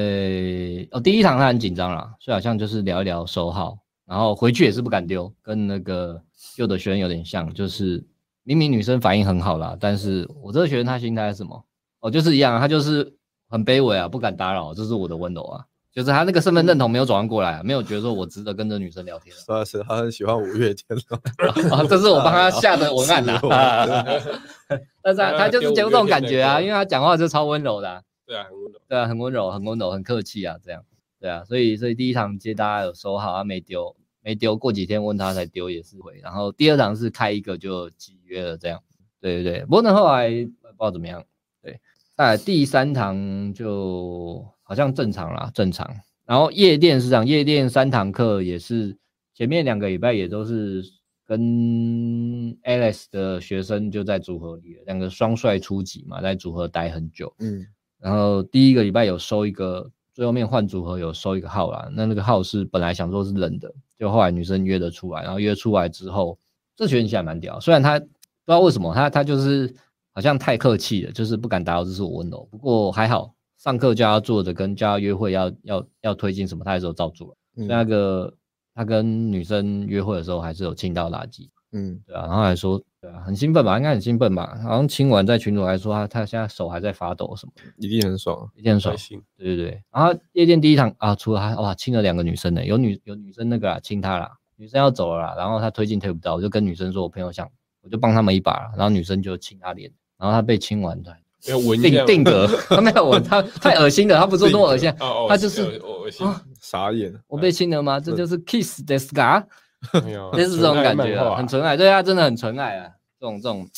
哦，第一堂他很紧张啦，所以好像就是聊一聊收号，然后回去也是不敢丢，跟那个旧的学生有点像，就是明明女生反应很好啦，但是我这个学生他心态是什么？哦，就是一样，他就是很卑微啊，不敢打扰，这是我的温柔啊，就是他那个身份认同没有转换过来啊，没有觉得说我值得跟这女生聊天。是啊，是，他很喜欢五月天 *laughs* 啊，这是我帮他下的文案呐。*laughs* *laughs* 但是他就是节目这种感觉啊，因为他讲话就超温柔的。对啊，很温柔。对啊，很温柔，很温柔，很客气啊，这样。对啊，所以所以第一堂接大家有收好，他没丢，没丢，过几天问他才丢也是会。然后第二堂是开一个就集约了这样。对对对，不过呢后来不知道怎么样。对，再来第三堂就。好像正常啦，正常。然后夜店是这样，夜店三堂课也是前面两个礼拜也都是跟 Alice 的学生就在组合里，两个双帅初级嘛，在组合待很久。嗯，然后第一个礼拜有收一个，最后面换组合有收一个号啦。那那个号是本来想说是冷的，就后来女生约得出来，然后约出来之后，这学生其实还蛮屌。虽然他不知道为什么，他他就是好像太客气了，就是不敢打扰，这是我温柔。不过还好。上课就要做的，跟叫他约会要要要推进什么，他还是有照做了。嗯、那个他跟女生约会的时候，还是有亲到垃圾。嗯，对啊，然后还说，对啊，很兴奋吧？应该很兴奋吧？好像亲完在群主还说他他现在手还在发抖什么，一定很爽，一定很爽。对对对。然后夜店第一场啊，除了他哇亲了两个女生呢，有女有女生那个亲他啦，女生要走了啦，然后他推进推不到，我就跟女生说，我朋友想，我就帮他们一把，然后女生就亲他脸，然后他被亲完对。定定格，他 *laughs* 没有闻，他太恶心了，他不是那么恶心，他就是傻眼。我被亲了吗？这就是 kiss this guy，类似 *laughs* 这种感觉，很纯爱，对啊，真的很纯爱啊，这种这种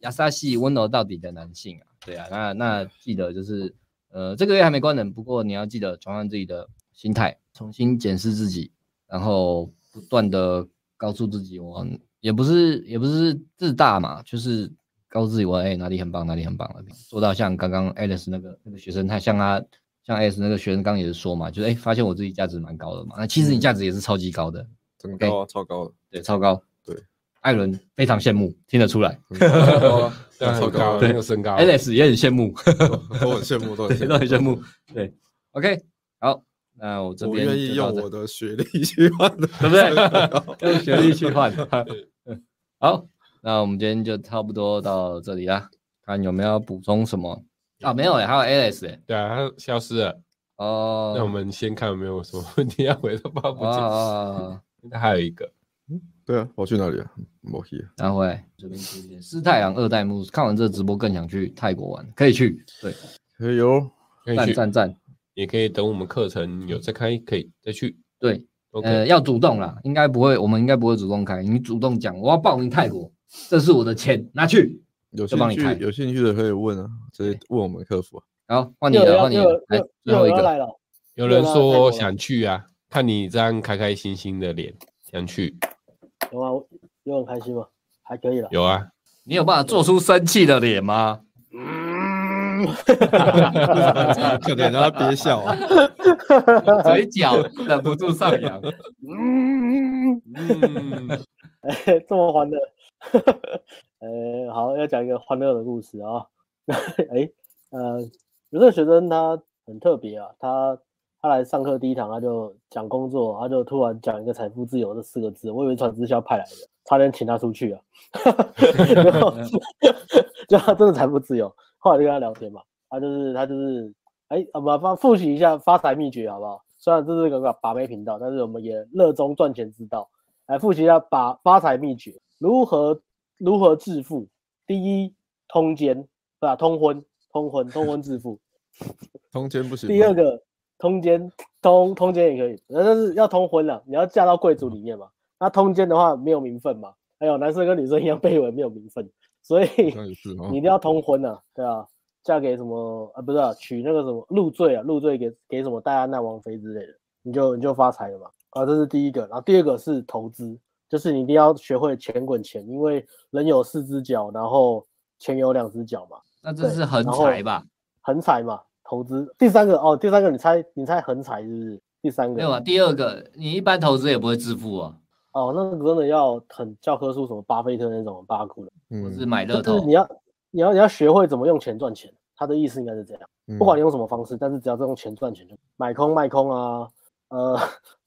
亚萨系温柔到底的男性啊，对啊，那那记得就是，呃，这个月还没关门，不过你要记得转换自己的心态，重新检视自己，然后不断的告诉自己，我也不是也不是自大嘛，就是。告诉自己我哎、欸、哪里很棒哪里很棒了，做到像刚刚 Alice 那个那个学生，他像他像 Alice 那个学生刚刚也是说嘛，就是哎、欸、发现我自己价值蛮高的嘛，那其实你价值也是超级高的，怎么高啊？超高的，对，超高，对，艾伦非常羡慕，听得出来，超高，*laughs* 对，身高，Alice 也 *laughs* 很羡慕，都很羡慕，都 *laughs* 很都很羡慕，对，OK，好，那我这边愿意用我的学历去换的，对不对？用学历去换，好。那我们今天就差不多到这里啦，看有没有要补充什么啊？没有哎，还有 Alice 哎，对啊，他消失了哦。那我们先看有没有什么问题要回答报不见啊？那还有一个，对啊，我去哪里啊？莫去，然后哎，这边出现师太郎二代目，看完这个直播更想去泰国玩，可以去，对，可以哦，赞赞赞，也可以等我们课程有再开，可以再去，对，呃，要主动啦，应该不会，我们应该不会主动开，你主动讲，我要报名泰国。这是我的钱，拿去，有兴趣有兴趣的可以问啊，直接问我们客服啊。好，换你了，换你了，来最后一个来了。有人说想去啊，看你这样开开心心的脸，想去。有啊，有很开心吗？还可以了。有啊，你有办法做出生气的脸吗？嗯，*laughs* 可能让他憋笑啊，嘴角忍不住上扬。嗯 *laughs* 嗯。哎，这么欢乐，呃，*laughs* 好，要讲一个欢乐的故事啊。*laughs* 哎，呃，有这个学生他很特别啊，他他来上课第一堂他就讲工作，他就突然讲一个财富自由这四个字，我以为传直销派来的，差点请他出去啊。*laughs* 然后就他真的财富自由，后来就跟他聊天嘛，他就是他就是，哎，我们帮复习一下发财秘诀好不好？虽然这是个把妹频道，但是我们也热衷赚钱之道。来复习一下把发财秘诀，如何如何致富？第一，通奸，对吧？通婚，通婚，通婚致富。*laughs* 通奸不行。第二个，通奸，通通奸也可以，但是要通婚了，你要嫁到贵族里面嘛。那通奸的话没有名分嘛？还有男生跟女生一样卑微，没有名分，所以你一定要通婚啊，对啊，嫁给什么啊？不是啊，娶那个什么入赘啊，入赘给给什么戴安娜王妃之类的，你就你就发财了嘛。啊，这是第一个，然后第二个是投资，就是你一定要学会钱滚钱，因为人有四只脚，然后钱有两只脚嘛。那这是横财吧？横财嘛，投资。第三个哦，第三个你猜，你猜横财是不是？第三个没有啊。第二个，你一般投资也不会致富啊。哦，那个真的要很教科书，什么巴菲特那种八股的，或是买乐透。就是你要你要你要学会怎么用钱赚钱，他的意思应该是这样。嗯、不管你用什么方式，但是只要这种钱赚钱就买空卖空啊，呃。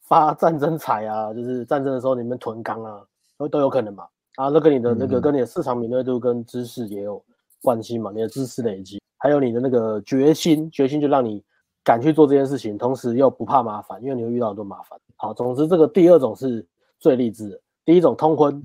发战争财啊，就是战争的时候你们囤钢啊，都都有可能嘛。啊，这跟你的那个跟你的市场敏锐度跟知识也有关系嘛。你的知识累积，还有你的那个决心，决心就让你敢去做这件事情，同时又不怕麻烦，因为你会遇到很多麻烦。好，总之这个第二种是最励志的。第一种通婚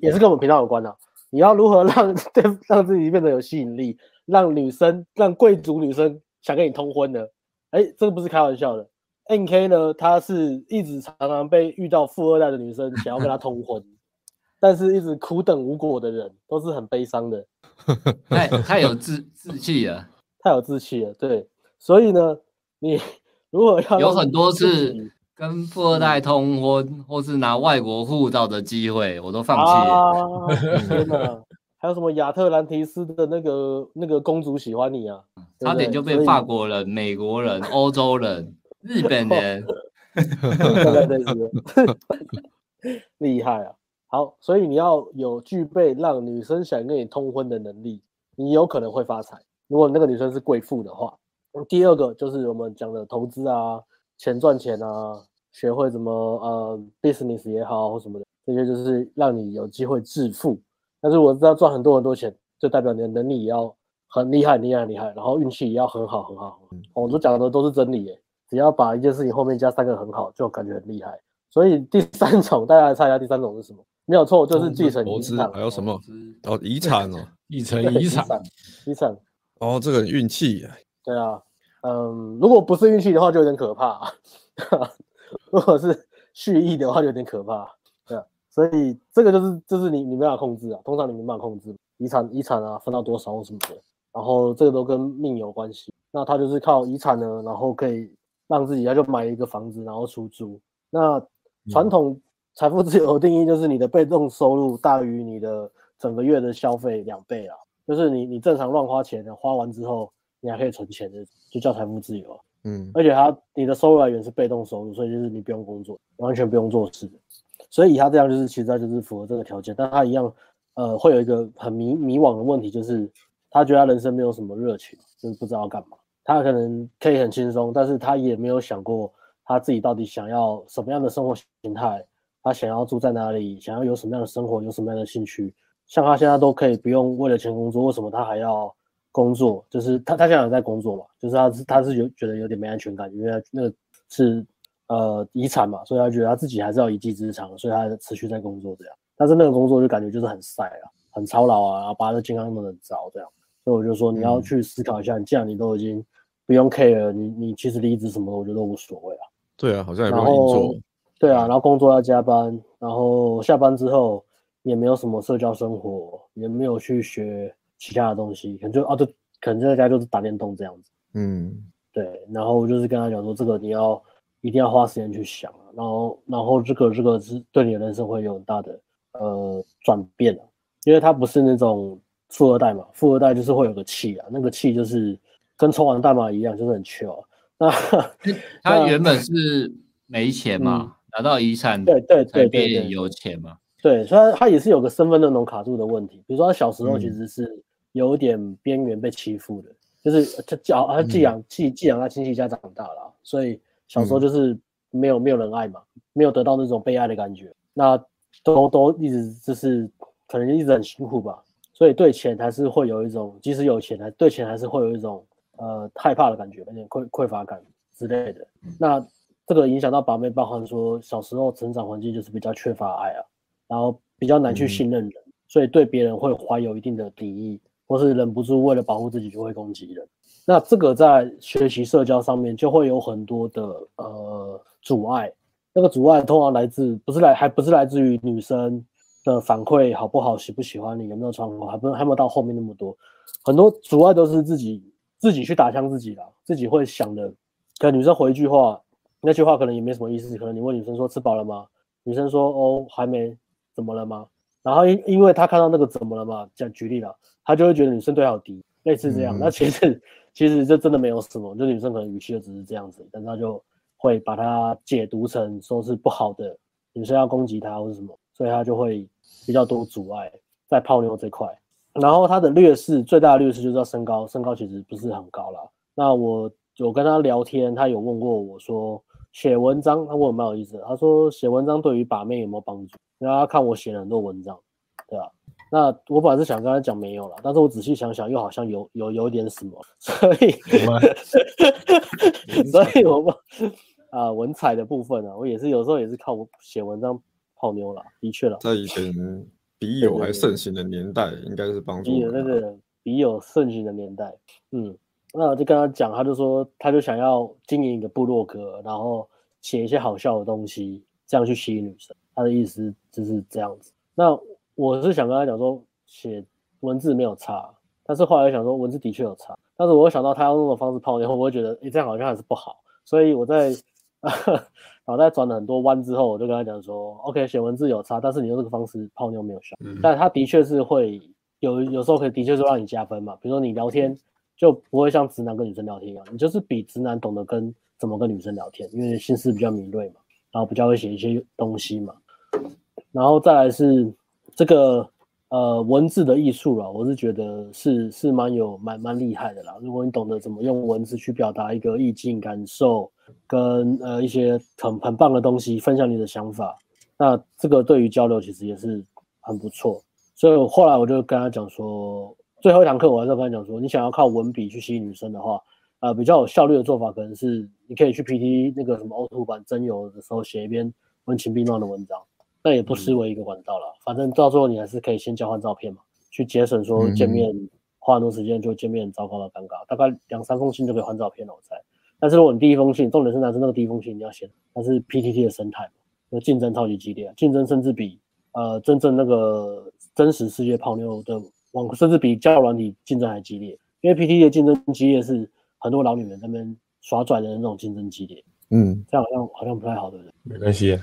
也是跟我们频道有关的，你要如何让 *laughs* 对让自己变得有吸引力，让女生让贵族女生想跟你通婚呢？哎，这个不是开玩笑的。NK 呢，他是一直常常被遇到富二代的女生想要跟他通婚，*laughs* 但是一直苦等无果的人，都是很悲伤的。*laughs* 太太有志志气了，太有志气了。对，所以呢，你 *laughs* 如果要有很多次跟富二代通婚，嗯、或是拿外国护照的机会，我都放弃了。啊、天哪，还有什么亚特兰提斯的那个那个公主喜欢你啊？差点就被法国人、美国人、欧洲人。日本人，对对对，厉害啊！好，所以你要有具备让女生想跟你通婚的能力，你有可能会发财。如果那个女生是贵妇的话，第二个就是我们讲的投资啊，钱赚钱啊，学会怎么呃 business 也好或什么的，这些就是让你有机会致富。但是我知道赚很多很多钱，就代表你的能力也要很厉害，厉害，厉害，然后运气也要很好，很好。我都讲的都是真理耶。只要把一件事情后面加三个很好，就感觉很厉害。所以第三种，大家来猜一下，第三种是什么？没有错，就是继承遗产。还有什么？哦，遗产哦，继承遗产，遗产。哦，这个运气。对啊，嗯，如果不是运气的话，就有点可怕。*laughs* 如果是蓄意的话，就有点可怕。对啊，所以这个就是就是你你没办法控制啊，通常你没办法控制遗产遗产啊，分到多少什么的。然后这个都跟命有关系。那他就是靠遗产呢，然后可以。让自己他就买一个房子，然后出租。那传统财富自由的定义就是你的被动收入大于你的整个月的消费两倍啊，就是你你正常乱花钱的，花完之后你还可以存钱的，就叫财富自由。嗯，而且他你的收入来源是被动收入，所以就是你不用工作，完全不用做事。所以以他这样就是其实他就是符合这个条件，但他一样呃会有一个很迷迷惘的问题，就是他觉得他人生没有什么热情，就是不知道要干嘛。他可能可以很轻松，但是他也没有想过他自己到底想要什么样的生活形态，他想要住在哪里，想要有什么样的生活，有什么样的兴趣。像他现在都可以不用为了钱工作，为什么他还要工作？就是他 *laughs* 他现在有在工作嘛，就是他是他是有觉得有点没安全感，因为那个是呃遗产嘛，所以他觉得他自己还是要一技之长，所以他持续在工作这样。但是那个工作就感觉就是很晒啊，很操劳啊，然后把他的健康弄得很糟这样。所以我就说你要去思考一下，你、既然你都已经。不用 care，你你其实离职什么的，我觉得都无所谓啊。对啊，好像也不用做。对啊，然后工作要加班，然后下班之后也没有什么社交生活，也没有去学其他的东西，可能就啊，对，可能就在家就是打电动这样子。嗯，对。然后我就是跟他讲说，这个你要一定要花时间去想啊。然后，然后这个这个是对你的人生会有很大的呃转变啊，因为他不是那种富二代嘛，富二代就是会有个气啊，那个气就是。跟抽完代码一样，就是很糗。那 *laughs* *laughs* 他原本是没钱嘛，嗯、拿到遗产，对对对变有钱嘛。对，所以他他也是有个身份那种卡住的问题。比如说他小时候其实是有点边缘被欺负的，嗯、就是他教他寄养寄寄养他亲戚家长大了，所以小时候就是没有没有人爱嘛，没有得到那种被爱的感觉。那都都一直就是可能一直很辛苦吧，所以对钱还是会有一种，即使有钱还对钱还是会有一种。呃，害怕的感觉，有点匮匮乏感之类的。那这个影响到把妹，包含说小时候成长环境就是比较缺乏爱啊，然后比较难去信任人，嗯、所以对别人会怀有一定的敌意，或是忍不住为了保护自己就会攻击人。那这个在学习社交上面就会有很多的呃阻碍。那个阻碍通常来自不是来还不是来自于女生的反馈好不好，喜不喜欢你，有没有窗口，还不还没有到后面那么多，很多阻碍都是自己。自己去打枪自己啦，自己会想的。可能女生回一句话，那句话可能也没什么意思。可能你问女生说吃饱了吗？女生说哦还没，怎么了吗？然后因因为她看到那个怎么了吗？讲举例了，她就会觉得女生对她有敌，类似这样。嗯、那其实其实这真的没有什么，就女生可能语气就只是这样子，但她就会把它解读成说是不好的，女生要攻击她或者什么，所以她就会比较多阻碍在泡妞这块。然后他的劣势最大的劣势就是身高，身高其实不是很高啦。那我有跟他聊天，他有问过我说写文章，他问我蛮有意思的。他说写文章对于把妹有没有帮助？然后他看我写了很多文章，对吧？那我本来是想跟他讲没有了，但是我仔细想想，又好像有有有点什么，所以，所以我不啊文采的部分啊，我也是有时候也是靠我写文章泡妞了，的确了，在以前笔友还盛行的年代，应该是帮助笔友那个笔友盛行的年代，嗯，那我就跟他讲，他就说他就想要经营一个部落格，然后写一些好笑的东西，这样去吸引女生，他的意思就是这样子，那。我是想跟他讲说，写文字没有差，但是后来想说文字的确有差，但是我想到他要用的方式泡妞，我会觉得，诶，这样好像还是不好，所以我在脑袋转了很多弯之后，我就跟他讲说，OK，写文字有差，但是你用这个方式泡妞没有效，嗯、但他的确是会有有时候可以的确是让你加分嘛，比如说你聊天就不会像直男跟女生聊天一样，你就是比直男懂得跟怎么跟女生聊天，因为心思比较敏锐嘛，然后比较会写一些东西嘛，然后再来是。这个呃文字的艺术啊，我是觉得是是蛮有蛮蛮厉害的啦。如果你懂得怎么用文字去表达一个意境感受，跟呃一些很很棒的东西，分享你的想法，那这个对于交流其实也是很不错。所以后来我就跟他讲说，最后一堂课我还是跟他讲说，你想要靠文笔去吸引女生的话，呃比较有效率的做法，可能是你可以去 PT 那个什么凹凸版征友的时候写一篇温情并茂的文章。那也不失为一个管道了，反正到最后你还是可以先交换照片嘛，去节省说见面花很多时间就见面糟糕的尴尬，大概两三封信就可以换照片了，我猜。但是如果你第一封信，重点是男生那个第一封信你要写，它是 PTT 的生态嘛，就竞争超级激烈，竞争甚至比呃真正那个真实世界泡妞的网，甚至比交友软体竞争还激烈，因为 PTT 的竞争激烈是很多老女人在那边耍拽的那种竞争激烈，嗯，这样好像好像不太好对不对，没关系。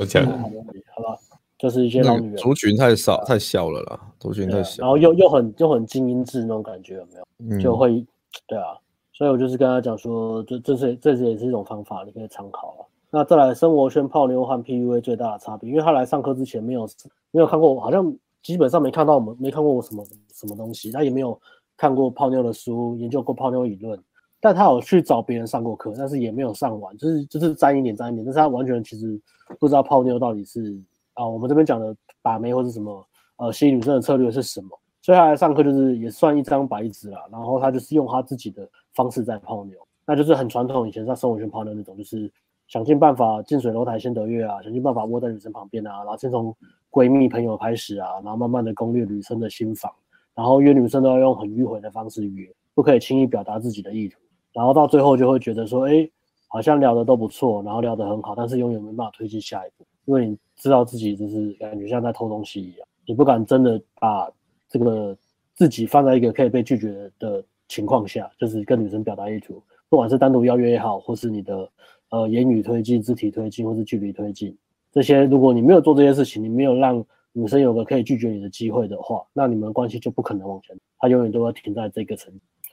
好的，好吧，就是一些老女人，族群太少太小了啦，族群太小，然后又又很又很精英制那种感觉，有没有？嗯、就会，对啊，所以我就是跟他讲说，这这是这是也是一种方法，你可以参考啊。那再来，生活圈泡妞和 PUA 最大的差别，因为他来上课之前没有没有看过，好像基本上没看到我们没看过我什么什么东西，他也没有看过泡妞的书，研究过泡妞理论。但他有去找别人上过课，但是也没有上完，就是就是沾一点沾一点，但是他完全其实不知道泡妞到底是啊，我们这边讲的把妹或是什么呃吸引女生的策略是什么，所以他来上课就是也算一张白纸啦，然后他就是用他自己的方式在泡妞，那就是很传统以前在生活圈泡妞那种，就是想尽办法近水楼台先得月啊，想尽办法窝在女生旁边啊，然后先从闺蜜朋友开始啊，然后慢慢的攻略女生的心房，然后约女生都要用很迂回的方式约，不可以轻易表达自己的意图。然后到最后就会觉得说，哎，好像聊得都不错，然后聊得很好，但是永远没办法推进下一步，因为你知道自己就是感觉像在偷东西一样，你不敢真的把这个自己放在一个可以被拒绝的情况下，就是跟女生表达意图，不管是单独邀约也好，或是你的呃言语推进、肢体推进，或是距离推进，这些如果你没有做这些事情，你没有让女生有个可以拒绝你的机会的话，那你们的关系就不可能往前，它永远都会停在这个层。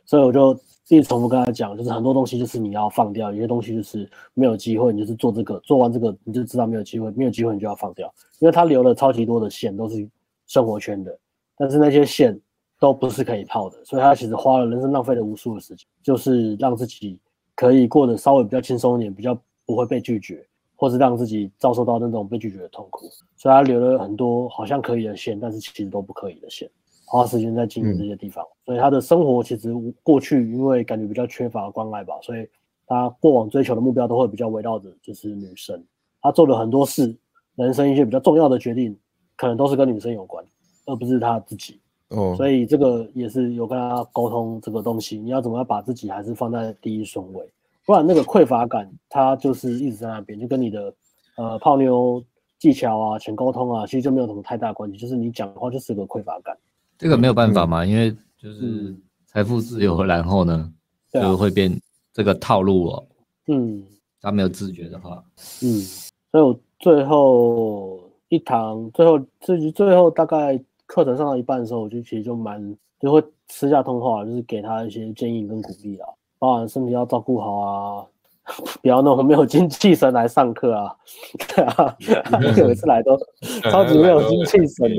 所以我就一直重复跟他讲，就是很多东西就是你要放掉，有些东西就是没有机会，你就是做这个，做完这个你就知道没有机会，没有机会你就要放掉，因为他留了超级多的线都是生活圈的，但是那些线都不是可以泡的，所以他其实花了人生浪费了无数的时间，就是让自己可以过得稍微比较轻松一点，比较不会被拒绝，或是让自己遭受到那种被拒绝的痛苦，所以他留了很多好像可以的线，但是其实都不可以的线。花时间在经营这些地方，嗯、所以他的生活其实过去因为感觉比较缺乏关爱吧，所以他过往追求的目标都会比较围绕着就是女生。他做了很多事，人生一些比较重要的决定，可能都是跟女生有关，而不是他自己。哦，所以这个也是有跟他沟通这个东西，你要怎么样把自己还是放在第一顺位，不然那个匮乏感他就是一直在那边，就跟你的呃泡妞技巧啊、前沟通啊，其实就没有什么太大关系，就是你讲的话就是个匮乏感。这个没有办法嘛，嗯、因为就是财富自由，然后呢，嗯、就会变这个套路哦。嗯，他没有自觉的话，嗯，所以我最后一堂，最后至于最后大概课程上到一半的时候，我就其实就蛮就会私下通话，就是给他一些建议跟鼓励啊，包含身体要照顾好啊。*laughs* 不要弄没有精气神来上课啊！对啊，*laughs* 每次来都超级没有精气神的。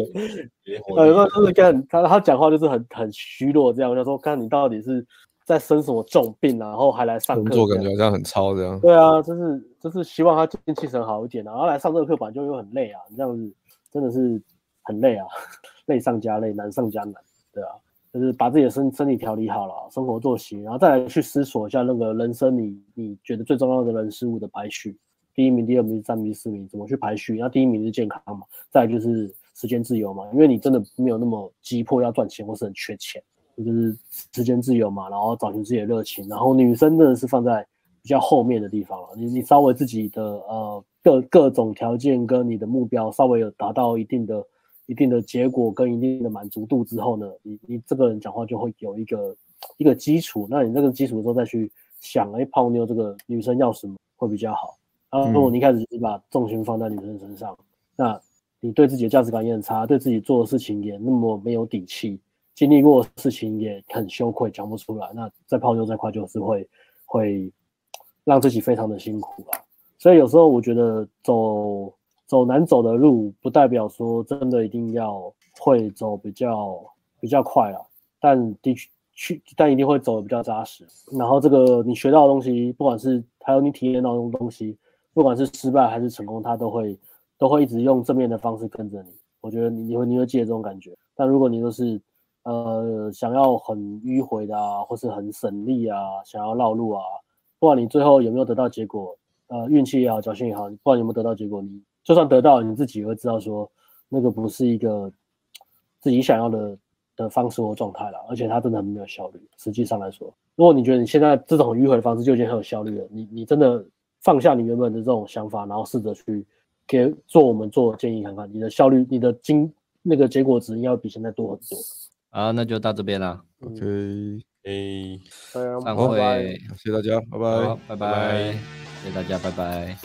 有时候就是跟他他讲话就是很很虚弱这样。我就说，看你到底是在生什么重病，然后还来上课，工作感觉好像很超这样。对啊，就是就是希望他精气神好一点，然后来上这个课本就又很累啊，这样子真的是很累啊。*laughs* 累上加累，难上加难，对啊，就是把自己的身身体调理好了，生活作息，然后再来去思索一下那个人生你你觉得最重要的人事物的排序，第一名、第二名、第三名、第四名怎么去排序？那第一名是健康嘛，再就是时间自由嘛，因为你真的没有那么急迫要赚钱或是很缺钱，就是时间自由嘛，然后找寻自己的热情，然后女生真的是放在比较后面的地方了，你你稍微自己的呃。各各种条件跟你的目标稍微有达到一定的、一定的结果跟一定的满足度之后呢，你你这个人讲话就会有一个一个基础。那你这个基础的时候再去想，哎，泡妞这个女生要什么会比较好。然后如果你一开始就是把重心放在女生身上，嗯、那你对自己的价值感也很差，对自己做的事情也那么没有底气，经历过的事情也很羞愧，讲不出来。那在泡妞这块就是会会让自己非常的辛苦啊。所以有时候我觉得走走难走的路，不代表说真的一定要会走比较比较快啊，但的确去但一定会走的比较扎实。然后这个你学到的东西，不管是还有你体验到的东西，不管是失败还是成功，它都会都会一直用正面的方式跟着你。我觉得你你会你会记得这种感觉。但如果你都是呃想要很迂回的啊，或是很省力啊，想要绕路啊，不管你最后有没有得到结果。呃，运气也好，侥幸也好，不管有没有得到结果，你就算得到，你自己也会知道说，那个不是一个自己想要的的方式或状态了，而且它真的很没有效率。实际上来说，如果你觉得你现在这种迂回的方式就已经很有效率了，你你真的放下你原本的这种想法，然后试着去给做我们做建议看看，你的效率，你的经那个结果值应该会比现在多很多。啊，那就到这边啦。OK，哎，散会，谢谢大家，拜拜，拜拜。谢谢大家，拜拜。